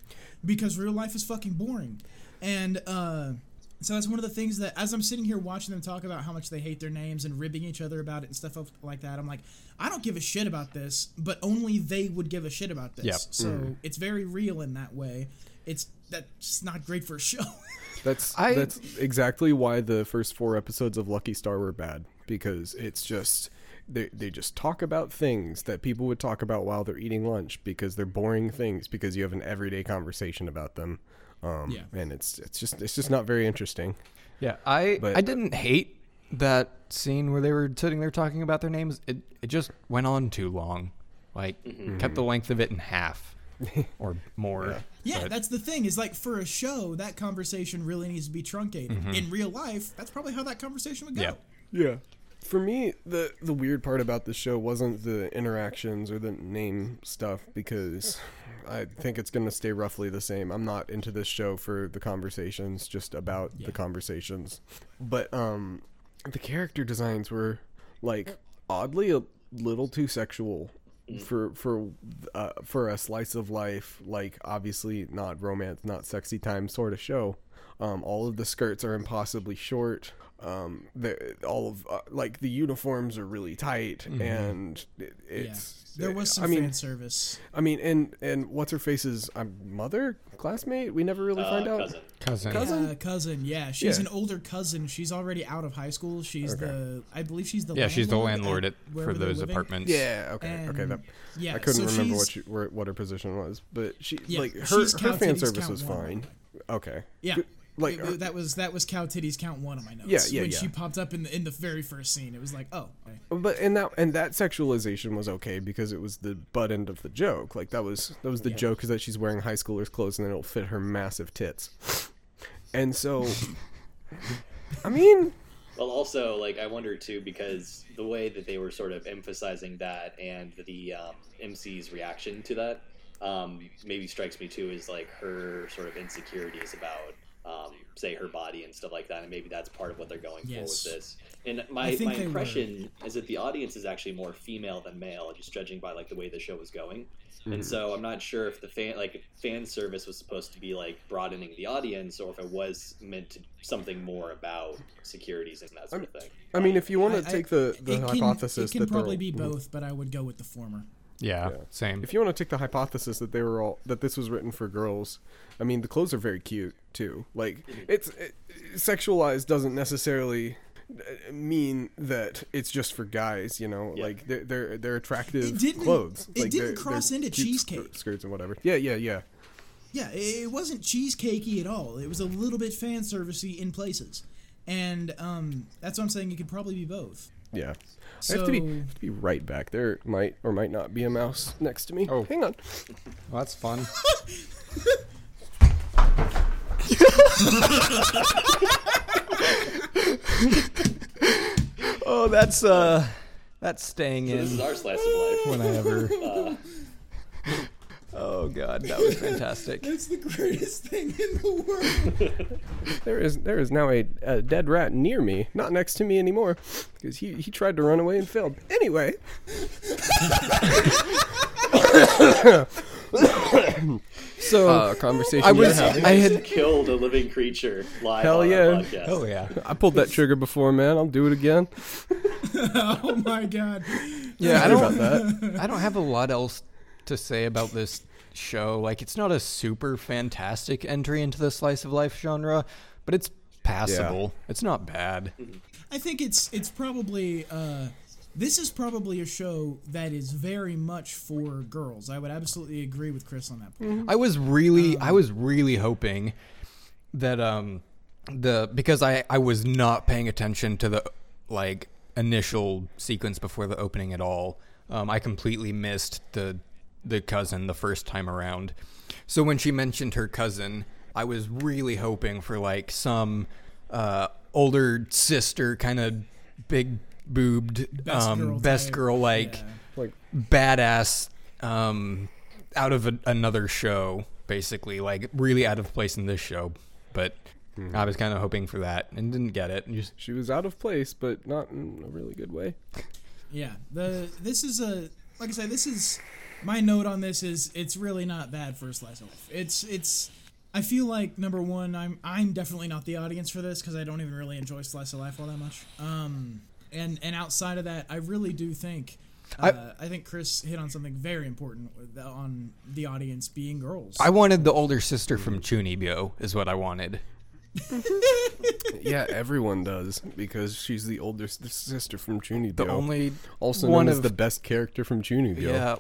because real life is fucking boring, and uh, so that's one of the things that as I'm sitting here watching them talk about how much they hate their names and ribbing each other about it and stuff like that, I'm like, I don't give a shit about this, but only they would give a shit about this. Yep. So mm. it's very real in that way. It's that's not great for a show. That's I- that's exactly why the first four episodes of Lucky Star were bad because it's just they they just talk about things that people would talk about while they're eating lunch because they're boring things because you have an everyday conversation about them. Um, Yeah. and it's it's just it's just not very interesting. Yeah, I But- I didn't hate that scene where they were sitting there talking about their names. It it just went on too long. Like mm-hmm. kept the mm-hmm. length of it in half or more. Yeah, But- that's the thing. Is like for a show, that conversation really needs to be truncated. Mm-hmm. In real life, that's probably how that conversation would go. Yeah. Yeah. For me, the the weird part about the show wasn't the interactions or the name stuff because I think it's going to stay roughly the same. I'm not into this show for the conversations, just about Yeah. the conversations. But um the character designs were like oddly a little too sexual for for uh, for a slice of life like obviously not romance not sexy time sort of show um, all of the skirts are impossibly short um, the, all of uh, like the uniforms are really tight and it, Yeah. it's There was some I mean fan service. I mean and and what's her face's um, mother classmate we never really uh, find out cousin. cousin. Cousin? Uh, cousin, yeah, she's Yeah. an older cousin. She's already out of high school. She's Okay. the, I believe she's the Yeah, she's the landlord at at, for those apartments. yeah okay okay that Yeah, I couldn't so remember what she's- she, where, what her position was but she Yeah, like her her fan service was fine okay Yeah, Good- like It- that was that was cow titties count one on my notes. Yeah, yeah, When yeah. she popped up in the in the very first scene, it was like, oh, okay. But and that and that sexualization was okay because it was the butt end of the joke. Like that was that was the Yeah. joke is that she's wearing high schooler's clothes and then it'll fit her massive tits. And so, I mean, Well, also, like I wonder too because the way that they were sort of emphasizing that and the um, MC's reaction to that um, maybe strikes me too is like her sort of insecurities about, um, say, her body and stuff like that, and maybe that's part of what they're going Yes. for with this. And my my they were. impression is that the audience is actually more female than male, just judging by like the way the show was going. Mm-hmm. And so I'm not sure if the fan like fan service was supposed to be like broadening the audience or if it was meant to something more about securities and that sort of thing. I mean, if you want I- to I- take the the it can, hypothesis it can that probably be both, but I would go with the former. Yeah, Yeah. same. If you want to take the hypothesis that they were all that this was written for girls, I mean the clothes are very cute too. Like it's it, sexualized doesn't necessarily uh, mean that it's just for guys. You know, Yeah. like they're they're, they're attractive It didn't- clothes. it like, didn't they're- cross they're into cheesecake. sk- skirts and whatever. Yeah, yeah, yeah. Yeah, it wasn't cheesecakey at all. It was a little bit fan servicey in places, and um, that's what I'm saying. It could probably be both. Yeah. I have to be have to be right back. There might or might not be a mouse next to me. Oh. hang on. Well, that's fun. oh, that's uh, that's staying This is in our slice of life. when I ever. Uh, Oh god, that was fantastic. That's the greatest thing in the world. There is there is now a, a dead rat near me, not next to me anymore, because he he tried to run away and failed. Anyway. So uh, conversation I was having. I had killed a living creature live Hell on yeah. our podcast. oh yeah I pulled that trigger before, man. I'll do it again. oh my god. yeah I don't that. I don't have a lot else to say about this show. Like it's not a super fantastic entry into the slice of life genre, but it's passable. It's not bad. I think it's it's probably uh, this is probably a show that is very much for girls. I would absolutely agree with Chris on that point. I was really I was really hoping that um the because I I was not paying attention to the like initial sequence before the opening at all. Um, I completely missed the the cousin the first time around. So when she mentioned her cousin, I was really hoping for like some uh, older sister kind of big boobed Best um, girl best girl like Yeah. Like badass um out of a, another show basically like really out of place in this show but i was kind of hoping for that and didn't get it just she was out of place, but not in a really good way. Yeah, the this is a like I said, this is my note on this is it's really not bad for a slice of life. It's it's I feel like number one, I'm I'm definitely not the audience for this because I don't even really enjoy slice of life all that much. Um, and and outside of that, I really do think. I- Uh, I, think Chris hit on something very important with, on the audience being girls. i wanted the older sister from chunibyo is what i wanted Yeah, everyone does because she's the older sister from Chunibyo. the only also one known as the best character from Chunibyo. yeah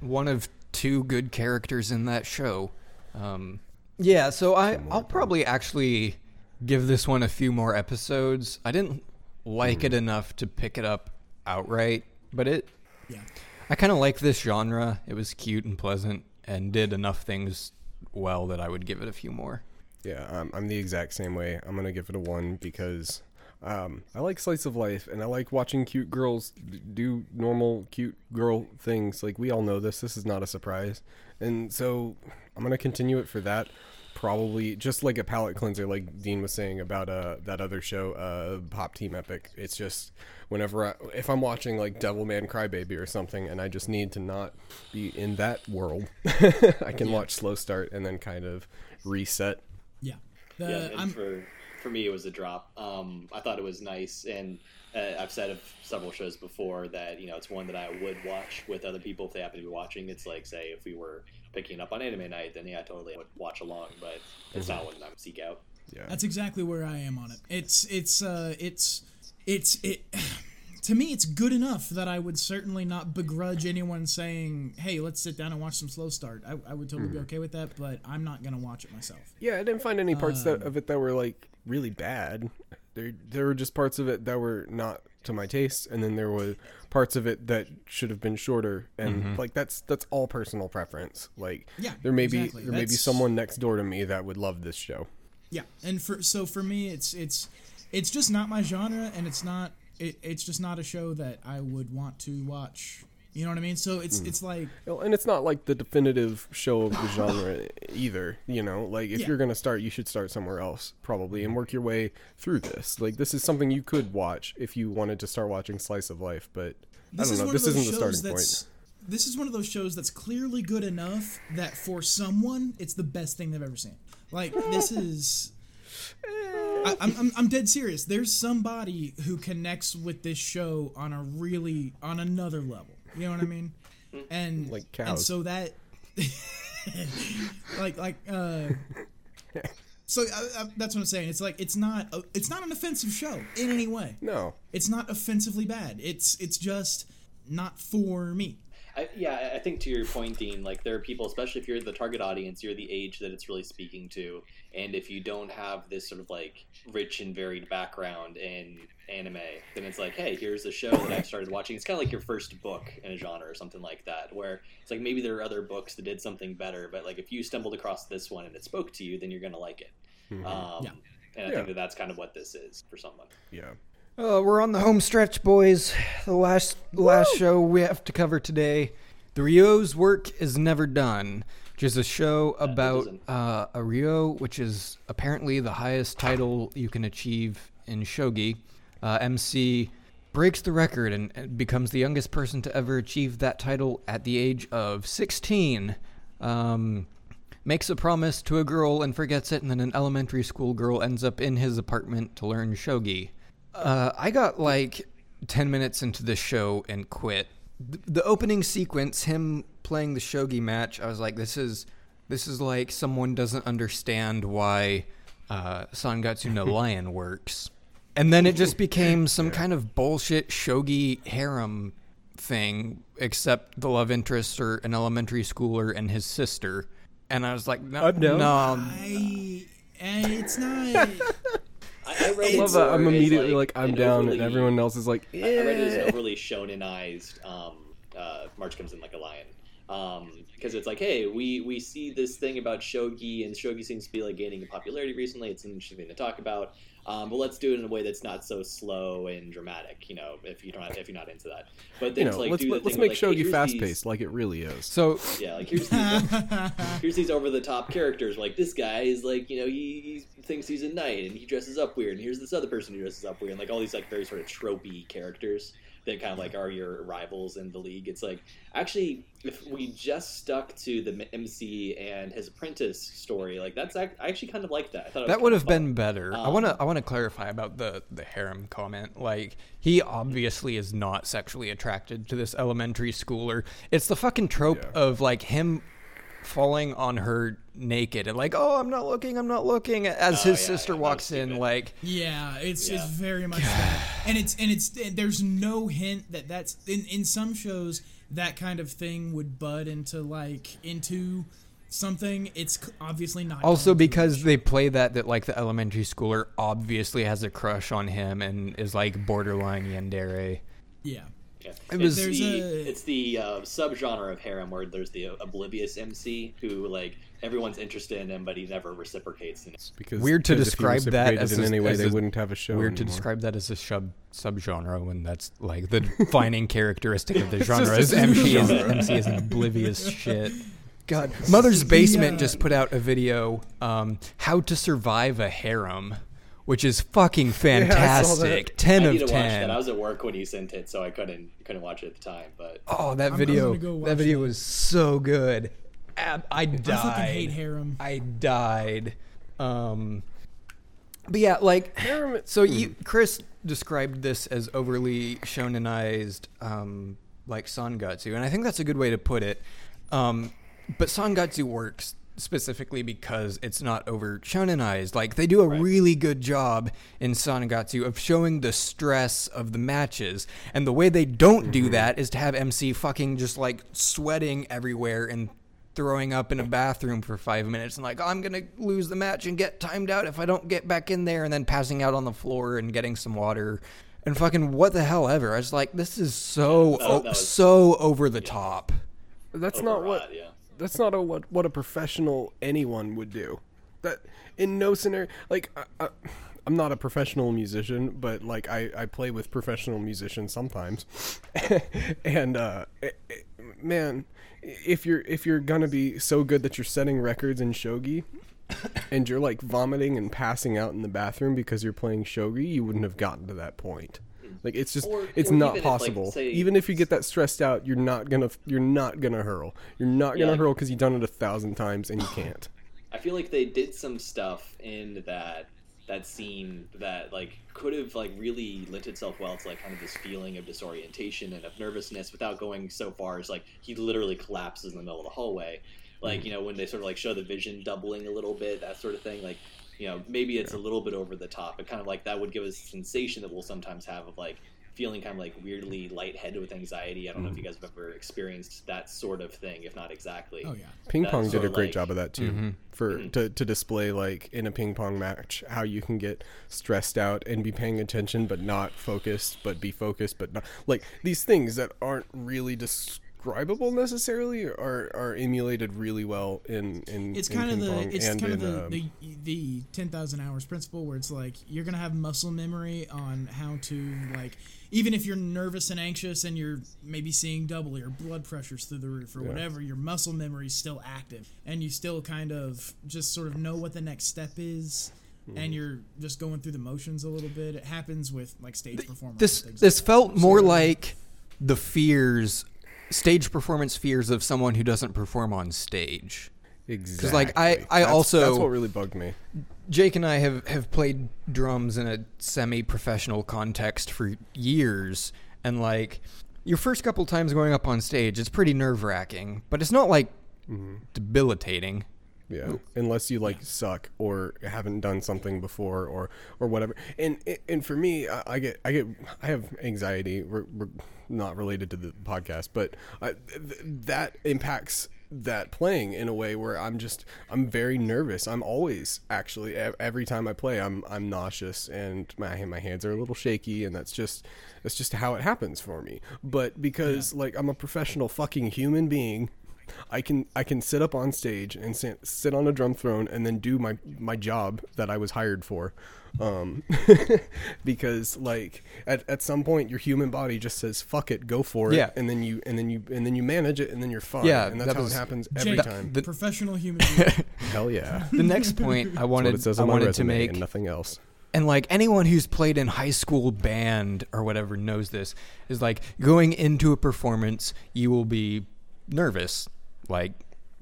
one of two good characters in that show um yeah so i i'll probably actually give this one a few more episodes i didn't like it enough to pick it up outright but it yeah. I kind of like this genre. It was cute and pleasant and did enough things well that I would give it a few more. Yeah, um, I'm the exact same way. I'm gonna give it a one because um, I like slice of life and I like watching cute girls do normal cute girl things. Like we all know this. This is not a surprise, and so I'm gonna continue it for that. Probably just like a palate cleanser, like Dean was saying about uh, that other show, uh, Pop Team Epic. It's just whenever I, if I'm watching like Devil Devilman Crybaby or something, and I just need to not be in that world, I can watch Slow Start and then kind of reset Yeah. The, yeah, I'm, for for me it was a drop. Um, I thought it was nice, and uh, I've said of several shows before that you know it's one that I would watch with other people if they happen to be watching. It's like say if we were picking up on anime night, then yeah, I totally would watch along, but it's not one that I would seek out. Yeah. That's exactly where I am on it. It's it's uh it's it's it to me it's good enough that I would certainly not begrudge anyone saying, "Hey, let's sit down and watch some slow start." I, I would totally be okay with that, but I'm not gonna watch it myself. Yeah, I didn't find any parts that, of it that were like really bad. There, there were just parts of it that were not to my taste, and then there were parts of it that should have been shorter. And mm-hmm. like that's that's all personal preference. Like, Yeah, there may exactly. be there may be someone next door to me that would love this show. Yeah, and for so for me, it's it's it's just not my genre, and it's not it, it's just not a show that I would want to watch. You know what I mean? So it's hmm. it's like and it's not like the definitive show of the genre either. You know, like if Yeah. you're gonna start, you should start somewhere else probably and work your way through this. Like this is something you could watch if you wanted to start watching Slice of Life, but I don't know. This isn't the starting point. This is one of those shows that's clearly good enough that for someone, it's the best thing they've ever seen. Like this is. I, I'm, I'm, I'm dead serious. There's somebody who connects with this show on a really on another level. You know what I mean? and Like and so that like like uh so uh, uh, that's what i'm saying. It's like it's not a, it's not an offensive show in any way. No. it's not offensively bad. It's it's just not for me I, yeah, I- I think to your point, Dean, like there are people, especially if you're the target audience, you're the age that it's really speaking to, and if you don't have this sort of like rich and varied background in anime, then it's like, hey, here's a show that I've started watching. It's kind of like your first book in a genre or something like that, where it's like maybe there are other books that did something better, but like if you stumbled across this one and it spoke to you, then you're gonna like it. Um, Yeah. And I Yeah. think that that's kind of what this is for someone. Yeah. Uh, we're on the home stretch, boys. The last last show we have to cover today. The Ryuo's work is never done, which is a show about uh, a Rio, which is apparently the highest title you can achieve in shogi. Uh, MC breaks the record and, and becomes the youngest person to ever achieve that title at the age of 16. Um, makes a promise to a girl and forgets it, and then an elementary school girl ends up in his apartment to learn shogi. Uh, I got like 10 minutes into the show and quit. Th- The opening sequence, him playing the shogi match, I was like, this is this is like someone doesn't understand why uh, Sangatsu no Lion works. And then it just became some kind of bullshit shogi harem thing, except the love interests are an elementary schooler and his sister. And I was like, no, no. no, i and it's not I, I read I it love that. I'm immediately like, I'm an down, overly- and everyone else is like, I I read it as an overly shonenized um, uh, March comes in like a lion. Because it's like, hey, we, we see this thing about shogi, and shogi seems to be like gaining in popularity recently. It's an interesting thing to talk about, um, but let's do it in a way that's not so slow and dramatic. You know, if you don't if you're not into that. But then You it's know, like, let's do the let's thing make where, like, hey, shogi here's fast these- paced like it really is. So Yeah, like here's these, here's these over the top characters. Like this guy is like, you know, he, he thinks he's a knight and he dresses up weird. And here's this other person who dresses up weird. And like all these like very sort of tropey characters that kind of like are your rivals in the league. It's like actually, if we just stuck to the MC and his apprentice story, like that's I actually kind of like that. I thought that would have been better. I Um, want to I want to clarify about the the harem comment. Like he obviously is not sexually attracted to this elementary schooler. It's the fucking trope Yeah. of like him falling on her naked and like, "Oh, I'm not looking. I'm not looking." As Oh, his yeah, sister yeah, walks in like, Yeah, it's Yeah. it's very much that, and it's and it's and there's no hint that that's in in some shows that kind of thing would bud into like into something. It's obviously not. also because they play that that like the elementary schooler obviously has a crush on him and is like borderline yandere. yeah, Yeah. It it's was- the, a- it's the uh, subgenre of harem where there's the oblivious MC who like everyone's interested in him, but he never reciprocates. And because Weird to because if he describe that as in a- any way, as they a- wouldn't have a show. Weird to describe that as a sub subgenre when that's like the defining characteristic of the genre just is MC is. MC is an oblivious shit. God, Mother's Basement Yeah. just put out a video, um, "How to Survive a Harem," which is fucking I saw that. fantastic. Ten I of need to watch ten. that. I was at work when he sent it, so I couldn't couldn't watch it at the time. But Oh, that I'm video! gonna go that video that. was so good. Ab- I died. I hate harem. I died. Um, but yeah, like Harem- so. You, Chris described this as overly shonenized, um, like Sangatsu, and I think that's a good way to put it. Um, but Sangatsu works specifically because it's not over shonenized. Like they do a really good job in Sangatsu of showing the stress of the matches, and the way they don't do that is to have MC fucking just like sweating everywhere and throwing up in a bathroom for five minutes and like, oh, I'm gonna lose the match and get timed out if I don't get back in there, and then passing out on the floor and getting some water. And fucking what the hell ever. I was like, this is so that- o- was- so over the top. That's not what. yeah. That's not a, what what a professional anyone would do. That in no scenario. Like I, I'm not a professional musician, but like I, I play with professional musicians sometimes, and uh, eh, eh, man, if you're if you're gonna be so good that you're setting records in shogi. And you're like vomiting and passing out in the bathroom because you're playing shogi, you wouldn't have gotten to that point. Like it's just Or- it's or not even if, like, possible. say- even if you get that stressed out, you're not gonna you're not gonna hurl. You're not gonna like- hurl because you've done it a thousand times and you can't. I feel like they did some stuff in that that scene that like could have like really lent itself well to like kind of this feeling of disorientation and of nervousness without going so far as like he literally collapses in the middle of the hallway like mm. you know when they sort of like show the vision doubling a little bit that sort of thing like you know maybe it's a little bit over the top but kind of like that would give us a sensation that we'll sometimes have of like feeling kind of like weirdly lightheaded with anxiety i don't know if you guys have ever experienced that sort of thing if not exactly Oh yeah. Ping That's pong did a great like- job of that too. For Mhm. to, to display like in a ping pong match how you can get stressed out and be paying attention but not focused, but be focused but not like these things that aren't really describable necessarily are are emulated really well in in It's in kind of the pong it's and kind of in, the, um, the the ten thousand hours principle where it's like you're gonna have muscle memory on how to like even if you're nervous and anxious and you're maybe seeing double your blood pressure's through the roof or Yeah. whatever your muscle memory's still active and you still kind of just sort of know what the next step is and you're just going through the motions a little bit it happens with like stage performers This this like felt that. more So- like the fears, stage performance fears of someone who doesn't perform on stage. exactly. Because, like, I- I That's- also- that's what really bugged me. Jake and I have, have played drums in a semi professional context for years, and like your first couple times going up on stage, it's pretty nerve wracking, but it's not like mm-hmm. debilitating. Yeah, unless you like suck or haven't done something before or or whatever. And and for me, I, I get I get I have anxiety. Not related to the podcast, but I, th- that impacts that playing in a way where I'm just I'm very nervous. I'm always actually every time I play, I'm I'm nauseous and my my hands are a little shaky, and that's just that's just how it happens for me. But because like I'm a professional fucking human being. I can I can sit up on stage and sit, sit on a drum throne and then do my my job that I was hired for, um, because like at, at some point your human body just says fuck it go for it Yeah. and then you and then you and then you manage it and then you're fine. Yeah, and that's that how was- it happens every Jake, time. The- professional human being. hell yeah. The next point I wanted it says I wanted to make and nothing else. and like anyone who's played in high school band or whatever knows this is like going into a performance you will be nervous. Like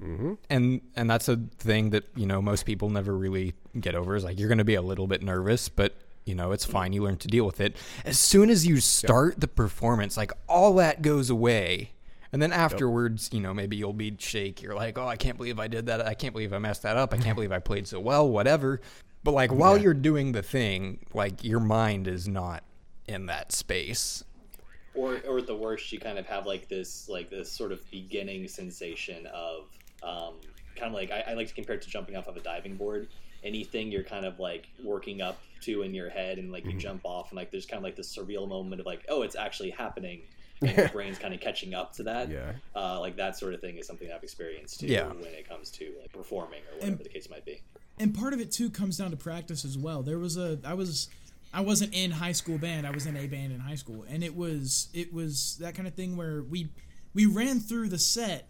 mm-hmm. and and that's a thing that you know most people never really get over is like you're going to be a little bit nervous but you know it's fine. You learn to deal with it. As soon as you start the performance like all that goes away. And then afterwards you know maybe you'll be shake. You're like oh i can't believe i did that. I can't believe i messed that up. I can't believe i played so well whatever. But like while Yeah. you're doing the thing like your mind is not in that space. Or or at the worst you kind of have like this like this sort of beginning sensation of um, kind of like I, I like to compare it to jumping off of a diving board anything you're kind of like working up to in your head and like you jump off and like there's kind of like this surreal moment of like oh it's actually happening and your brain's kind of catching up to that yeah uh, like that sort of thing is something I've experienced too Yeah. when it comes to like performing or whatever And- the case might be and part of it too comes down to practice as well. There was a I was I wasn't in high school band. I was in a band in high school, and it was it was that kind of thing where we we ran through the set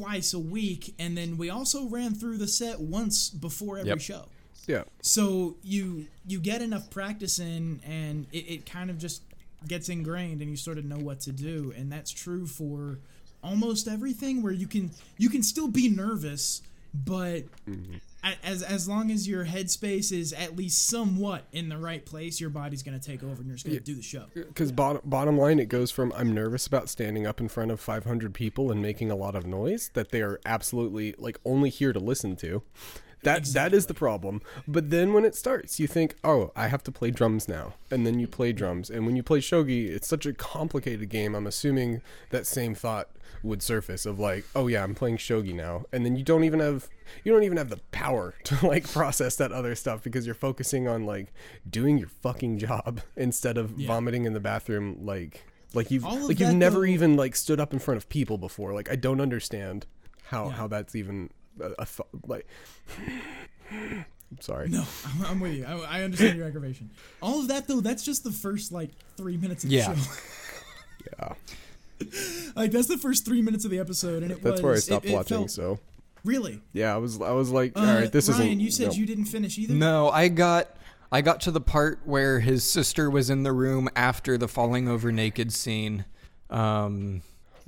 twice a week, and then we also ran through the set once before every Yep. show. yeah So you you get enough practice in, and it, it kind of just gets ingrained, and you sort of know what to do, and that's true for almost everything. Where you can you can still be nervous, but a- as as long as your headspace is at least somewhat in the right place, your body's gonna take over, and you're just gonna do the show. because bottom, bottom line it goes from i'm nervous about standing up in front of 500 people and making a lot of noise that they are absolutely like only here to listen to. That that is the problem. But then when it starts you think oh i have to play drums now. And then you play drums. And when you play shogi it's such a complicated game. I'm assuming that same thought would surface of like oh yeah i'm playing shogi now and then you don't even have you don't even have the power to like process that other stuff because you're focusing on like doing your fucking job instead of Yeah. vomiting in the bathroom like like you've like you've never though- even like stood up in front of people before like i don't understand how Yeah. how that's even a, a th- like I'm sorry No, I'm, I'm with you. I, I understand your aggravation. All of that though, that's just the first like three minutes of the Yeah. show. yeah like that's the first three minutes of the episode, and it that's was where i stopped it watching felt- so Really, yeah i was i was like uh, all right this Ryan, isn't you said no. you didn't finish either. No, I got I got to the part where his sister was in the room after the falling over naked scene. Um,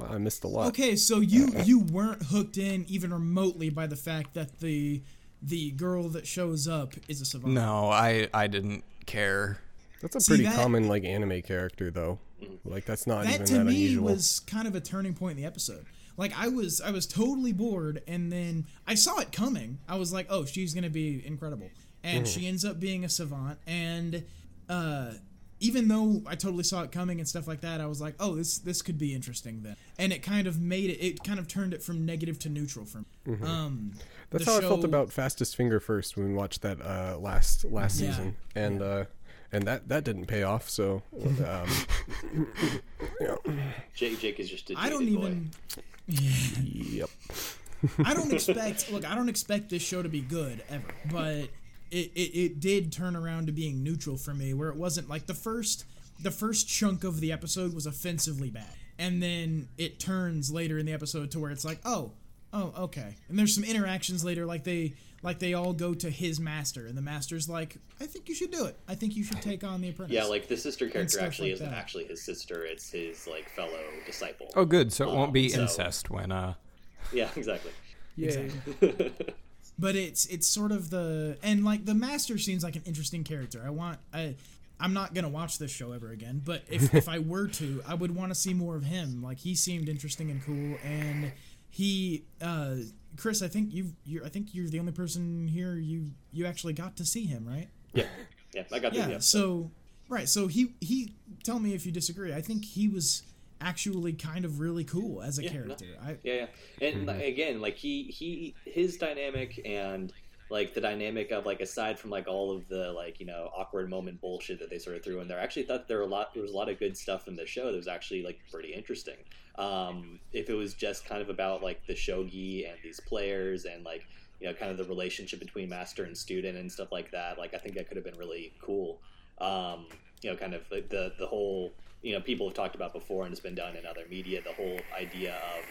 i missed a lot Okay, so you you weren't hooked in even remotely by the fact that the the girl that shows up is a savant. No, I I didn't care. That's a See, pretty that- common like anime character though. Like that's not that even to that me unusual. was kind of a turning point in the episode. Like I was I was totally bored and then I saw it coming. I was like, "Oh, she's going to be incredible." And Mm-hmm. she ends up being a savant and uh even though I totally saw it coming and stuff like that, I was like, "Oh, this this could be interesting then." And it kind of made it it kind of turned it from negative to neutral for me. Mm-hmm. Um That's the how I felt about Fastest Finger first when we watched that uh, last last Yeah. season, and uh, and that that didn't pay off. So, um, Jake, Jake is just a I don't jaded boy. even yep. I don't expect look, I don't expect this show to be good ever, but it, it, it did turn around to being neutral for me where it wasn't like the first the first chunk of the episode was offensively bad. And then it turns later in the episode to where it's like, oh, oh, okay. And there's some interactions later like they like they all go to his master and the master's like, I think you should do it. I think you should take on the apprentice. Yeah, like the sister character actually like isn't that. actually his sister; it's his like fellow disciple. Oh, good. So it won't be Um, so- incest when uh. Yeah, exactly. Yay. but it's it's sort of the and like the master seems like an interesting character i want i i'm not gonna watch this show ever again but if, if i were to i would want to see more of him like he seemed interesting and cool and he uh chris i think you've you're i think you're the only person here you you actually got to see him right Yeah, yeah. I got the yeah yeah. so right so he he tell me if you disagree i think he was actually kind of really cool as a Yeah, no. character i Yeah, yeah. And like, again, like he he his dynamic and like the dynamic of like aside from like all of the like you know awkward moment bullshit that they sort of threw in there, I actually thought there were a lot there was a lot of good stuff in the show that was actually like pretty interesting. Um, if it was just kind of about like the shogi and these players and like you know kind of the relationship between master and student and stuff like that, like I think that could have been really cool. Um, you know, kind of the the whole you know people have talked about before and it's been done in other media. The whole idea of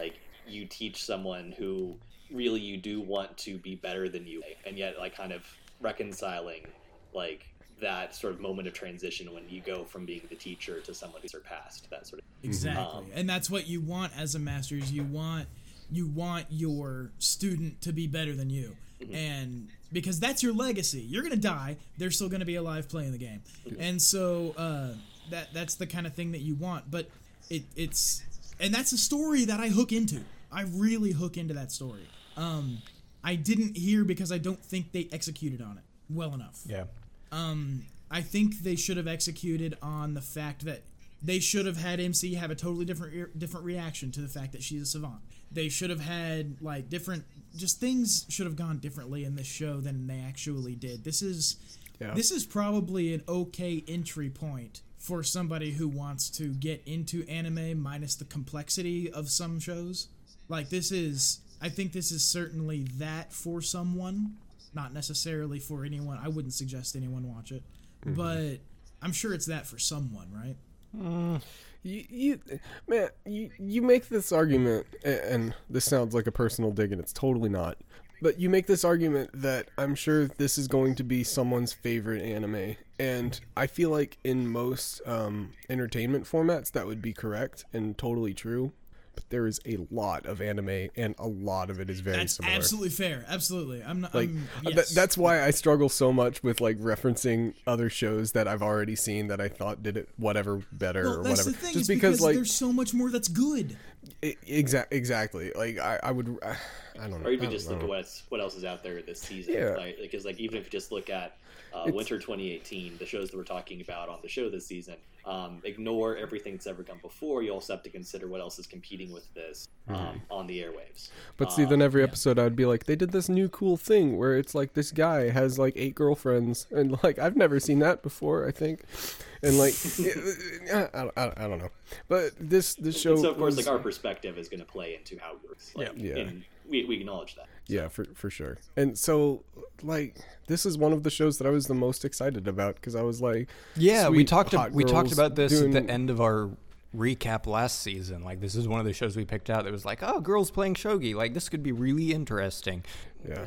like you teach someone who really you do want to be better than you, and yet like kind of reconciling like that sort of moment of transition when you go from being the teacher to someone who surpassed that sort of Exactly. Um, and that's what you want as a master's. You want you want your student to be better than you. And because that's your legacy. You're going to die, they're still going to be alive playing the game. And so uh, that that's the kind of thing that you want, but it it's and that's a story that I hook into. I really hook into that story. Um I didn't hear because I don't think they executed on it well enough. Yeah. Um, I think they should have executed on the fact that they should have had MC have a totally different re- different reaction to the fact that she's a savant. They should have had like different just things should have gone differently in this show than they actually did. This is Yeah. this is probably an okay entry point for somebody who wants to get into anime minus the complexity of some shows. Like this is I think this is certainly that for someone, not necessarily for anyone. I wouldn't suggest anyone watch it, but I'm sure it's that for someone, right? You, you, man, you, you make this argument, and this sounds like a personal dig, and it's totally not. But you make this argument that I'm sure this is going to be someone's favorite anime, and I feel like in most um, entertainment formats that would be correct and totally true. But there is a lot of anime, and a lot of it is very That's similar. absolutely fair. Absolutely, I'm not. like I'm, th- yes. that's why I struggle so much with like referencing other shows that I've already seen that I thought did it whatever better well, or that's whatever. the thing. Just is because, like there's so much more that's good. exactly exactly like I, I would I don't know. or I even don't just look know. at what's what else is out there this season Yeah. right because like even if you just look at uh, winter 2018 the shows that we're talking about on the show this season um, ignore everything that's ever come before you also have to consider what else is competing with this um, on the airwaves But see, then Um, every episode I would be like, they did this new cool thing where it's like this guy has like eight girlfriends, and like I've never seen that before. I think, and like I, I, I, don't know, but this this show. And so of course was- like our perspective is going to play into how it works like, Yeah. Yeah. and we, we acknowledge that Yeah, for for sure. And so, like, this is one of the shows that I was the most excited about because I was like, Yeah, we talked. hot we talked about this doing- at the end of our recap last season. Like, this is one of the shows we picked out that was like, oh, girls playing shogi. Like, this could be really interesting. Yeah,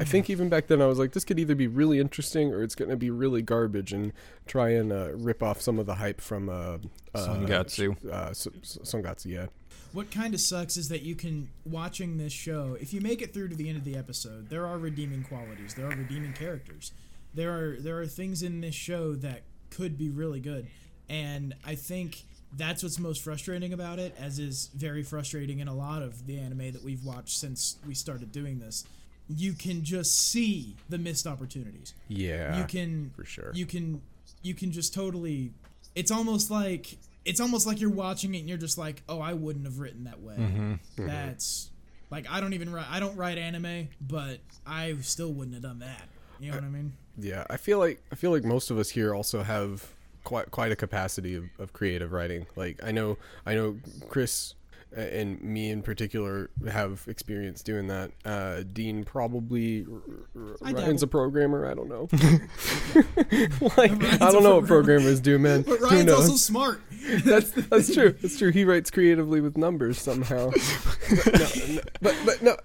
I think even back then I was like, this could either be really interesting or it's going to be really garbage and try and uh, rip off some of the hype from uh, uh, Sangatsu. Uh, S- S- Sangatsu, yeah. What kind of sucks is that you can watching this show. If you make it through to the end of the episode, there are redeeming qualities. There are redeeming characters. There are there are things in this show that could be really good, and I think that's what's most frustrating about it, as is very frustrating in a lot of the anime that we've watched since we started doing this. You can just see the missed opportunities. Yeah. you can for sure. You can you can just totally. It's almost like it's almost like you're watching it and you're just like, oh, I wouldn't have written that way. Mm-hmm. That's like I don't even write. I don't write anime, but I still wouldn't have done that. You know what I mean? Yeah, I feel like I feel like most of us here also have quite quite a capacity of, of creative writing. Like I know I know Chris and me in particular have experience doing that. Uh, Dean probably r- r- I Ryan's a programmer. I don't know. like Ryan's I a don't know what programmers do, man. But Ryan's also smart. that's that's true. That's true. He writes creatively with numbers somehow. but, no, no, but but no.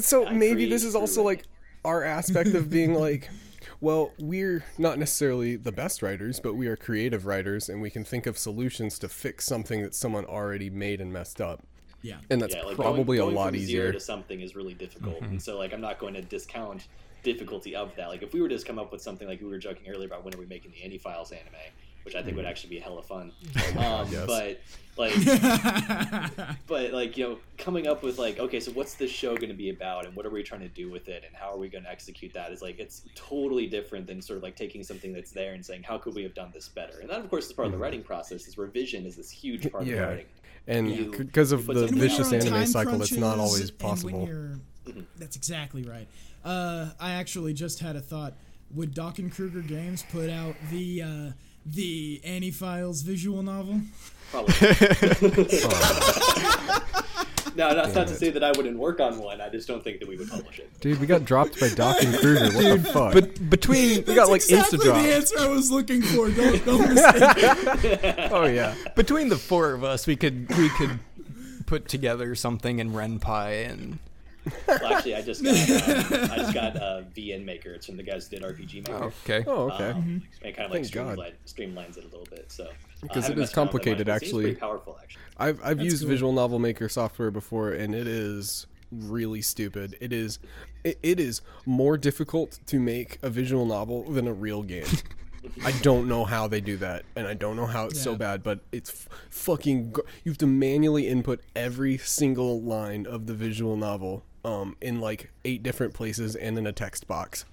So I'm maybe this is also like our aspect of being like, well, we're not necessarily the best writers, but we are creative writers, and we can think of solutions to fix something that someone already made and messed up. Yeah. And that's yeah, like probably going, a going lot from easier. Zero to something is really difficult, mm-hmm. and so like I'm not going to discount difficulty of that. Like if we were to just come up with something like we were joking earlier about when are we making the Andy Files anime, which I think would actually be hella fun. Um, yes. But like, but like you know, coming up with like, okay, so what's this show going to be about, and what are we trying to do with it, and how are we going to execute that? Is like it's totally different than sort of like taking something that's there and saying, how could we have done this better? And that, of course, is part of the writing process. Is revision is this huge part Yeah. of writing. and because of the something And when vicious anime cycle, it's not always possible. Mm-hmm. That's exactly right. Uh, I actually just had a thought. Would Doc and Kruger Games put out the uh, the Annie Files visual novel? Probably. no, that's not to say that I wouldn't work on one. I just don't think that we would publish it. Dude, we got dropped by Doc and Kruger. What the fuck? But between we got like exactly insta drop. the answer I was looking for. Don't don't mistake. Oh yeah. between the four of us, we could we could put together something in Renpy and Well, actually, I just got uh, I just got uh, VN Maker. It's from the guys who did RPG Maker. okay. Oh okay. Um, It kind of like Thank streamlines it a little bit. So uh, Because I haven't it is messed around with complicated, mine, but seems actually. pretty powerful, actually. I've I've That's used cool. Visual Novel Maker software before, and it is really stupid. It is it, it is more difficult to make a visual novel than a real game. I don't know how they do that, and I don't know how it's so bad, but it's f- fucking. Go- you have to manually input every single line of the visual novel, um, in like eight different places and in a text box,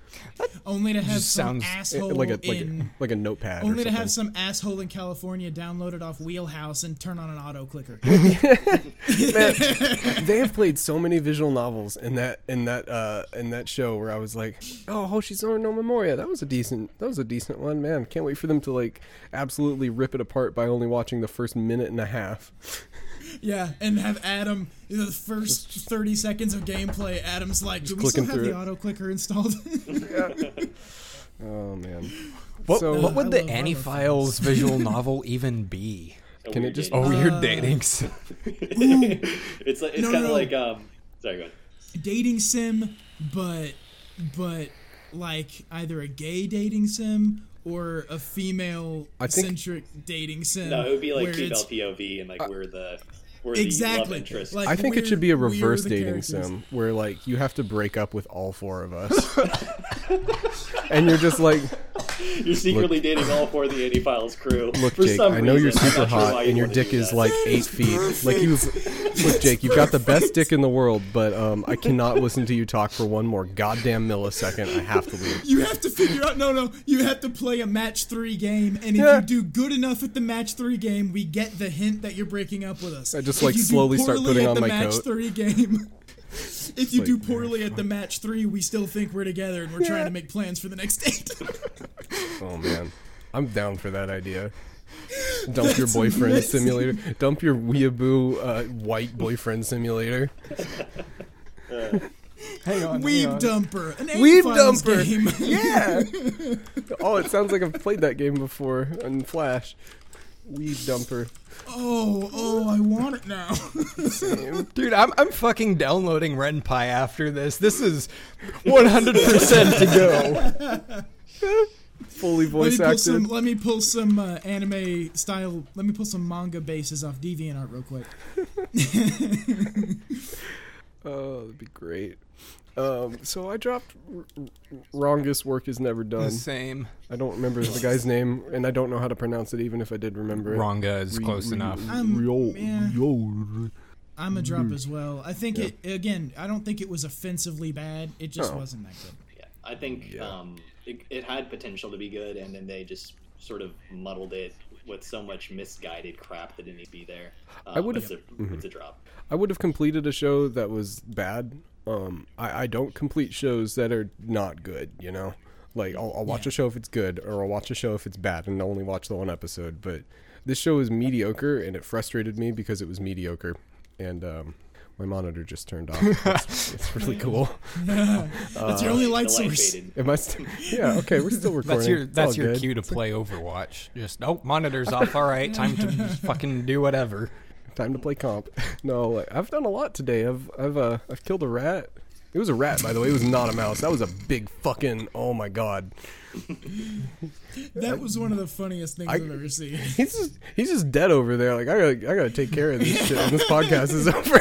Only to have some sounds- asshole like a like in. a, like a notepad. only or to have some asshole in California download it off Wheelhouse and turn on an auto clicker. Man, they have played so many visual novels in that in that uh in that show where I was like, oh, Hoshizora no Memoria, that was a decent that was a decent one, man. Can't wait for them to like absolutely rip it apart by only watching the first minute and a half. Yeah, and have Adam you know, the first thirty seconds of gameplay. Adam's like, "Do we still have the it. auto clicker installed?" Oh man, What, So- what would I the love- Annie Files visual novel even be? A Can it just- A dating- weird Uh, dating sim. it's like it's No, kind of no. like um. Sorry, go ahead. dating sim, but but like either a gay dating sim or a female centric dating sim. No, it would be like female POV and like we're the we're the love Exactly. interest. Like, I think it should be a reverse dating sim where like you have to break up with all four of us, and you're just like, You're secretly dating all four of the Andy Files crew. Look, For Jake, some I know you're super not sure hot you and your dick is that. like eight feet. Like he was. Look, Jake, you've got the best dick in the world, but um, I cannot listen to you talk for one more goddamn millisecond. I have to leave. You have to figure out. No, no. You have to play a match three game, and if Yeah. you do good enough at the match three game, we get the hint that you're breaking up with us. I just, If like, you slowly start putting on the my match coat. three game. If you like, do poorly at the match three, we still think we're together and we're trying to make plans for the next date. Oh man, I'm down for that idea. Dump your boyfriend amazing. simulator. Dump your weeaboo uh, white boyfriend simulator. Hang on. Weeb dumper, an Weeb Weeb dumper. game. Yeah. oh, it sounds like I've played that game before on Flash. Weed dumper. oh, oh, I want it now. Dude, I'm, I'm fucking downloading Ren'Py after this. This is 100% to go. fully Let me voice pull acted. some. Let me pull some uh, anime style. Let me pull some manga bases off DeviantArt real quick. Oh, that'd be great. Um, so I dropped R- R- Wrongest Work Is Never The Done. same. I don't remember the guy's name, and I don't know how to pronounce it, even if I did remember it. Ronga is Re- close re- enough. I'm- Ryo- yeah. Ryo- I'm a Mm-hmm. drop as well. I think it again. I don't think it was offensively bad. It just Oh. wasn't that good. Yeah, I think Yeah. um, it, it had potential to be good, and then they just sort of muddled it with so much misguided crap that didn't need to be there. Um, I would've- It's a, it's a drop. I would have completed a show that was bad. Um, I, I don't complete shows that are not good, you know? Like, I'll, I'll watch Yeah. a show if it's good, or I'll watch a show if it's bad, and only watch the one episode. But this show is mediocre, and it frustrated me because it was mediocre. And um, my monitor just turned off. it's, it's really cool. That's your only The light source. faded. Am I st- yeah, okay, we're still recording. That's your that's your good. cue to play Overwatch. Just nope, monitor's off. All right, time to fucking do whatever. Time to play comp. No, like, I've done a lot today. I've I've uh I've killed a rat. It was a rat, by the way. It was not a mouse. That was a big fucking. Oh my god. That was one of the funniest things I, I- have ever seen. He's just he's just dead over there. Like I gotta I gotta take care of this shit when this podcast is over.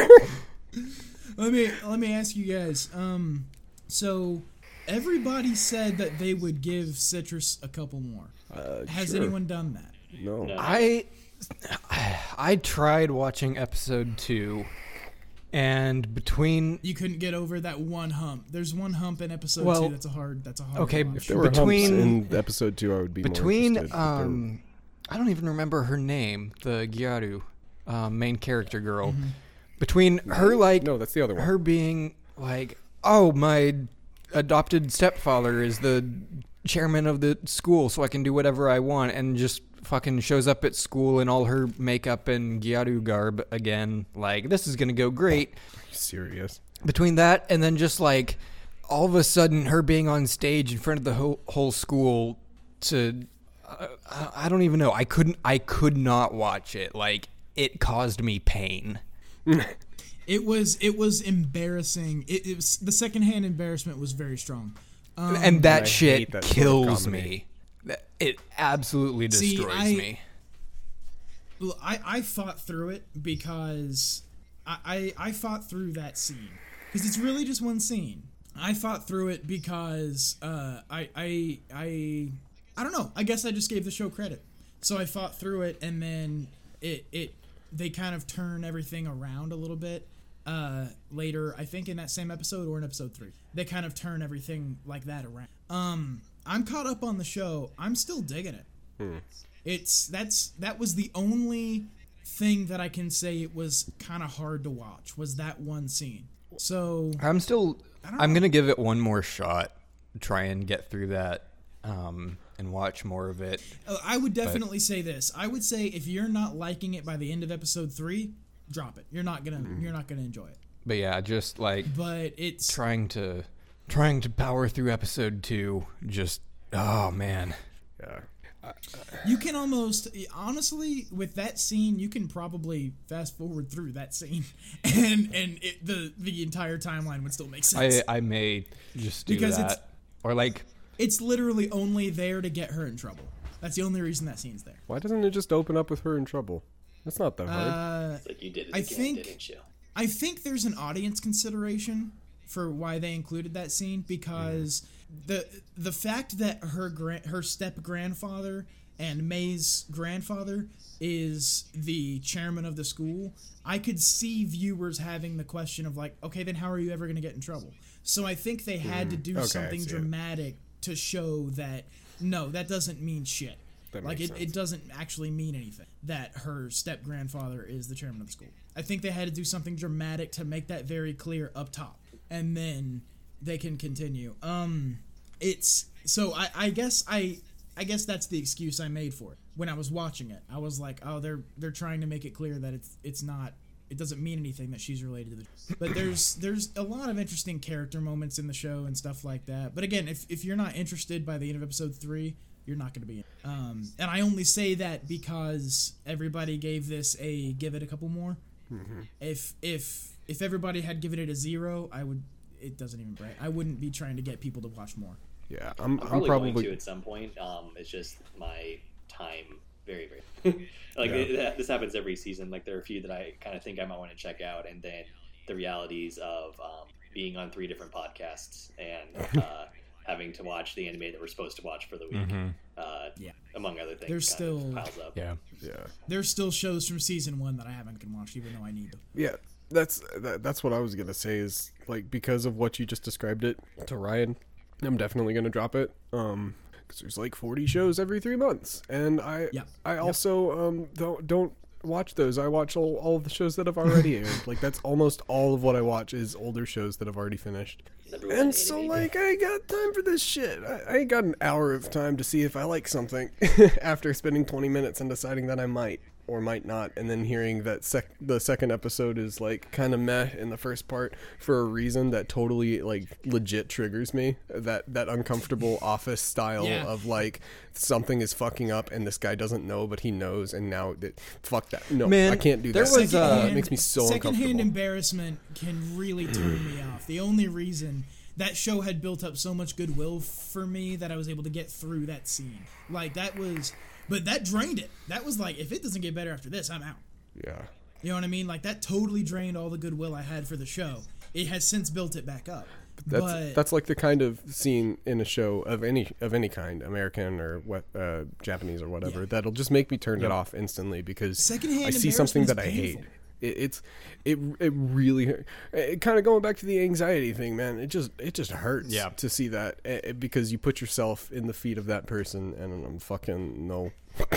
let me let me ask you guys. Um, so everybody said that they would give Citrus a couple more. Uh, Has sure. anyone done that? No. No. I I tried watching episode two, and between You couldn't get over that one hump. There's one hump in episode Well, two that's a hard. That's a hard. okay, watch. If there were between- humps in episode two, I would be more between interested, but there- um, I don't even remember her name, the Gyaru, um, main character girl. Between her like no, that's the other one. her being like, oh, my adopted stepfather is the chairman of the school, so I can do whatever I want, and just fucking shows up at school in all her makeup and Gyaru garb again. Like, this is gonna go great. serious. Between that and then just like all of a sudden her being on stage in front of the whole, whole school to. Uh, I I don't even know. I couldn't. I could not watch it. Like it caused me pain. It was it was embarrassing. It, it was the secondhand embarrassment was very strong. Um, and that shit hate that sort of kills me. It absolutely See, destroys I- me. Well, I, I fought through it because I, I, I fought through that scene because it's really just one scene. I fought through it because uh, I, I I I don't know. I guess I just gave the show credit. So I fought through it, and then it it they kind of turn everything around a little bit uh, later. I think in that same episode or in episode three, they kind of turn everything like that around. Um, I'm caught up on the show. I'm still digging it. It's that's that was the only thing that I can say it was kind of hard to watch was that one scene. So I'm still. I'm know. gonna give it one more shot. Try and get through that, um, and watch more of it. uh, I would definitely say this. I would say if you're not liking it by the end of episode three, drop it. You're not gonna mm-hmm. you're not gonna enjoy it. But yeah, just like But it's trying to trying to power through episode two. Just oh man. Yeah. Uh, you can almost honestly with that scene you can probably fast forward through that scene and and it, the the entire timeline would still make sense. I I may just do Because it's- that. Or like it's literally only there to get her in trouble. That's the only reason that scene's there. Why doesn't it just open up with her in trouble? That's not that hard. Uh, It's like you did it I again, think- didn't you? I think there's an audience consideration for why they included that scene because the the fact that her grand her step grandfather and Mei's grandfather is the chairman of the school, I could see viewers having the question of like, okay, then how are you ever going to get in trouble? So I think they had to do Okay, something see it. dramatic to show that no, that doesn't mean shit. That like it, sense. it doesn't actually mean anything that her step grandfather is the chairman of the school. I think they had to do something dramatic to make that very clear up top, and then they can continue. Um, it's so I, I guess I I guess that's the excuse I made for it when I was watching it. I was like, oh, they're they're trying to make it clear that it's it's not. It doesn't mean anything that she's related to the. But there's there's a lot of interesting character moments in the show and stuff like that. But again, if if you're not interested by the end of episode three, you're not going to be. In. Um, and I only say that because everybody gave this a give it a couple more. If if if everybody had given it a zero, I would. It doesn't even break. I wouldn't be trying to get people to watch more. Yeah, I'm, I'm I'm probably, probably, going to at some point. Um, it's just my time very very like it, it- this happens every season. Like there are a few that I kind of think I might want to check out, and then the realities of um, being on three different podcasts and uh, having to watch the anime that we're supposed to watch for the week, uh, Yeah. among other things, There's still- piles up. Yeah. yeah. There's still shows from season one that I haven't can watch, even though I need them. Yeah, that's that, that's what I was gonna say. Is like because of what you just described it to Ryan, I'm definitely gonna drop it. Um, because there's like 40 shows every three months, and I Yeah. I also um don't don't watch those. I watch all all of the shows that have already aired. Like that's almost all of what I watch is older shows that have already finished. And so like I ain't got time for this shit. I, I ain't got an hour of time to see if I like something after spending 20 minutes and deciding that I might or might not, and then hearing that sec- the second episode is like kind of meh in the first part for a reason that totally like legit triggers me. That that uncomfortable office style Yeah. of like something is fucking up and this guy doesn't know, but he knows, and now that fuck that. No, Man, I can't do there that. was, uh, it Secondhand- makes me so secondhand uncomfortable. embarrassment can really turn me off. The only reason that show had built up so much goodwill for me that I was able to get through that scene. Like that was, but that drained it. That was like, if it doesn't get better after this, I'm out. yeah. You know what I mean? Like that totally drained all the goodwill I had for the show. It has since built it back up. That's but that's like the kind of scene in a show of any of any kind, American or what uh, Japanese or whatever, Yeah. that'll just make me turn it off instantly because Secondhand I see something that embarrassment I hate. Painful. It, it's it it really it, kind of going back to the anxiety thing, man. It just it just hurts Yeah. to see that eh, eh, because you put yourself in the feet of that person, and I'm fucking no.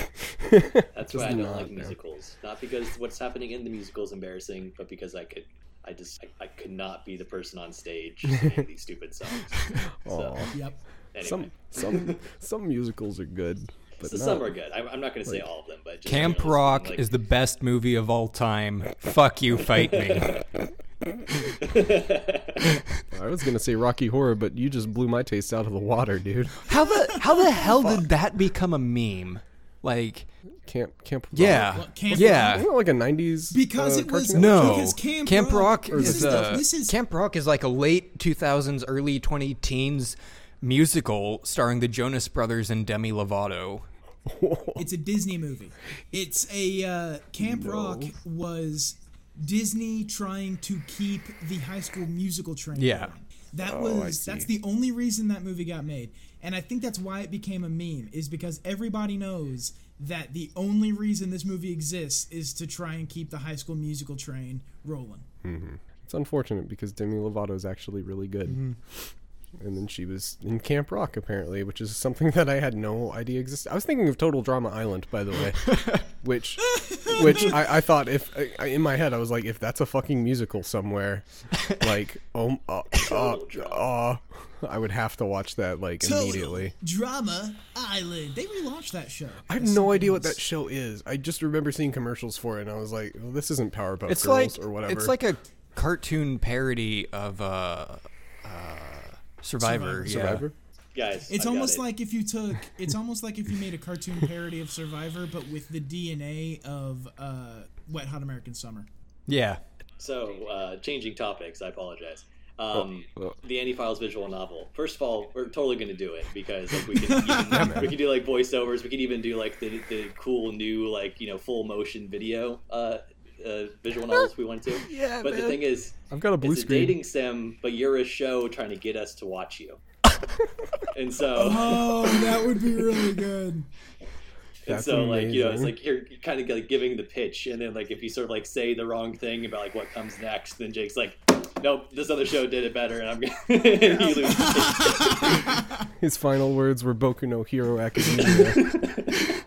That's why I don't not, like man. musicals. Not because what's happening in the musical is embarrassing, but because I could, I just, I, I could not be the person on stage singing these stupid songs. So, Aw. yep. anyway. Some some some musicals are good, but so not, some are good. I, I'm not going to say all of them, but just Camp generally Rock speaking, is the best movie of all time. Fuck you, fight me. I was gonna say Rocky Horror, but you just blew my taste out of the water, dude. How the how the hell did that become a meme? Like, Camp Camp. yeah, What, Camp yeah. Isn't it like a '90s? Because uh, it was? No, because Camp, Rock, this is is uh, the- this is Camp Rock is like a late 2000s, early 2010s musical starring the Jonas Brothers and Demi Lovato. It's a Disney movie. It's a uh, Camp Rock was Disney trying to keep the High School Musical train. Yeah. going. That Oh, was that's the only reason that movie got made, and I think that's why it became a meme. Is because everybody knows that the only reason this movie exists is to try and keep the High School Musical train rolling. It's unfortunate because Demi Lovato is actually really good. And then she was in Camp Rock apparently, which is something that I had no idea existed. I was thinking of Total Drama Island, by the way, which, which I, I thought if I, in my head I was like, if that's a fucking musical somewhere, like oh, uh, uh, uh, I would have to watch that like Total immediately. Drama Island. They relaunched that show. I have no idea what that show is. I just remember seeing commercials for it, and I was like, well, "This isn't Powerpuff It's Girls like or whatever." it's like a cartoon parody of uh, uh, Survivor. Survivor. yeah. Survivor. Guys, It's I almost it. like if you took. It's almost like if you made a cartoon parody of Survivor, but with the DNA of uh, Wet Hot American Summer. Yeah. So, uh, changing topics, I apologize. Um, Oh, oh. the Andy Files visual novel. First of all, we're totally going to do it because like we can even, we can do like voiceovers. We can even do like the, the cool new like you know full motion video uh, uh, visual novels we want to. Yeah, But the thing is, I've got a blue it's a screen. dating sim, but you're a show trying to get us to watch you. and so, Oh, that would be really good. and That's so like you know, it's like you're kind of like giving the pitch, and then like if you sort of like say the wrong thing about like what comes next, then Jake's like, "Nope, this other show did it better," and I'm gonna and you. His final words were Boku no Hero Academia.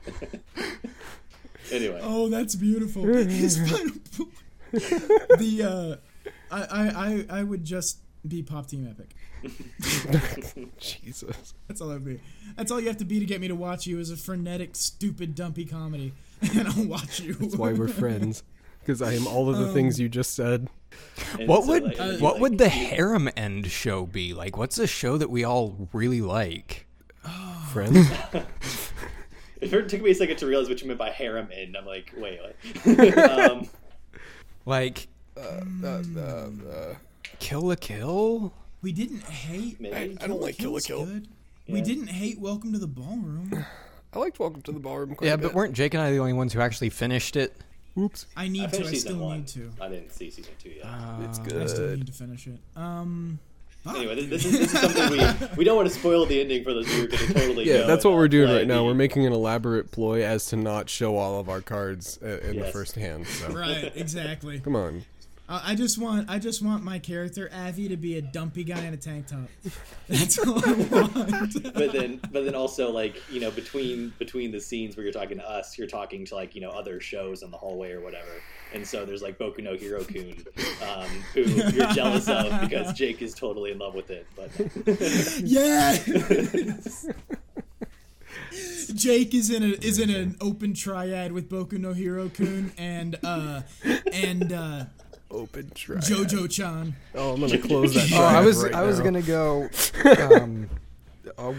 Anyway, Oh, that's beautiful. His final point. The uh, I, I I I would just be Pop Team Epic. Jesus. That's all I'd be. That's all you have to be to get me to watch you is a frenetic, stupid, dumpy comedy, and I'll watch you. That's why we're friends. Because I am all of the things you just said. What would like, and what like, would the harem end show be like? What's a show that we all really like? Friends? It took me a second to realize what you meant by harem end. I'm like, wait, what? um, Like uh, uh, uh, Kill la Kill? we didn't hate. maybe. I don't like Kill la Kill. good. We didn't hate Welcome to the Ballroom. I liked Welcome to the Ballroom. Quite Yeah, a but weren't Jake and I the only ones who actually finished it? Oops, I I need to. I still one. need to. I didn't see season two yet. it's good. I still need to finish it. Um. Fuck. anyway, this, this, is, this is something we we don't want to spoil the ending for those who are going to totally. Yeah, go that's what we're doing right now. the- We're making an elaborate ploy as to not show all of our cards uh, in the first hand. So Right. Exactly. come on. Uh, I just want. I just want my character Avi to be a dumpy guy in a tank top. That's all I want. but then but then also like you know between between the scenes where you're talking to us you're talking to like you know other shows in the hallway or whatever and so there's like boku no hero kun um, who you're jealous of because jake is totally in love with it but yeah. Jake is in a is in an open triad with Boku no Hero Kun and uh and uh Open try. Jojo Chan. Oh, I'm gonna close that. Oh, I was right I was now. gonna go. Um, oh,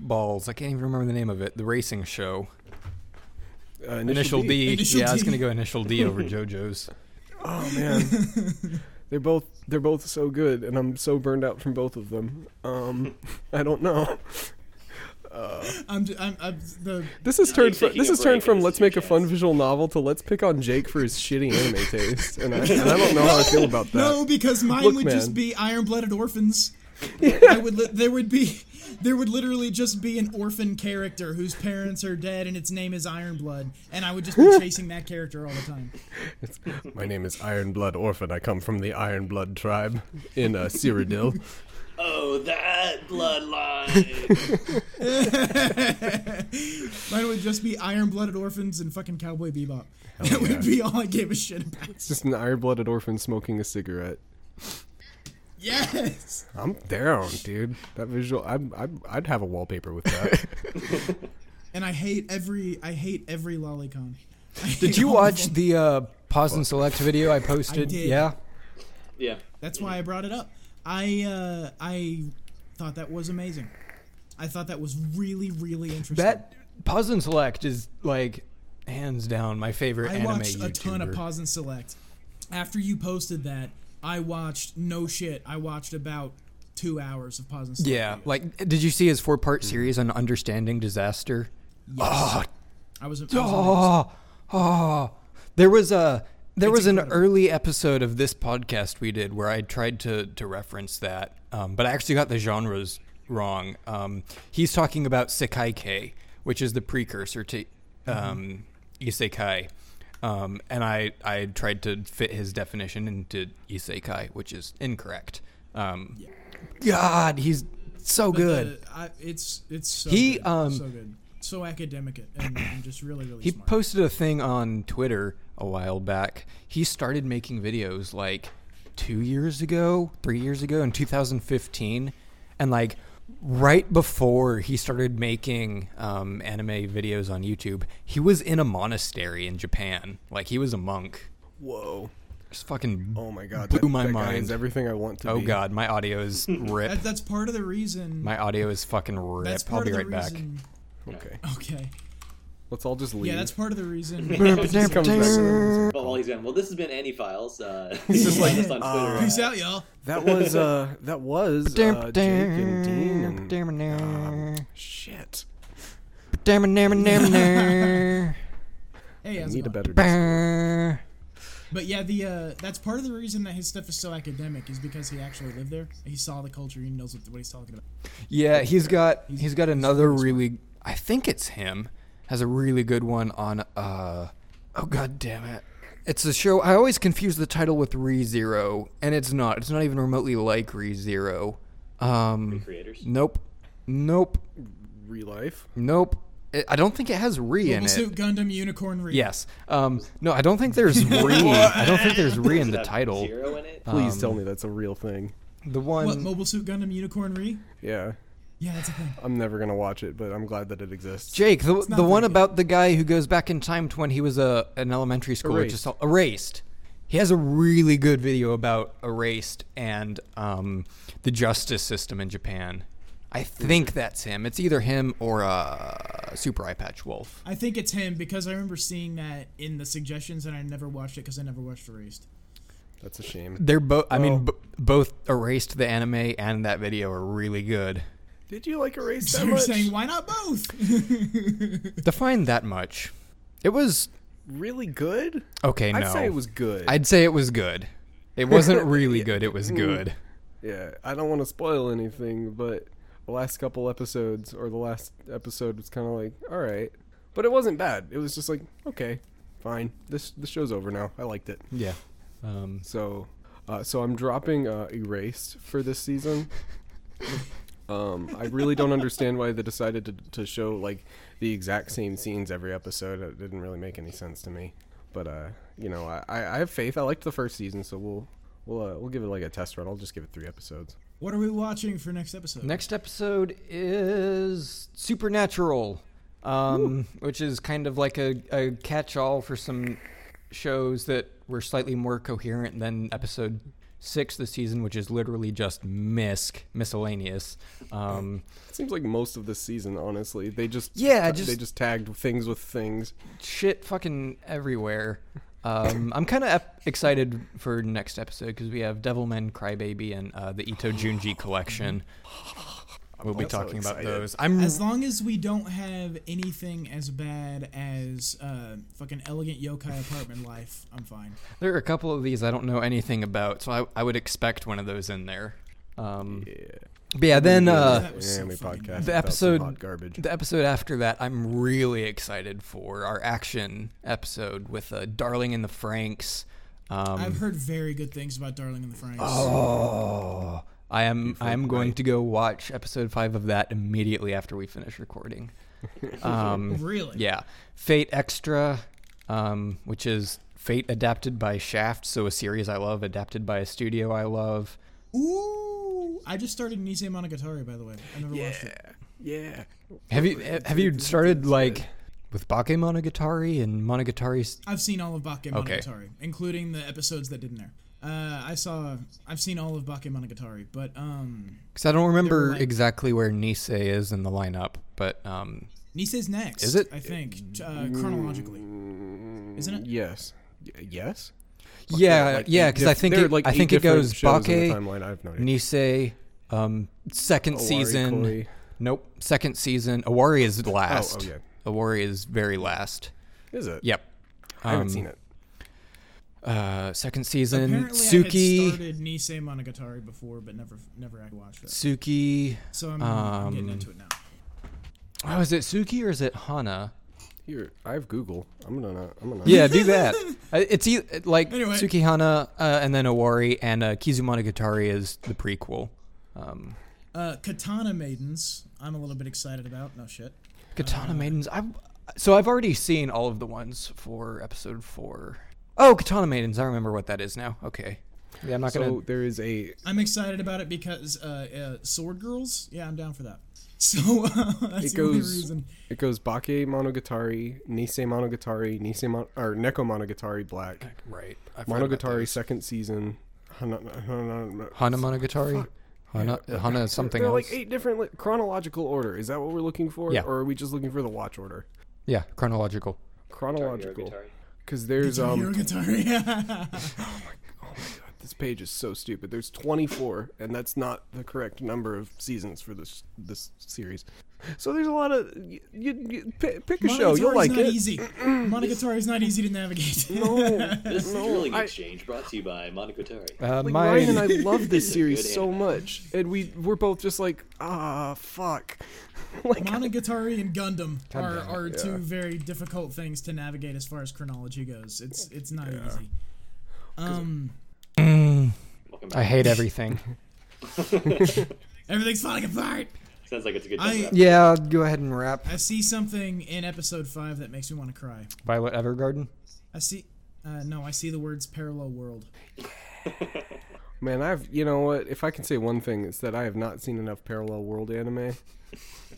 balls! I can't even remember the name of it. The racing show. Uh, Initial, D. Initial yeah, I was gonna go initial D over JoJo's. Oh man, they're both they're both so good, and I'm so burned out from both of them. Um, I don't know. I'm, j- I'm, I'm the This is turned from, this a has turned from let's your make a fun visual novel to let's pick on Jake for his shitty anime taste, and I, and I don't know how I feel about that. no because mine Look, would man. just be iron blooded orphans. I would li- there would be there would literally just be an orphan character whose parents are dead and its name is Iron Blood, and I would just be chasing that character all the time. My name is Iron Blood Orphan. I come from the Iron Blood tribe in uh, Cyrodiil. Oh that bloodline Mine would just be iron blooded orphans and fucking Cowboy Bebop. That would be all I gave a shit about. It's just an iron blooded orphan smoking a cigarette. Yes. I'm down, dude. That visual, I'd, I'd, I'd have a wallpaper with that. And I hate every I hate every lolicon. I Did you watch the uh, pause and select video I posted? did. Yeah. yeah That's why I brought it up. I uh, I thought that was amazing. I thought that was really really interesting. That pause and select is like hands down my favorite I anime watched a ton of pause and select. After you posted that, I watched no shit. I watched about two hours of pause and select. Yeah, videos. like did you see his four part series on understanding disaster? Yes. Ah. I was. I was Oh, oh. There was a there It's was an early episode of this podcast we did where I tried to to reference that, um, but I actually got the genres wrong. Um, he's talking about Sekai which is the precursor to um, Isekai. Um, and I, I tried to fit his definition into Isekai, which is incorrect. Um, God, he's so But good. the- I, it's it's so He, good, um, so good, so academic and, and just really really He smart. posted a thing on Twitter a while back. He started making videos like two years ago, three years ago, in 2015, and like right before he started making um, anime videos on YouTube, he was in a monastery in Japan. Like he was a monk. Whoa. Just fucking. Oh my god. Blew that, my that guy mind. is everything I want to oh be. god, my audio is rip. That, that's part of the reason. my audio is fucking rip. that's I'll be of right the back. Reason. Okay. Okay. Let's all just leave. Yeah, that's part of the reason. Just comes back well while he's gone well this has been Annie Files uh He's just like, us on Twitter Peace uh, out, y'all. That was uh that was uh, Jake and Dean and um, shit. Hey, I how's it need a going? better Discord. But yeah, the uh, that's part of the reason that his stuff is so academic is because he actually lived there. He saw the culture. He knows what, what he's talking about. Yeah, he's got he's got another really really I think it's him has a really good one on uh oh god damn it. It's a show I always confuse the title with Re Zero and it's not. It's not even remotely like Re Zero. Um creators nope. Nope. Real life. Nope. I- I don't think it has Re in it. Mobile it. Suit Gundam Unicorn Re. Yes. Um no, I don't think there's Re. I don't think there's Re in the title. zero in it Please Um, tell me that's a real thing. The one What Mobile Suit Gundam Unicorn Re? Yeah. Yeah, that's a thing. I'm never gonna watch it, but I'm glad that it exists. Jake, the, the one very about the guy who goes back in time to when he was a an elementary school, Erased. just all- erased. He has a really good video about erased and um, the justice system in Japan. I think that's him. It's either him or uh, Super Eye Patch Wolf. I think it's him because I remember seeing that in the suggestions and I never watched it because I never watched Erased. That's a shame. They're both. I Well- mean, b- both erased the anime and that video are really good. Did you like Erased So that you're much? saying why not both? Define that much. It was really good? okay. No, I'd say it was good. I'd say it was good. It wasn't really good. It was good. Yeah, I don't want to spoil anything, but the last couple episodes or the last episode was kind of like, all right, but it wasn't bad. It was just like, okay, fine. This the show's over now. I liked it. Yeah. Um, So, uh, so I'm dropping uh, Erased for this season. Um, I really don't understand why they decided to to show like the exact same scenes every episode. It didn't really make any sense to me. But uh, you know, I, I I have faith. I liked the first season, so we'll we'll uh, we'll give it like a test run. I'll just give it three episodes. what are we watching for next episode? next episode is Supernatural, um, which is kind of like a, a catch-all for some shows that were slightly more coherent than episode six this season, which is literally just misc miscellaneous. Um, It seems like most of the season, honestly, they just Yeah, they just- just tagged things with things. shit fucking everywhere. Um, I'm kind of ep- excited for next episode because we have Devilman Crybaby and uh, the Ito Junji collection. We'll be also talking about those. I'm As long as we don't have anything as bad as uh, fucking elegant yokai apartment life, I'm fine. there are a couple of these I don't know anything about, so I, I would expect one of those in there. Um, Yeah. but yeah, then uh, That so podcast. The episode- garbage. the episode after that, I'm really excited for our action episode with uh, Darling in the Franxx. Um, I've heard very good things about Darling in the Franxx. Oh, I am. I am going to go watch episode five of that immediately after we finish recording. Um, Really? yeah, Fate Extra, um, which is Fate adapted by Shaft, so a series I love, adapted by a studio I love. Ooh, I just started Nisemonogatari, by the way. I never watched it. Yeah. Have you have you started like with Bake Monogatari and Monogatari's? I've seen all of Bake Okay. Monogatari, including the episodes that didn't air. Uh, I saw, I've seen all of Bakemonogatari, but um, Because I don't remember like- exactly where Nisei is in the lineup, but um, Nisei's next. Is it? I think uh, chronologically. Isn't it? Yes. Y- yes. yeah, Like, yeah, eight because I think it, like I think it goes shows in Bake, timeline. I have no idea. Nisei, um, second Owari season. Koi. Nope, second season. Owari is last. Oh, oh, yeah. Owari is very last. Is it? Yep. I haven't Um, seen it. Uh, second season. Apparently, I Suki. had started Nisemonogatari before, but never, never actually watched it. Suki. So I'm, I'm getting Um, into it now. Oh, is it Suki or is it Hana? Here, I have Google. I'm gonna. I'm gonna. Yeah, do that. Uh, It's e- like Anyway. Suki Hana, uh, and then Owari, and uh, Kizumonogatari is the prequel. Um, Uh, Katana Maidens, I'm a little bit excited about. No shit. Katana Maidens. I so I've already seen all of the ones for episode four. Oh, Katana Maidens. I remember what that is now. Okay. Yeah, I'm not So gonna. there is a. I'm excited about it because uh, uh, Sword Girls. Yeah, I'm down for that. So uh, that's It the only goes- reason. It goes Bakemonogatari, Nisei Monogatari, Nisei Mon- or Neko Monogatari Black, Right. I've Monogatari second season. Hana, Hana, Hana Monogatari. Hana, Yeah. Hana something They're else. like eight different like, chronological order. Is that what we're looking for? Yeah. Or are we just looking for the watch order? Yeah, chronological. Chronological. Guitar. Because there's Guitar um. Hero Guitar. Oh my god, this page is so stupid. There's 24, and that's not the correct number of seasons for this this series. So there's a lot of you, you, you pick, pick a show. You'll Monogatari's like not it. easy. Monogatari is not easy to navigate. No, This is no, Drilling I- Exchange brought to you by Monogatari. Uh, like my Ryan and I love this series so anime. much, and we we're both just like, ah, fuck. like, Monogatari and Gundam God are, damn it, are two very difficult things to navigate as far as chronology goes. It's it's not Yeah. easy. Um, Mm, I hate everything. everything's falling apart. Sounds like it's a good I- time. wrap. yeah, go ahead and wrap. I see something in episode five that makes me want to cry. Violet Evergarden. I see. Uh, no, I see the words parallel world. man, I've you know what? If I can say one thing, it's that I have not seen enough parallel world anime.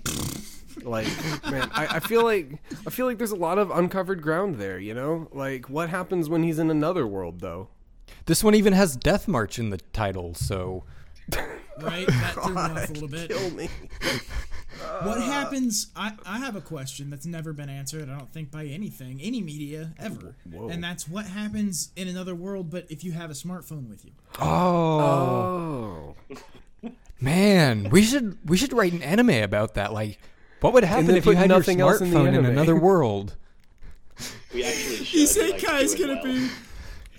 like, man, I, I feel like I feel like there's a lot of uncovered ground there. You know, like what happens when he's in another world, though? This one even has Death March in the title, so Right? That threw me off a little bit. Kill me. What happens? I, I have a question that's never been answered. I don't think by anything, any media ever. Whoa. And that's what happens in another world, but if you have a smartphone with you. oh, Oh, Man, we should we should write an anime about that. Like, what would happen if you put had your nothing else in the smartphone in, another world? We actually should. like, Isekai's do it gonna well. be.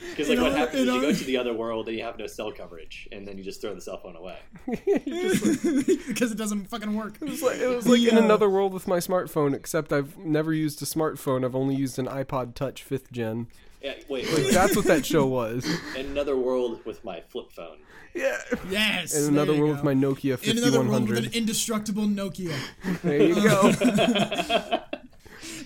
Because like in what our- happens in is you go to the other world and you have no cell coverage, and then you just throw the cell phone away. because it doesn't fucking work. It was like, it was like in another world with my smartphone, except I've never used a smartphone. I've only used an iPod Touch fifth gen. Yeah, wait, Like wait. that's what that show was. in another world with my flip phone. Yeah. Yes. In another world go. with my Nokia 5100. In another world with an indestructible Nokia. There you go.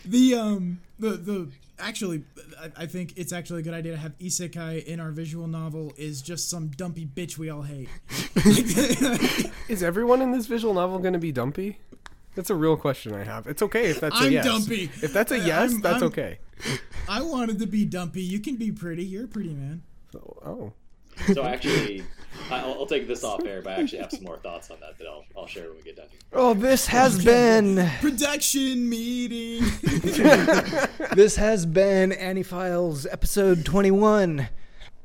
The um the the actually I, I think it's actually a good idea to have isekai in our visual novel is just some dumpy bitch we all hate. Is everyone in this visual novel going to be dumpy? That's a real question I have. It's okay if that's a I'm yes. dumpy. If that's a yes, I'm- that's I'm- okay. I wanted to be dumpy. You can be pretty. You're a pretty man. So, oh. So actually, I'll, I'll take this off air, but I actually have some more thoughts on that that I'll, I'll share when we get done here. Oh, this has been Production meeting. this has been Antifiles episode 21.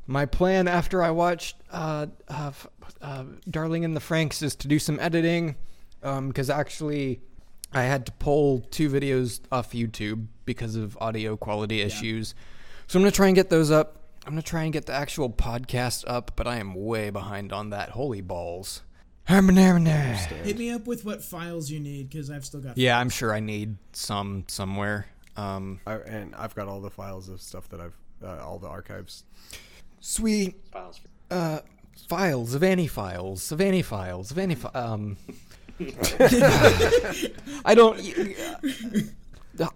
My plan after I watched uh, uh, uh, Darling in the Franxx is to do some editing because actually I had to pull two videos off YouTube because of audio quality issues. So I'm going to try and get those up. I'm going to try and get the actual podcast up, but I am way behind on that. Holy balls. Yeah, Hit me up with what files you need because I've still got. Files. Yeah, I'm sure I need some somewhere. Um, I, and I've got all the files of stuff that I've, uh, all the archives. sweet. Files. uh, files of any files of any files of any fi- um I don't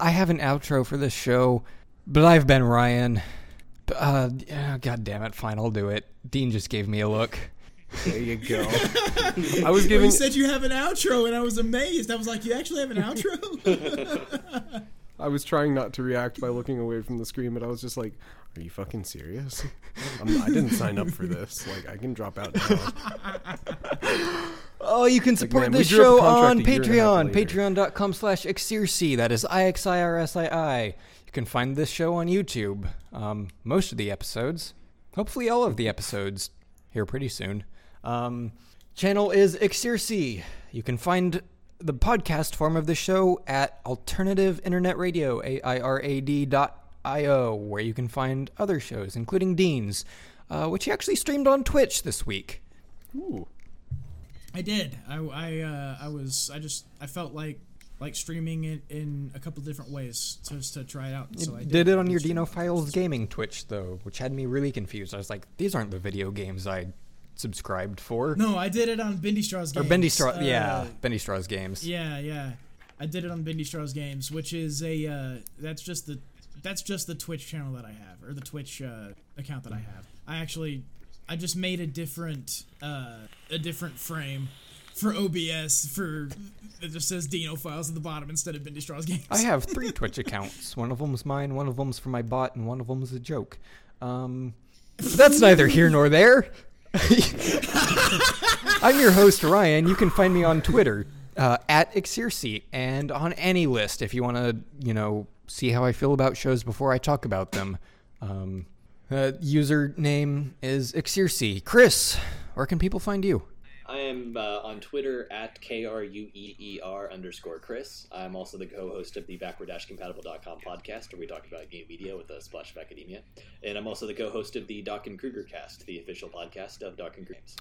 I have an outro for this show but I've been Ryan uh yeah, god damn it fine I'll do it Dean just gave me a look There you go. I was Well, giving. you said you have an outro, and I was amazed. I was like, "You actually have an outro?" I was trying not to react by looking away from the screen, but I was just like, "Are you fucking serious? I'm, I didn't sign up for this. Like, I can drop out now." Oh, you can support man, this show on a year and a half Patreon, patreon.com slash Exirsi. That is I-X-I-R-S-I-I. You can find this show on YouTube. Um, most of the episodes, hopefully all of the episodes, here pretty soon. Um, channel is Exirsi. You can find the podcast form of the show at Alternative Internet Radio, A-I-R-A-D dot I-O, where you can find other shows, including Dean's, uh, which he actually streamed on Twitch this week. Ooh. I did. I I uh, I was I just I felt like like streaming it in a couple different ways just to try it out. So I did it on your Dino it. Files gaming Twitch though, which had me really confused. I was like, these aren't the video games I subscribed for. No, I did it on Bendy Straw's games. or. Bendy Straw, Uh, yeah, Bendy Straw's games. Yeah, yeah. I did it on Bendy Straw's games, which is a uh, that's just the that's just the Twitch channel that I have or the Twitch uh, account that I have. I actually I just made a different uh, a different frame for OBS for it just says Dino Files at the bottom instead of Bendy Straw's games. I have three Twitch accounts. One of them's mine, one of them's for my bot, and one of them's a joke. Um, that's neither here nor there. I'm your host Ryan. You can find me on Twitter uh, at Exirsi and on AniList if you want to, you know, see how I feel about shows before I talk about them. Um, uh, username is Exirsi. Chris, where can people find you? I am uh, on Twitter at K R U E E R underscore Chris. I'm also the co host of the backward compatible.com podcast, where we talk about game media with a splash of academia. And I'm also the co host of the Doc and Kruger cast, the official podcast of Doc and Kruger Games.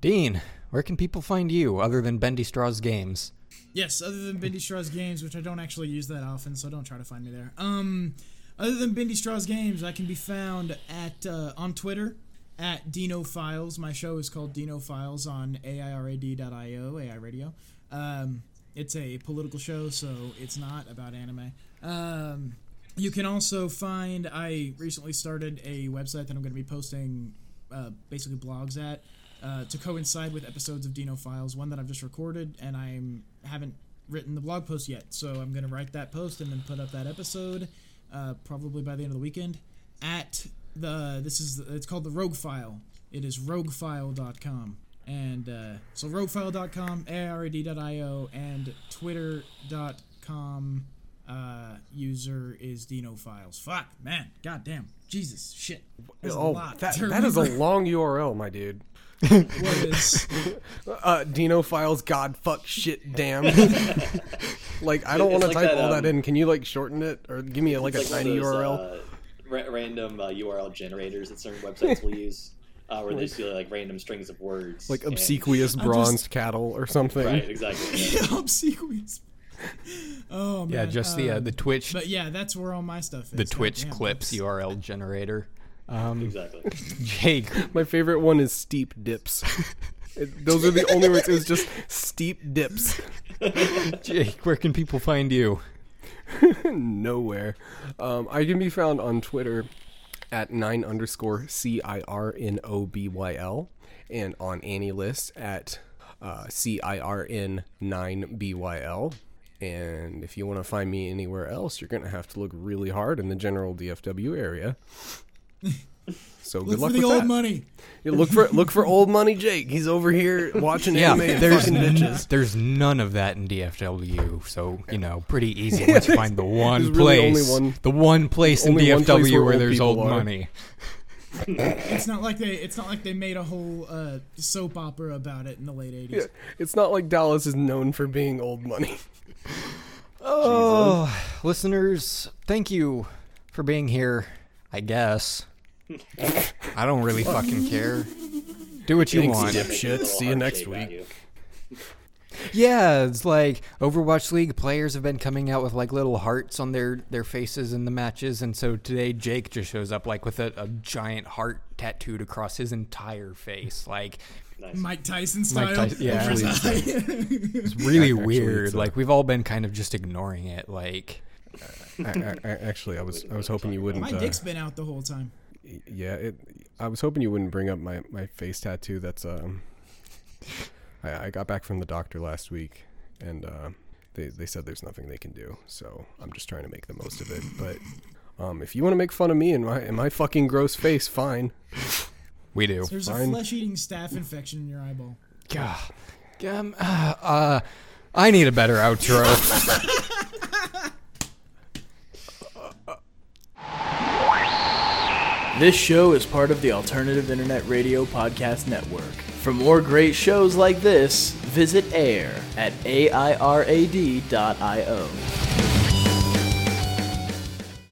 Dean, where can people find you other than Bendy Straw's games? Yes, other than Bendy Straw's games, which I don't actually use that often, so don't try to find me there. Um, other than Bendy Straw's games, I can be found at uh, on Twitter at Dino Files. My show is called Dino Files on AIRAD.io, AI Radio. Um, it's a political show, so it's not about anime. Um, you can also find. I recently started a website that I'm going to be posting, uh, basically blogs at, uh, to coincide with episodes of Dino Files. One that I've just recorded, and I haven't written the blog post yet, so I'm going to write that post and then put up that episode, uh, probably by the end of the weekend. At the this is it's called the Rogue File. It is roguefile.com. And uh, so roguefile.com, ARAD.io, and twitter.com uh, user is Dino Files. Fuck, man, goddamn. Jesus, shit. There's a Oh, lot that, that is a long URL, my dude. What is? Uh, Dino files, God, fuck, shit, damn. like, I don't want to like type that, all that um, in. Can you like shorten it or give me like a like tiny those, URL? Uh, ra- random uh, URL generators that certain websites will use, uh, where they just do like random strings of words. like and- obsequious I'm bronzed just- cattle or something. Right, exactly. yeah. Obsequious. Oh man. Yeah, just the uh, um, the Twitch But yeah, that's where all my stuff is. the Twitch Goddamn, clips that's- URL generator. Um, Exactly. Jake, My favorite one is steep dips. It, those are the only words. It was just steep dips. Jake, where can people find you? Nowhere. Um, I can be found on Twitter at nine underscore c i r n o b y l, and on AniList at uh, c i r n nine b y l. And if you want to find me anywhere else, you're gonna have to look really hard in the general DFW area. So Look good for luck the with old that. money. Yeah, look for look for old money Jake. He's over here watching Yeah, anime and there's fucking n- bitches. there's none of that in DFW, so you know, pretty easy once you find the one There's really only place, one- the one place in only one DFW place where where old there's people old are. money. It's not like they. It's not like they made a whole uh, soap opera about it in the late '80s. Yeah, it's not like Dallas is known for being old money. Oh, listeners, thank you for being here. I guess. I don't really fucking care. Do what you Thanks, want. Dip. Shit, see you next week. Yeah, it's like Overwatch League players have been coming out with like little hearts on their their faces in the matches, and so today Jake just shows up like with a, a giant heart tattooed across his entire face. Like Nice. Mike Tyson style. Mike Tyson- yeah. over his Actually, eye. it's really Actually, weird. it's a- like we've all been kind of just ignoring it. Like I, I, I, actually, I was I was hoping you wouldn't. My Uh, dick's been out the whole time. Yeah, it. I was hoping you wouldn't bring up my my face tattoo. That's um. I, I got back from the doctor last week, and uh, they they said there's nothing they can do. So I'm just trying to make the most of it. But um, if you want to make fun of me and my and my fucking gross face, fine. we do. There's a flesh-eating staph infection in your eyeball. God. Um, uh, uh, I need a better outro. This show is part of the Alternative Internet Radio Podcast Network. For more great shows like this, visit AIR at airad.io.